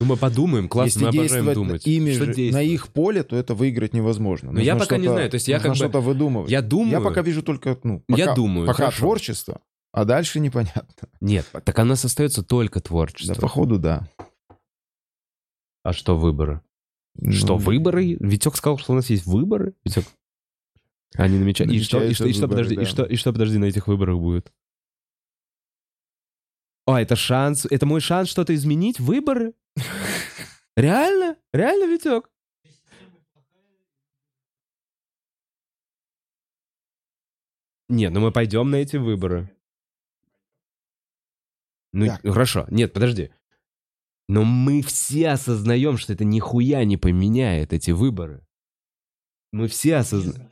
Ну, мы подумаем, классно, если мы обожаем думать. ими Что же, на их поле, то это выиграть невозможно. Но я пока не знаю, то есть я как бы- что-то выдумывать. Я думаю... Я пока вижу только, ну, Я пока- думаю, пока хорошо. творчество, а дальше непонятно. Нет, так она остается только творчество. Да, походу, да. А что выборы? Что, Ну, выборы? Витек сказал, что у нас есть выборы? Витек? Они намечают. И что, и что, и что, Намечаются подожди, выборы, и да. что, и что, подожди, на этих выборах будет? А, это шанс, это мой шанс что-то изменить? Выборы? Реально? Реально, Витек? Нет, ну мы пойдем на эти выборы. Ну, Так. хорошо. Нет, подожди. Но мы все осознаем, что это нихуя не поменяет эти выборы. Мы все осознаем.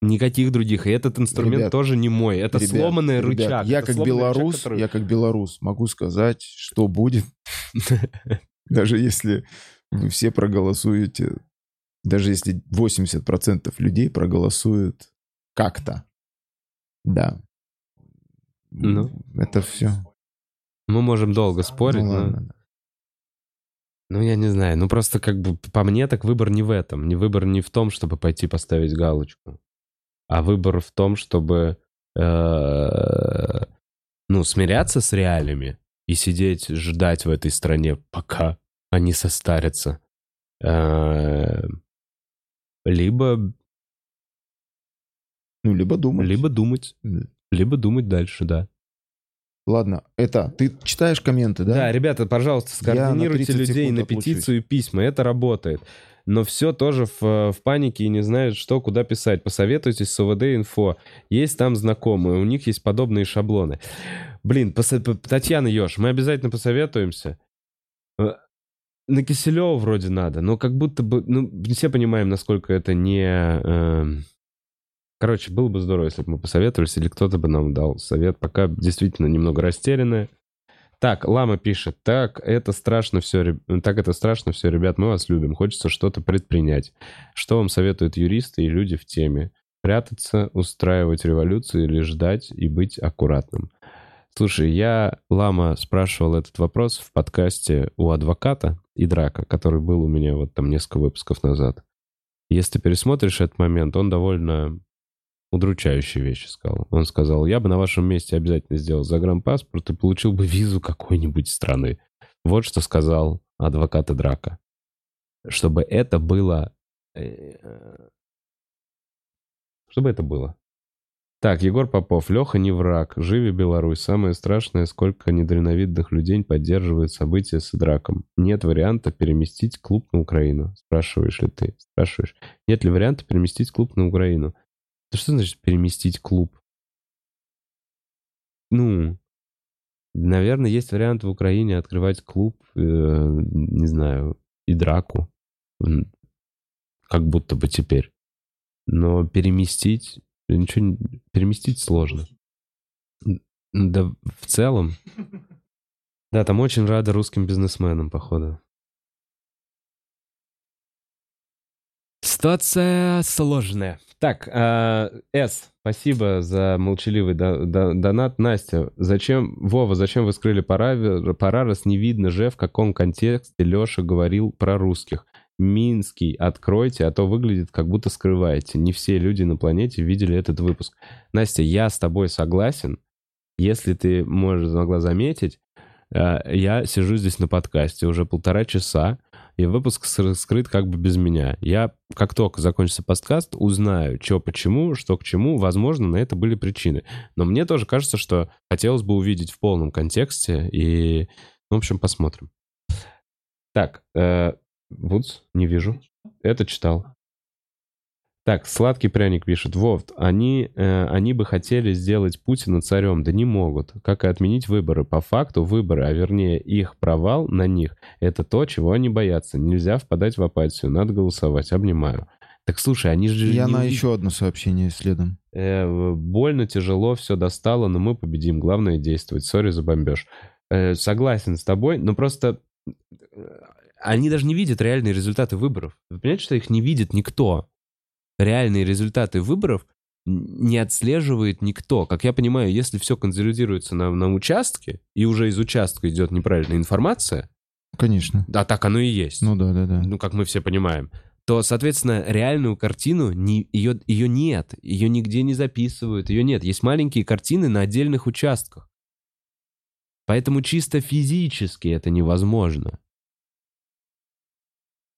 Никаких других. И этот инструмент Ребят, тоже не мой. Это Ребят, сломанный ребят, рычаг. Я Это как сломанный рычаг, белорус, который- я как белорус могу сказать, что будет, даже если вы все проголосуете, даже если 80% людей проголосуют как-то. Да. Ну. Это все. Мы можем долго спорить, Ну но... ладно. Ну, я не знаю. Ну, просто как бы по мне так выбор не в этом. Не выбор не в том, чтобы пойти поставить галочку. А выбор в том, чтобы э, ну, смиряться с реалиями и сидеть, ждать в этой стране, пока они состарятся. Э, Либо, Ну, либо думать. либо думать. Либо думать дальше, да. Ладно, это, ты читаешь комменты, да? Да, ребята, пожалуйста, на скоординируйте 30 людей на петицию и письма. Это работает. Но все тоже в, э, в панике и не знают, что, куда писать. Посоветуйтесь с ОВД-инфо. Есть там знакомые, у них есть подобные шаблоны. Блин, посо- Татьяна Ёж, мы обязательно посоветуемся. Э, На Киселева вроде надо, но как будто бы... Ну, все понимаем, насколько это не... эм, Короче, было бы здорово, если бы мы посоветовались, или кто-то бы нам дал совет. Пока действительно немного растерянные. Так, Лама пишет, так это страшно все, так это страшно все, ребят, мы вас любим, хочется что-то предпринять. Что вам советуют юристы и люди в теме? Прятаться, устраивать революцию или ждать и быть аккуратным? Слушай, я, Лама, спрашивал этот вопрос в подкасте у адвоката и Драка, который был у меня вот там несколько выпусков назад. Если ты пересмотришь этот момент, он довольно удручающие вещи сказал. Он сказал, я бы на вашем месте обязательно сделал загранпаспорт и получил бы визу какой-нибудь страны. Вот что сказал адвокат Драка. Чтобы это было... э, э, Чтобы это было. Так, Егор Попов. Леха не враг. Живи Беларусь. Самое страшное, сколько недальновидных людей поддерживают события с драком. Нет варианта переместить клуб на Украину. Спрашиваешь ли ты? Спрашиваешь. Нет ли варианта переместить клуб на Украину? Да что значит переместить клуб? Ну, наверное, есть вариант в Украине открывать клуб, э, не знаю, и драку. Как будто бы теперь. Но переместить, ничего не- переместить сложно. Да в целом. Да, там очень рады русским бизнесменам, походу. Ситуация сложная. Так, а, С, спасибо за молчаливый до- до- донат. Настя, зачем, Вова, зачем вы скрыли пара, Парарас? Не видно же, в каком контексте Леша говорил про русских. Минский, откройте, а то выглядит, как будто скрываете. Не все люди на планете видели этот выпуск. Настя, я с тобой согласен. Если ты можешь могла заметить, э, я сижу здесь на подкасте уже полтора часа, и выпуск скрыт как бы без меня. Я, как только закончится подкаст, узнаю, что почему, что к чему. Возможно, на это были причины. Но мне тоже кажется, что хотелось бы увидеть в полном контексте. И, ну, в общем, посмотрим. Так, э, Вудс, не вижу. Это читал. Так, сладкий пряник пишет. Вов, они, э, они бы хотели сделать Путина царем, да не могут. Как и отменить выборы. По факту выборы, а вернее их провал на них, это то, чего они боятся. Нельзя впадать в апатию, надо голосовать. Обнимаю. Так слушай, они же... Я не на еще одно сообщение следом. Э, больно, тяжело, все достало, но мы победим. Главное действовать. Сори за бомбеж. Э, согласен с тобой, но просто э, они даже не видят реальные результаты выборов. Вы понимаете, что их не видит никто? Реальные результаты выборов не отслеживает никто. Как я понимаю, если все консолидируется на, на участке, и уже из участка идет неправильная информация, Конечно. а так оно и есть Ну да, да, да. ну, как мы все понимаем, то, соответственно, реальную картину не, ее, ее нет, ее нигде не записывают, ее нет. Есть маленькие картины на отдельных участках. Поэтому чисто физически это невозможно.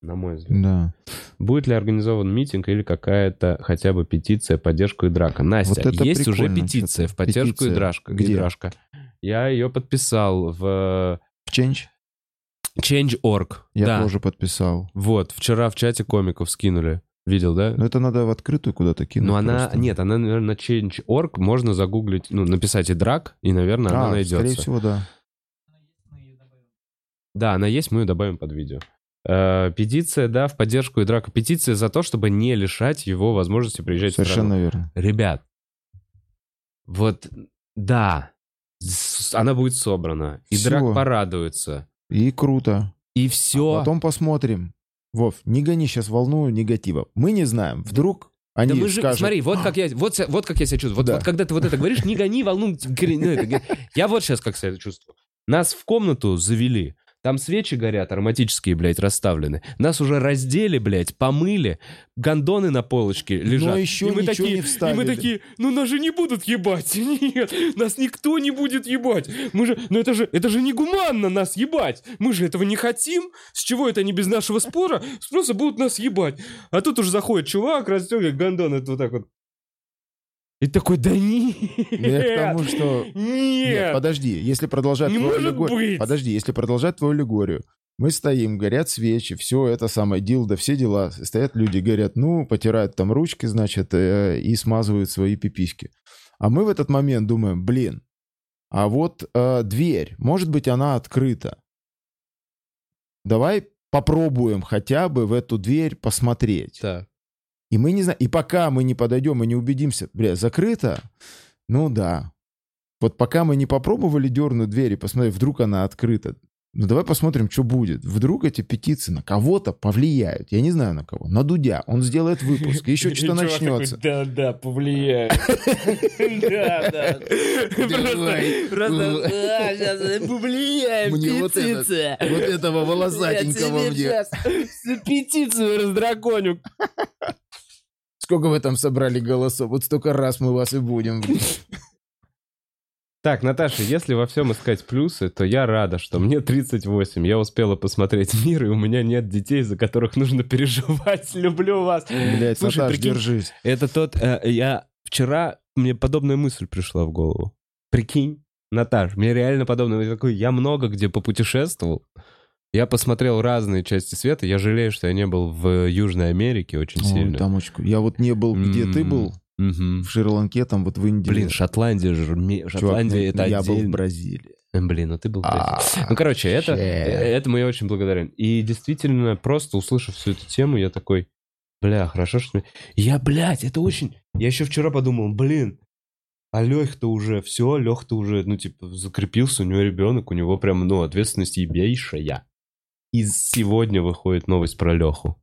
На мой взгляд. Да. Будет ли организован митинг или какая-то хотя бы петиция поддержку и драка? Настя, Вот есть уже петиция в поддержку и Петиция. драшка. Где? И драшка. Я ее подписал в В Change Change.org. я да. тоже подписал. Вот, вчера в чате комиков скинули. Видел, да? Но это надо в открытую куда-то кинуть. Ну, она... просто. Нет, она, наверное, на Change.org можно загуглить, ну, написать и драк, и, наверное, она А, найдется. скорее всего, да. Да, она есть, мы ее добавим под видео. Э, петиция, да, в поддержку и драка. Петиция за то, чтобы не лишать его возможности приезжать в Совершенно страну. верно. Ребят, вот, да, она будет собрана, и Всё. драк порадуется, И круто. и все. А Потом посмотрим. Вов, не гони сейчас волну негатива. Мы не знаем. Вдруг они Да мы же, скажут... смотри, вот как я, вот, вот как я себя чувствую. Вот, Да. вот когда ты вот это говоришь, не гони волну. ну, Я вот сейчас как себя чувствую. Нас в комнату завели. Там свечи горят, ароматические, блядь, расставлены. Нас уже раздели, блядь, помыли. Гондоны на полочке лежат. еще и мы ничего такие, не И мы вставили. такие, ну нас же не будут ебать. Нет, нас никто не будет ебать. Мы же, ну это же, это же негуманно нас ебать. Мы же этого не хотим. С чего это они без нашего спора? Просто будут нас ебать. А тут уже заходит чувак, расстегивает гондон, это вот так вот. И такой, да нет. Я к тому, что... Нет, Нет. подожди, если продолжать Не твою аллегорию... Подожди, если продолжать твою аллегорию. Мы стоим, горят свечи, все это самое, дилда, все дела. Стоят люди, говорят, ну, потирают там ручки, значит, э, и смазывают свои пиписьки. А мы в этот момент думаем, блин, а вот э, дверь, может быть, она открыта. Давай попробуем хотя бы в эту дверь посмотреть. Так. И мы не знаем, и пока мы не подойдем и не убедимся, бля, закрыто, ну да. Вот пока мы не попробовали дернуть дверь и посмотреть, вдруг она открыта. Ну давай посмотрим, что будет. Вдруг эти петиции на кого-то повлияют. Я не знаю на кого. На Дудя. Он сделает выпуск. Еще что-то начнется. Да, да, повлияет. Да, да. Просто повлияет этот- петиция. Вот этого волосатенького мне. петицию раздраконю. Сколько вы там собрали голосов? Вот столько раз мы вас и будем. Так, Наташа, если во всем искать плюсы, то я рада, что мне 38, я успела посмотреть мир, и у меня нет детей, за которых нужно переживать. Люблю вас. Блять, Слушай, Наташ, прикинь, держись. Это тот... э, я вчера... Мне подобная мысль пришла в голову. Прикинь, Наташ, мне реально подобное. Я такой, я много где попутешествовал. Я посмотрел разные части света. Я жалею, что я не был в Южной Америке очень Ой, сильно. там очень... Я вот не был, где ты был, Мгм. в Шри-Ланке, там вот в Индии. Блин, Шотландия же... ме- Чувак, Шотландия ну, это Я был в отдельно. Бразилии. Блин, ну ты был в А. Ну, короче, это, э, этому я очень благодарен. И действительно, просто услышав всю эту тему, я такой, бля, хорошо, что... Я, блядь, это очень... Я еще вчера подумал, блин, а Лех-то уже, все, Лех-то уже, ну, типа, закрепился, у него ребенок, у него прям, ну, ответственность ебейшая. И сегодня выходит новость про Леху.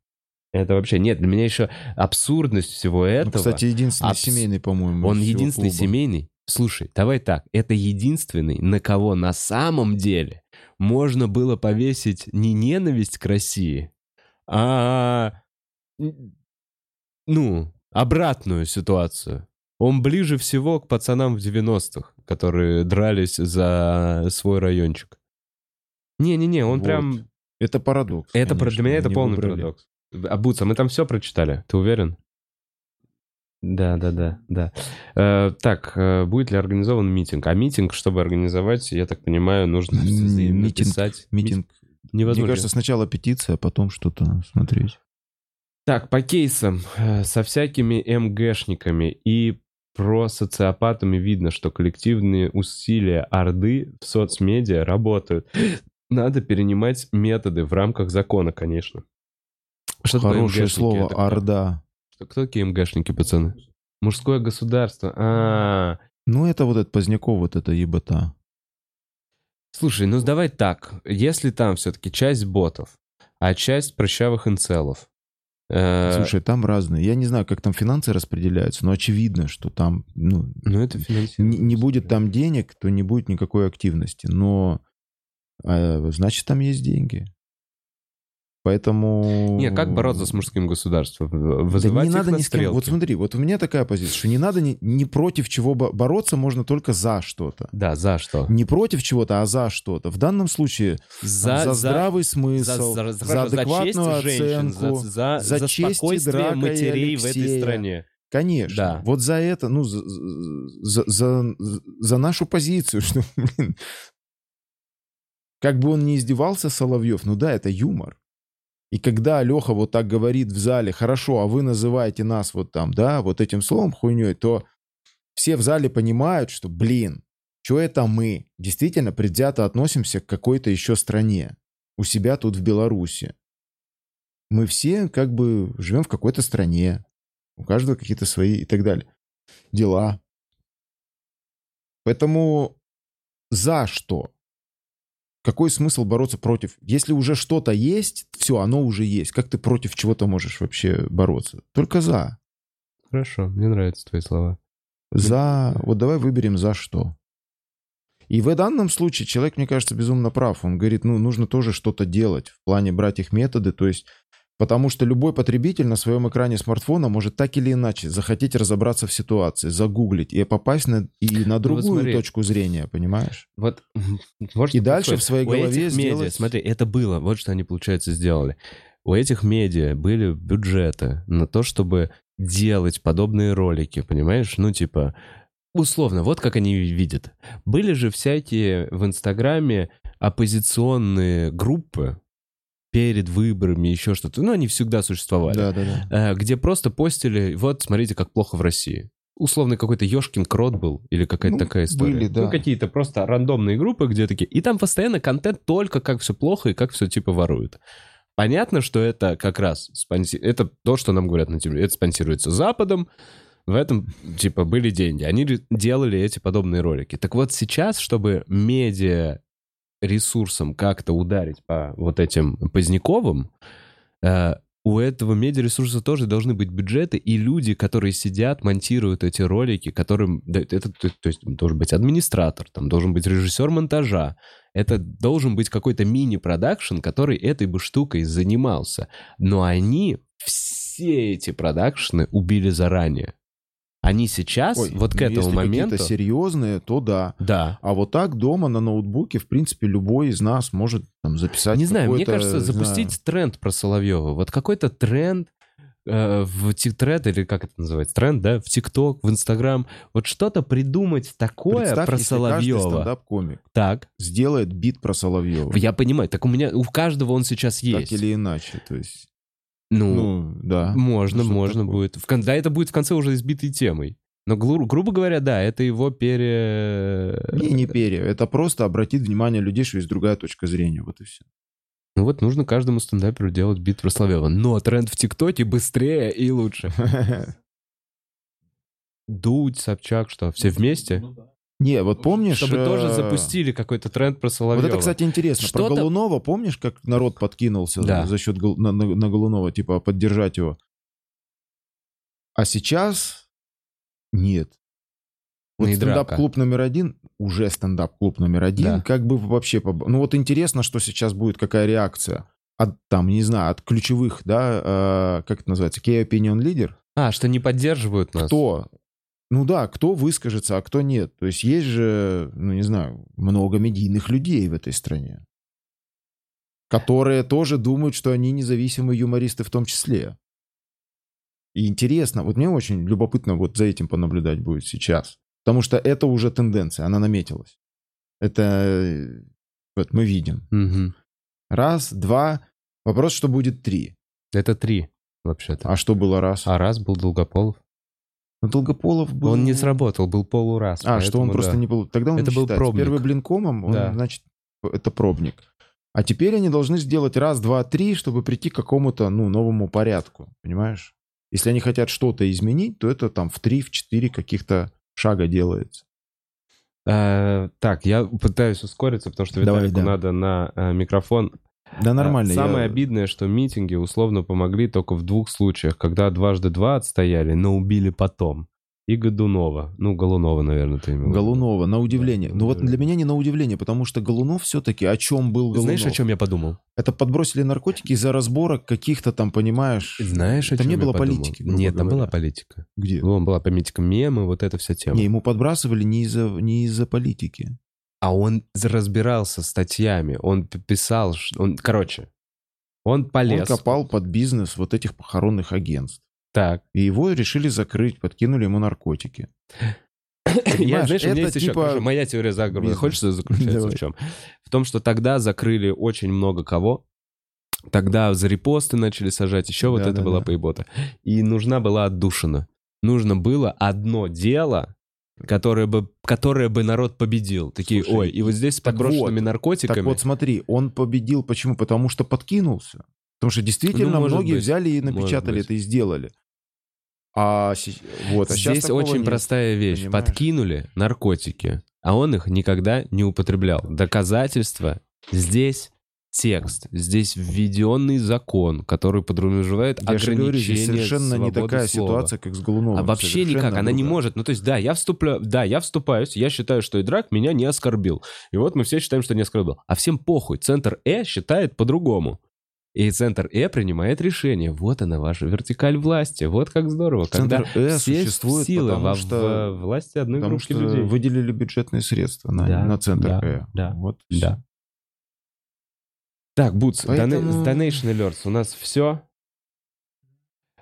Это вообще нет, для меня еще абсурдность всего Ну, этого. кстати, единственный абс- семейный, по-моему. Он единственный клуба. семейный. Слушай, давай так, это единственный, на кого на самом деле можно было повесить не ненависть к России, а ну, обратную ситуацию. Он ближе всего к пацанам в 90-х, которые дрались за свой райончик. Не-не-не, он Вот. прям... Это парадокс. Это конечно, для меня это полный выбрали. парадокс. А Буца, мы там все прочитали, ты уверен? Да, да, да, да. Э, так, э, будет ли организован митинг? А митинг, чтобы организовать, я так понимаю, нужно митинг- писать. Митинг. Невозможно. Мне кажется, сначала петиция, а потом что-то смотреть. Так, по кейсам. э, Со всякими МГшниками и про социопатами видно, что коллективные усилия Орды в соцмедиа работают. Надо перенимать методы в рамках закона, конечно. Что Хорошее слово Это? «орда». Кто, кто такие МГшники, пацаны? Мужское государство. А, Ну, это вот этот Поздняков, вот это ебота. слушай, ну давай так. Если там все-таки часть ботов, а часть прыщавых инцелов. э, Слушай, там разные. Я не знаю, как там финансы распределяются, но очевидно, что там, ну, ну это не, не будет там денег, то не будет никакой активности. Но, э, значит, там есть деньги. Поэтому... Не, как бороться с мужским государством? Да Вызывать не их надо на ни с кем. Вот смотри, вот у меня такая позиция, что не надо ни, ни против чего бо- бороться, можно только за что-то. Да, за что? Не против чего-то, а за что-то. В данном случае За, за, здравый смысл, за, за, за адекватную честь женщин, оценку. за, за, за за честь и матерей в этой стране. Конечно. Да. Вот за это, ну, за, за, за, за нашу позицию, что, блин, как бы он ни издевался, Соловьев, ну да, это юмор. И когда Леха вот так говорит в зале, хорошо, а вы называете нас вот там, да, вот этим словом хуйней, то все в зале понимают, что, блин, что это мы? Действительно предвзято относимся к какой-то еще стране. У себя тут в Беларуси. Мы все как бы живем в какой-то стране. У каждого какие-то свои и так далее. Дела. Поэтому за что? Какой смысл бороться против? Если уже что-то есть, все, оно уже есть. Как ты против чего-то можешь вообще бороться? Только за. Хорошо, мне нравятся твои слова. За... Вот давай выберем за что. И в данном случае человек, мне кажется, безумно прав. Он говорит, ну, нужно тоже что-то делать в плане брать их методы. То есть, потому что любой потребитель на своем экране смартфона может так или иначе захотеть разобраться в ситуации, загуглить и попасть на, и на другую Ну смотри. точку зрения, понимаешь? Вот, может, И дальше происходит? в своей У голове этих медиа, сделать- смотри, это было, вот что они, получается, сделали. У этих медиа были бюджеты на то, чтобы делать подобные ролики, понимаешь? Ну, типа, условно, вот как они видят. Были же всякие в Инстаграме оппозиционные группы перед выборами, еще что-то. Ну, они всегда существовали. Да, да, да. Где просто постили, вот, смотрите, как плохо в России. Условно какой-то Ёшкин крот был, или какая-то Ну, такая история. были, да. Ну, какие-то просто рандомные группы, где такие... И там постоянно контент только как все плохо и как все типа воруют. Понятно, что это как раз спонси- это то, что нам говорят на телевизоре. Это спонсируется Западом, в этом, типа, были деньги. Они делали эти подобные ролики. Так вот сейчас, чтобы медиа ресурсам как-то ударить по вот этим Поздняковым, э, у этого медиаресурса тоже должны быть бюджеты и люди, которые сидят, монтируют эти ролики, которым... Это, то, то есть должен быть администратор, там должен быть режиссер монтажа. Это должен быть какой-то мини-продакшн, который этой бы штукой занимался. Но они все эти продакшны убили заранее. Они сейчас, Ой, вот к этому если моменту... какие-то серьезные, то да. Да. А вот так дома на ноутбуке, в принципе, любой из нас может там записать Не знаю, мне кажется, не знаю, запустить тренд про Соловьева. Вот какой-то тренд э, в ТикТред, или как это называется, тренд, да, в ТикТок, в Инстаграм. Вот что-то придумать такое Представь, про если Соловьева. стендап-комик Так, сделает бит про Соловьева. я понимаю, так у меня, у каждого он сейчас есть. Так или иначе, то есть, ну, ну, да. можно, что-то можно такое. будет. В кон- да, это будет в конце уже избитой темой. Но, гру- грубо говоря, да, это его пере... Не, не перья. Это просто обратит внимание людей, что есть другая точка зрения. Вот и все. Ну вот нужно каждому стендаперу делать бит про Соловьева. Но тренд в ТикТоке быстрее и лучше. Дудь, Собчак, что, все вместе? Не, вот помнишь... Чтобы тоже э, запустили какой-то тренд про Вот Соловьева. это, кстати, интересно. Про Что-то- Голунова, помнишь, как народ подкинулся Да. за счет Гол- на, на- на Голунова, типа, поддержать его? А сейчас нет. Вот Ну драка. стендап-клуб номер один, уже стендап-клуб номер один, Да. как бы вообще... Ну вот интересно, что сейчас будет, какая реакция. От, там, не знаю, от ключевых, да, э, как это называется, key opinion leader. А, что не поддерживают нас. Кто? Ну да, кто выскажется, а кто нет. То есть есть же, ну не знаю, много медийных людей в этой стране, которые тоже думают, что они независимые юмористы в том числе. И интересно, вот мне очень любопытно вот за этим понаблюдать будет сейчас. Потому что это уже тенденция, она наметилась. Это вот мы видим. Мгм. Раз, два. Вопрос, что будет три. Это три, вообще-то. А что было раз? А раз был Долгополов. Ну, Долгополов был... Он не сработал, был полураз. А, что он просто да. не был. Тогда он Это не был считается. пробник. Первый блинкомом, он, Да. значит, это пробник. А теперь они должны сделать раз, два, три, чтобы прийти к какому-то, ну, новому порядку. Понимаешь? Если они хотят что-то изменить, то это там в три, в четыре каких-то шага делается. Э, так, я пытаюсь ускориться, потому что Давай, Виталику да. надо на э, микрофон. Да, нормально. Самое я- обидное, что митинги условно помогли только в двух случаях, когда дважды два отстояли, но убили потом. И Годунова. Ну, Голунова, наверное, ты имел. Голунова, на удивление. Да, Ну вот для меня не на удивление, потому что Голунов все-таки о чем был Голунов? Знаешь, о чем я подумал? Это подбросили наркотики из-за разборок каких-то там, понимаешь? Знаешь, о Там чем не было подумал? политики, Нет, там говоря. была политика. Где? Ну, была политика мемы, вот эта вся тема. Не, ему подбрасывали не из-за не из-за политики. А он разбирался статьями, он писал, он, короче, он полез. Он копал под бизнес вот этих похоронных агентств. Так. И его решили закрыть, подкинули ему наркотики. Я, знаешь, у меня есть еще типа короче, моя теория заговора. Хочешь, заключается Давай. в чем? В том, что тогда закрыли очень много кого. Тогда за репосты начали сажать, еще вот Да, это да, была да. поебота. И нужна была отдушина. Нужно было одно дело, которое бы, которое бы народ победил. Такие, Слушай, ой, и вот здесь с подброшенными вот, наркотиками. Так вот смотри, он победил почему? Потому что подкинулся. Потому что действительно Ну, многие быть, взяли и напечатали это и сделали. А, вот, а Здесь очень нет. простая вещь. понимаешь? Подкинули наркотики, а он их никогда не употреблял. Доказательства здесь текст, здесь введенный закон, который подразумевает Я же говорю, здесь ограничение совершенно не такая слова. ситуация, как с Голуновым. А вообще Совершенно никак, она не может. Ну, то есть, да, я вступляю, да, я вступаюсь, я считаю, что Идрак меня не оскорбил. И вот мы все считаем, что не оскорбил. А всем похуй. Центр Э считает по-другому. И центр Э принимает решение. Вот она, ваша вертикаль власти. Вот как здорово. Когда Центр Э все существует, силы потому во, что- власти одной Потому группки что людей. выделили бюджетные средства на, Да, на центр да, Э. да, Вот Да. Так, Бутс, Поэтому- Donation Alerts, у нас все.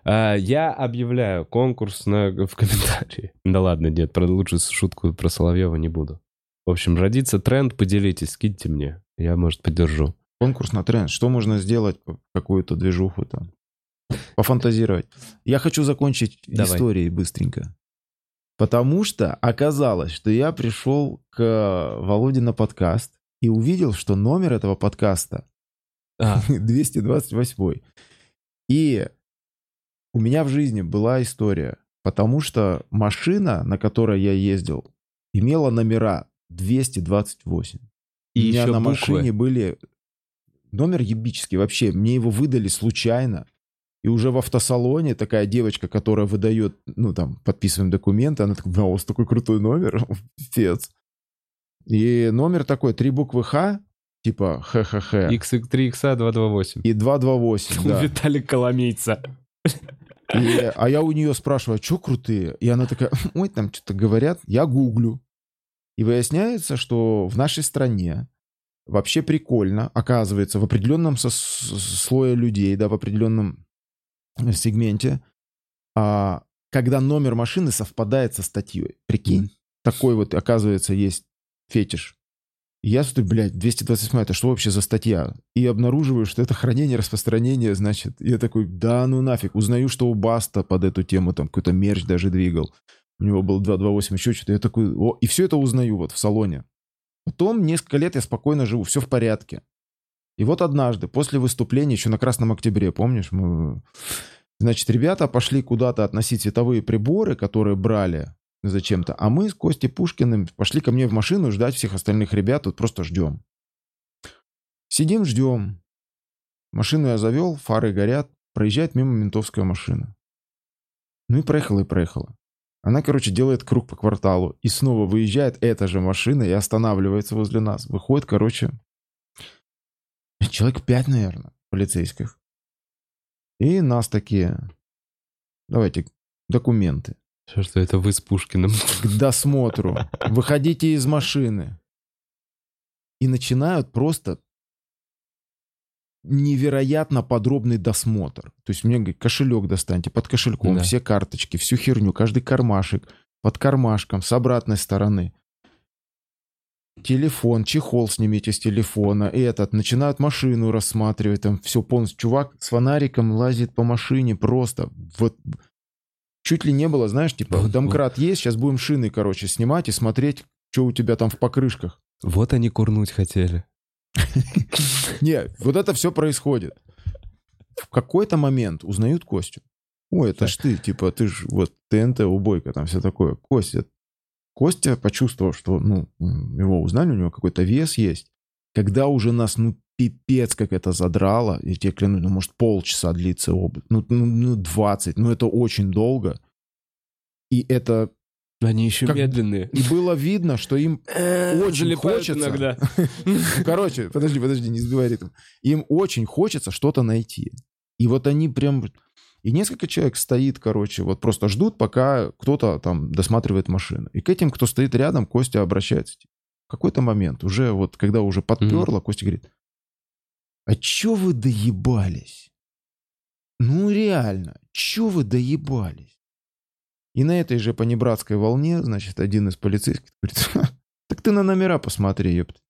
я объявляю конкурс на, в комментарии. Да ладно, нет, про шутку про Соловьева не буду. В общем, родится тренд, поделитесь, скиньте мне. Я, может, поддержу. Конкурс на тренд. Что можно сделать? Какую-то движуху там. Пофантазировать. Я хочу закончить Давай. историей быстренько. Потому что оказалось, что я пришел к Володе на подкаст и увидел, что номер этого подкаста А, 228. И у меня в жизни была история, потому что машина, на которой я ездил, имела номера 228. И у меня еще на буквы. машине были номер ебический вообще. Мне его выдали случайно. И уже в автосалоне такая девочка, которая выдает, ну там, подписываем документы, она такая, у вас такой крутой номер, пипец. И номер такой, три буквы Х, типа ХХХ, X3 x 228. и 228, да. Виталик Коломейца. И- а я у нее спрашиваю, а что крутые? И она такая, ой, там что-то говорят. Я гуглю. И выясняется, что в нашей стране вообще прикольно, оказывается, в определенном слое людей, да, в определенном сегменте, а, когда номер машины совпадает со статьей. Прикинь, такой вот, оказывается, есть фетиш. Я смотрю, блядь, 228, это что вообще за статья? И обнаруживаю, что это хранение, распространение, значит. Я такой, да ну нафиг. Узнаю, что у Баста под эту тему там какой-то мерч даже двигал. У него был 228, еще что-то. Я такой, о, и все это узнаю вот в салоне. Потом несколько лет я спокойно живу, все в порядке. И вот однажды, после выступления, еще на Красном Октябре, помнишь, мы... Значит, ребята пошли куда-то относить световые приборы, которые брали зачем-то. А мы с Костей Пушкиным пошли ко мне в машину ждать всех остальных ребят, тут просто ждем. Сидим, ждем. Машину я завел, фары горят, проезжает мимо ментовская машина. Ну и проехала, и проехала. Она, короче, делает круг по кварталу. И снова выезжает эта же машина и останавливается возле нас. Выходит, короче, человек пять, наверное, полицейских. И нас такие, давайте, документы. Что, это вы с Пушкиным? К досмотру. Выходите из машины. И начинают просто невероятно подробный досмотр. То есть мне говорит, кошелек достаньте, под кошельком Да. все карточки, всю херню, каждый кармашек, под кармашком, с обратной стороны. Телефон, чехол снимите с телефона, этот, начинают машину рассматривать, там все полностью. Чувак с фонариком лазит по машине просто, вот, чуть ли не было, знаешь, типа, Вот, домкрат есть, сейчас будем шины, короче, снимать и смотреть, что у тебя там в покрышках. Вот они курнуть хотели. Не, вот это все происходит. В какой-то момент узнают Костю. Ой, это ж ты, типа, ты ж вот ТНТ, убойка, там все такое. Костя. Костя почувствовал, что, ну, его узнали, у него какой-то вес есть. Когда уже нас, ну, пипец, как это задрало, я тебе клянусь, ну, может, полчаса длится обыск, ну, ну, ну, 20, ну, это очень долго. И это... Они еще Как- медленные. И было видно, что им очень Залипают хочется. иногда. Короче, подожди, подожди, не сбивай ритм. Им очень хочется что-то найти. И вот они прям... И несколько человек стоит, короче, вот просто ждут, пока кто-то там досматривает машину. И к этим, кто стоит рядом, Костя обращается. типа, В какой-то момент, уже вот, когда уже подперло, Костя говорит, а чё вы доебались? Ну реально, чё вы доебались? И на этой же понебратской волне, значит, один из полицейских говорит, «Ха, так ты на номера посмотри, ёпт.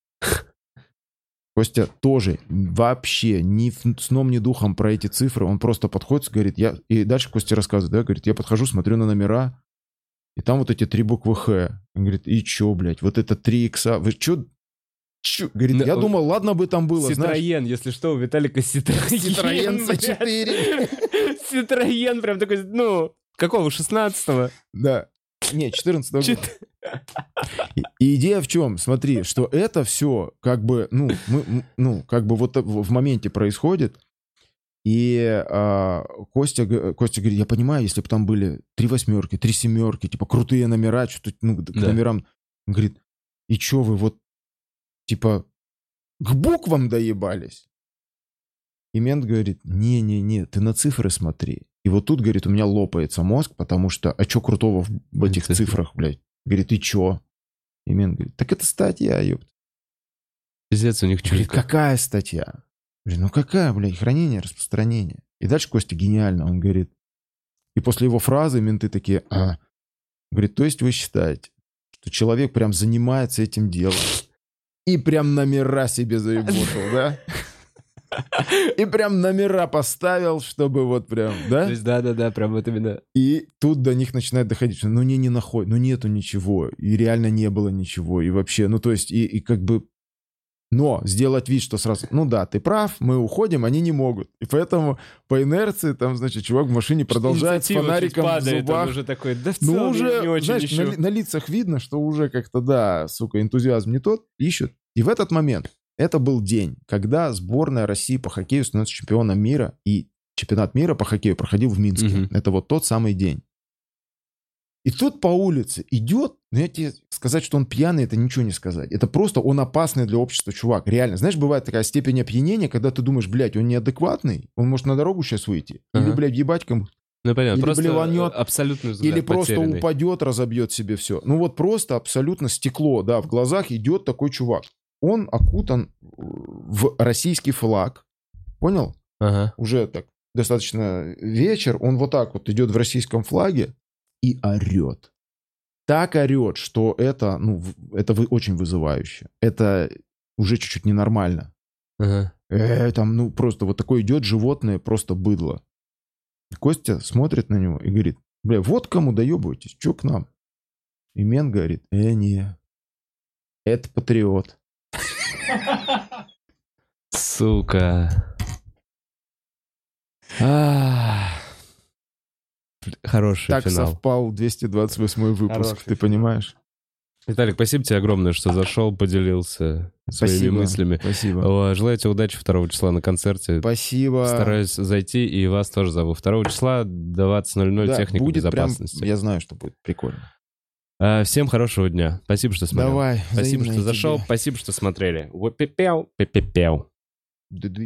Костя тоже вообще ни сном, ни духом про эти цифры. Он просто подходит, говорит, я... И дальше Костя рассказывает, да, говорит, я подхожу, смотрю на номера, и там вот эти три буквы Х. Он говорит, и чё, блядь, вот это три икса, вы чё... чё?» Говорит, Да, я он- думал, ладно бы там было, знаешь. Ситроен, если что, у Виталика Ситроен. Блядь. C4. Ситроен прям такой, ну, какого, 16-го? Да. Не, 14 года. Чет- И, и идея в чем? Смотри, что это все как бы, ну, мы, ну, как бы вот в моменте происходит. И а, Костя, Костя говорит, я понимаю, если бы там были три восьмерки, три семерки, типа крутые номера, что-то, ну, к Да. номерам. Он говорит, и чё вы вот, типа, к буквам доебались? И мент говорит, не-не-не, ты на цифры смотри. И вот тут, говорит, у меня лопается мозг, потому что, а чё крутого в, в этих Цифры. цифрах, блядь? Говорит, и чё? И мент говорит, так это статья, ёпт. Пиздец, у них Говорит, чутко. какая статья? Говорит, ну какая, блядь, хранение, распространение. И дальше Костя гениально, он говорит, и после его фразы менты такие, а. Говорит, то есть вы считаете, что человек прям занимается этим делом и прям номера себе заеботал, да? И прям номера поставил, чтобы вот прям, То да? есть, да-да-да, прям вот именно. И тут до них начинает доходить, что ну не, не находит, ну нету ничего, и реально не было ничего, и вообще, ну то есть, и, и как бы, но сделать вид, что сразу, ну да, ты прав, мы уходим, они не могут. И поэтому по инерции там, значит, чувак в машине продолжает с фонариком в падает, он зубах. уже такой, да в Ну целом уже, я не очень знаешь, ищу». на, на лицах видно, что уже как-то, да, сука, энтузиазм не тот, ищут. И в этот момент, это был день, когда сборная России по хоккею становится чемпионом мира, и чемпионат мира по хоккею проходил в Минске. Мгм. Это вот тот самый день. И тут по улице идет, ну я тебе сказать, что он пьяный, это ничего не сказать. Это просто он опасный для общества чувак. Реально. Знаешь, бывает такая степень опьянения, когда ты думаешь, блядь, он неадекватный, он может на дорогу сейчас выйти. Или, Ага. блядь, ебать кому Ну, понятно, Или просто блеванет, абсолютный взгляд или просто потерянный. упадет, разобьет себе все. Ну вот просто абсолютно стекло, да, в глазах идет такой чувак. Он окутан в российский флаг. Понял? Ага. Уже так достаточно вечер. Он вот так вот идет в российском флаге и орет. Так орет, что это, ну, это вы- очень вызывающе. Это уже чуть-чуть ненормально. Ага. Э, там, ну, просто вот такое идет животное, просто быдло. Костя смотрит на него и говорит, бля, вот кому доебываетесь, чё к нам? И Мен говорит, э, не, это патриот. Сука. Ах. Хороший Так финал. совпал 228 выпуск, Хороший ты понимаешь? Виталик, спасибо тебе огромное, что зашел, поделился своими Спасибо. мыслями. Спасибо. Желаю тебе удачи 2 числа на концерте. Спасибо. Стараюсь зайти, и вас тоже зову. 2 числа 20.00 Да, техника будет прям, безопасности. я знаю, что будет прикольно. А, Всем хорошего дня. Спасибо, что смотрел. Давай, Спасибо, что зашел. тебе. Спасибо, что смотрели. Пепел, пепел. Да-да.